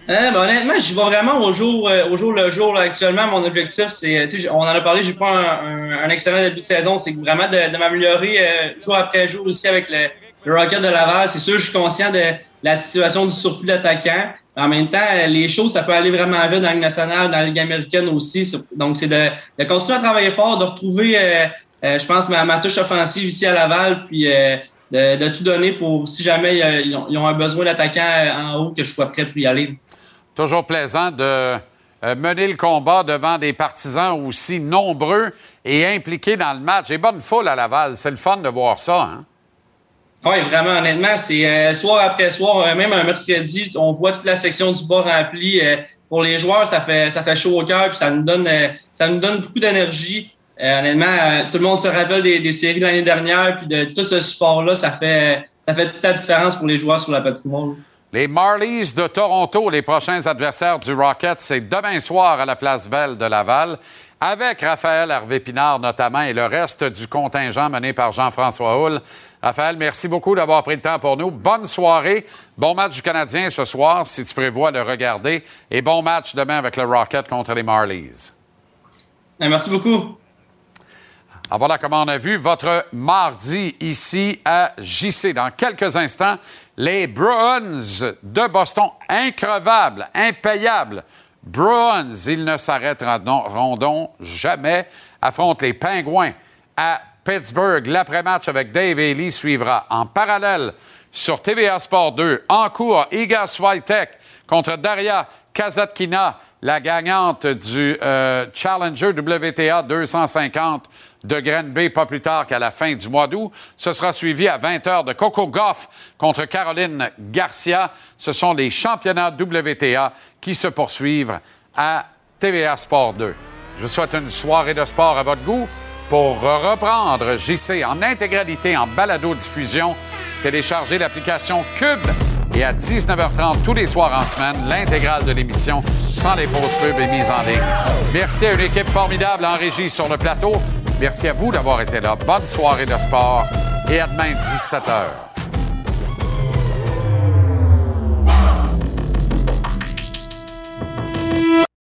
Euh, ben, honnêtement, j'y vais vraiment au jour, euh, au jour le jour. Actuellement, mon objectif, c'est, on en a parlé, j'ai pas un, excellent début de saison, c'est vraiment de, m'améliorer euh, jour après jour aussi avec le, Rocket de Laval. C'est sûr, je suis conscient de la situation du surplus d'attaquants. En même temps, les choses, ça peut aller vraiment vite dans la Ligue nationale, dans la Ligue américaine aussi. Donc, c'est de, continuer à travailler fort, de retrouver, je pense, ma, ma, touche offensive ici à Laval, puis de, tout donner pour si jamais ils ont, un besoin d'attaquant en haut, que je sois prêt pour y aller. Toujours plaisant de euh, mener le combat devant des partisans aussi nombreux et impliqués dans le match. Et bonne foule à Laval. C'est le fun de voir ça. Hein? Oui, vraiment, honnêtement, c'est euh, soir après soir, euh, même un mercredi, on voit toute la section du bas remplie. pour les joueurs, ça fait, ça fait chaud au cœur, puis ça nous donne, ça nous donne beaucoup d'énergie. Euh, honnêtement, euh, tout le monde se rappelle des, séries de l'année dernière, puis de tout ce sport-là, ça fait, ça fait toute la différence pour les joueurs sur la patinoire. Les Marlies de Toronto, les prochains adversaires du Rocket, c'est demain soir à la Place Belle de Laval, avec Raphaël Harvey-Pinard notamment et le reste du contingent mené par Jean-François Hull. Raphaël, merci beaucoup d'avoir pris le temps pour nous. Bonne soirée. Bon match du Canadien ce soir, si tu prévois le regarder. Et bon match demain avec le Rocket contre les Marlies. Ben, merci beaucoup. Voilà comment on a vu votre mardi ici à JC. Dans quelques instants, les Bruins de Boston, increvables, impayables. Bruins, ils ne s'arrêteront donc jamais, affrontent les Pingouins à Pittsburgh. L'après-match avec Dave Ely suivra en parallèle sur TVA Sport 2. En cours, Iga Swiatek contre Daria Kazatkina, la gagnante du euh, Challenger WTA 250 de Granby pas plus tard qu'à la fin du mois d'août. Ce sera suivi à 20 h de Coco Goff contre Caroline Garcia. Ce sont les championnats WTA qui se poursuivent à TVA Sport 2. Je vous souhaite une soirée de sport à votre goût. Pour reprendre JC en intégralité en balado-diffusion, téléchargez l'application Cube et à 19h30 tous les soirs en semaine, l'intégrale de l'émission sans les fausses pubs est mise en ligne. Merci à une équipe formidable en régie sur le plateau. Merci à vous d'avoir été là. Bonne soirée de sport et à demain 17h.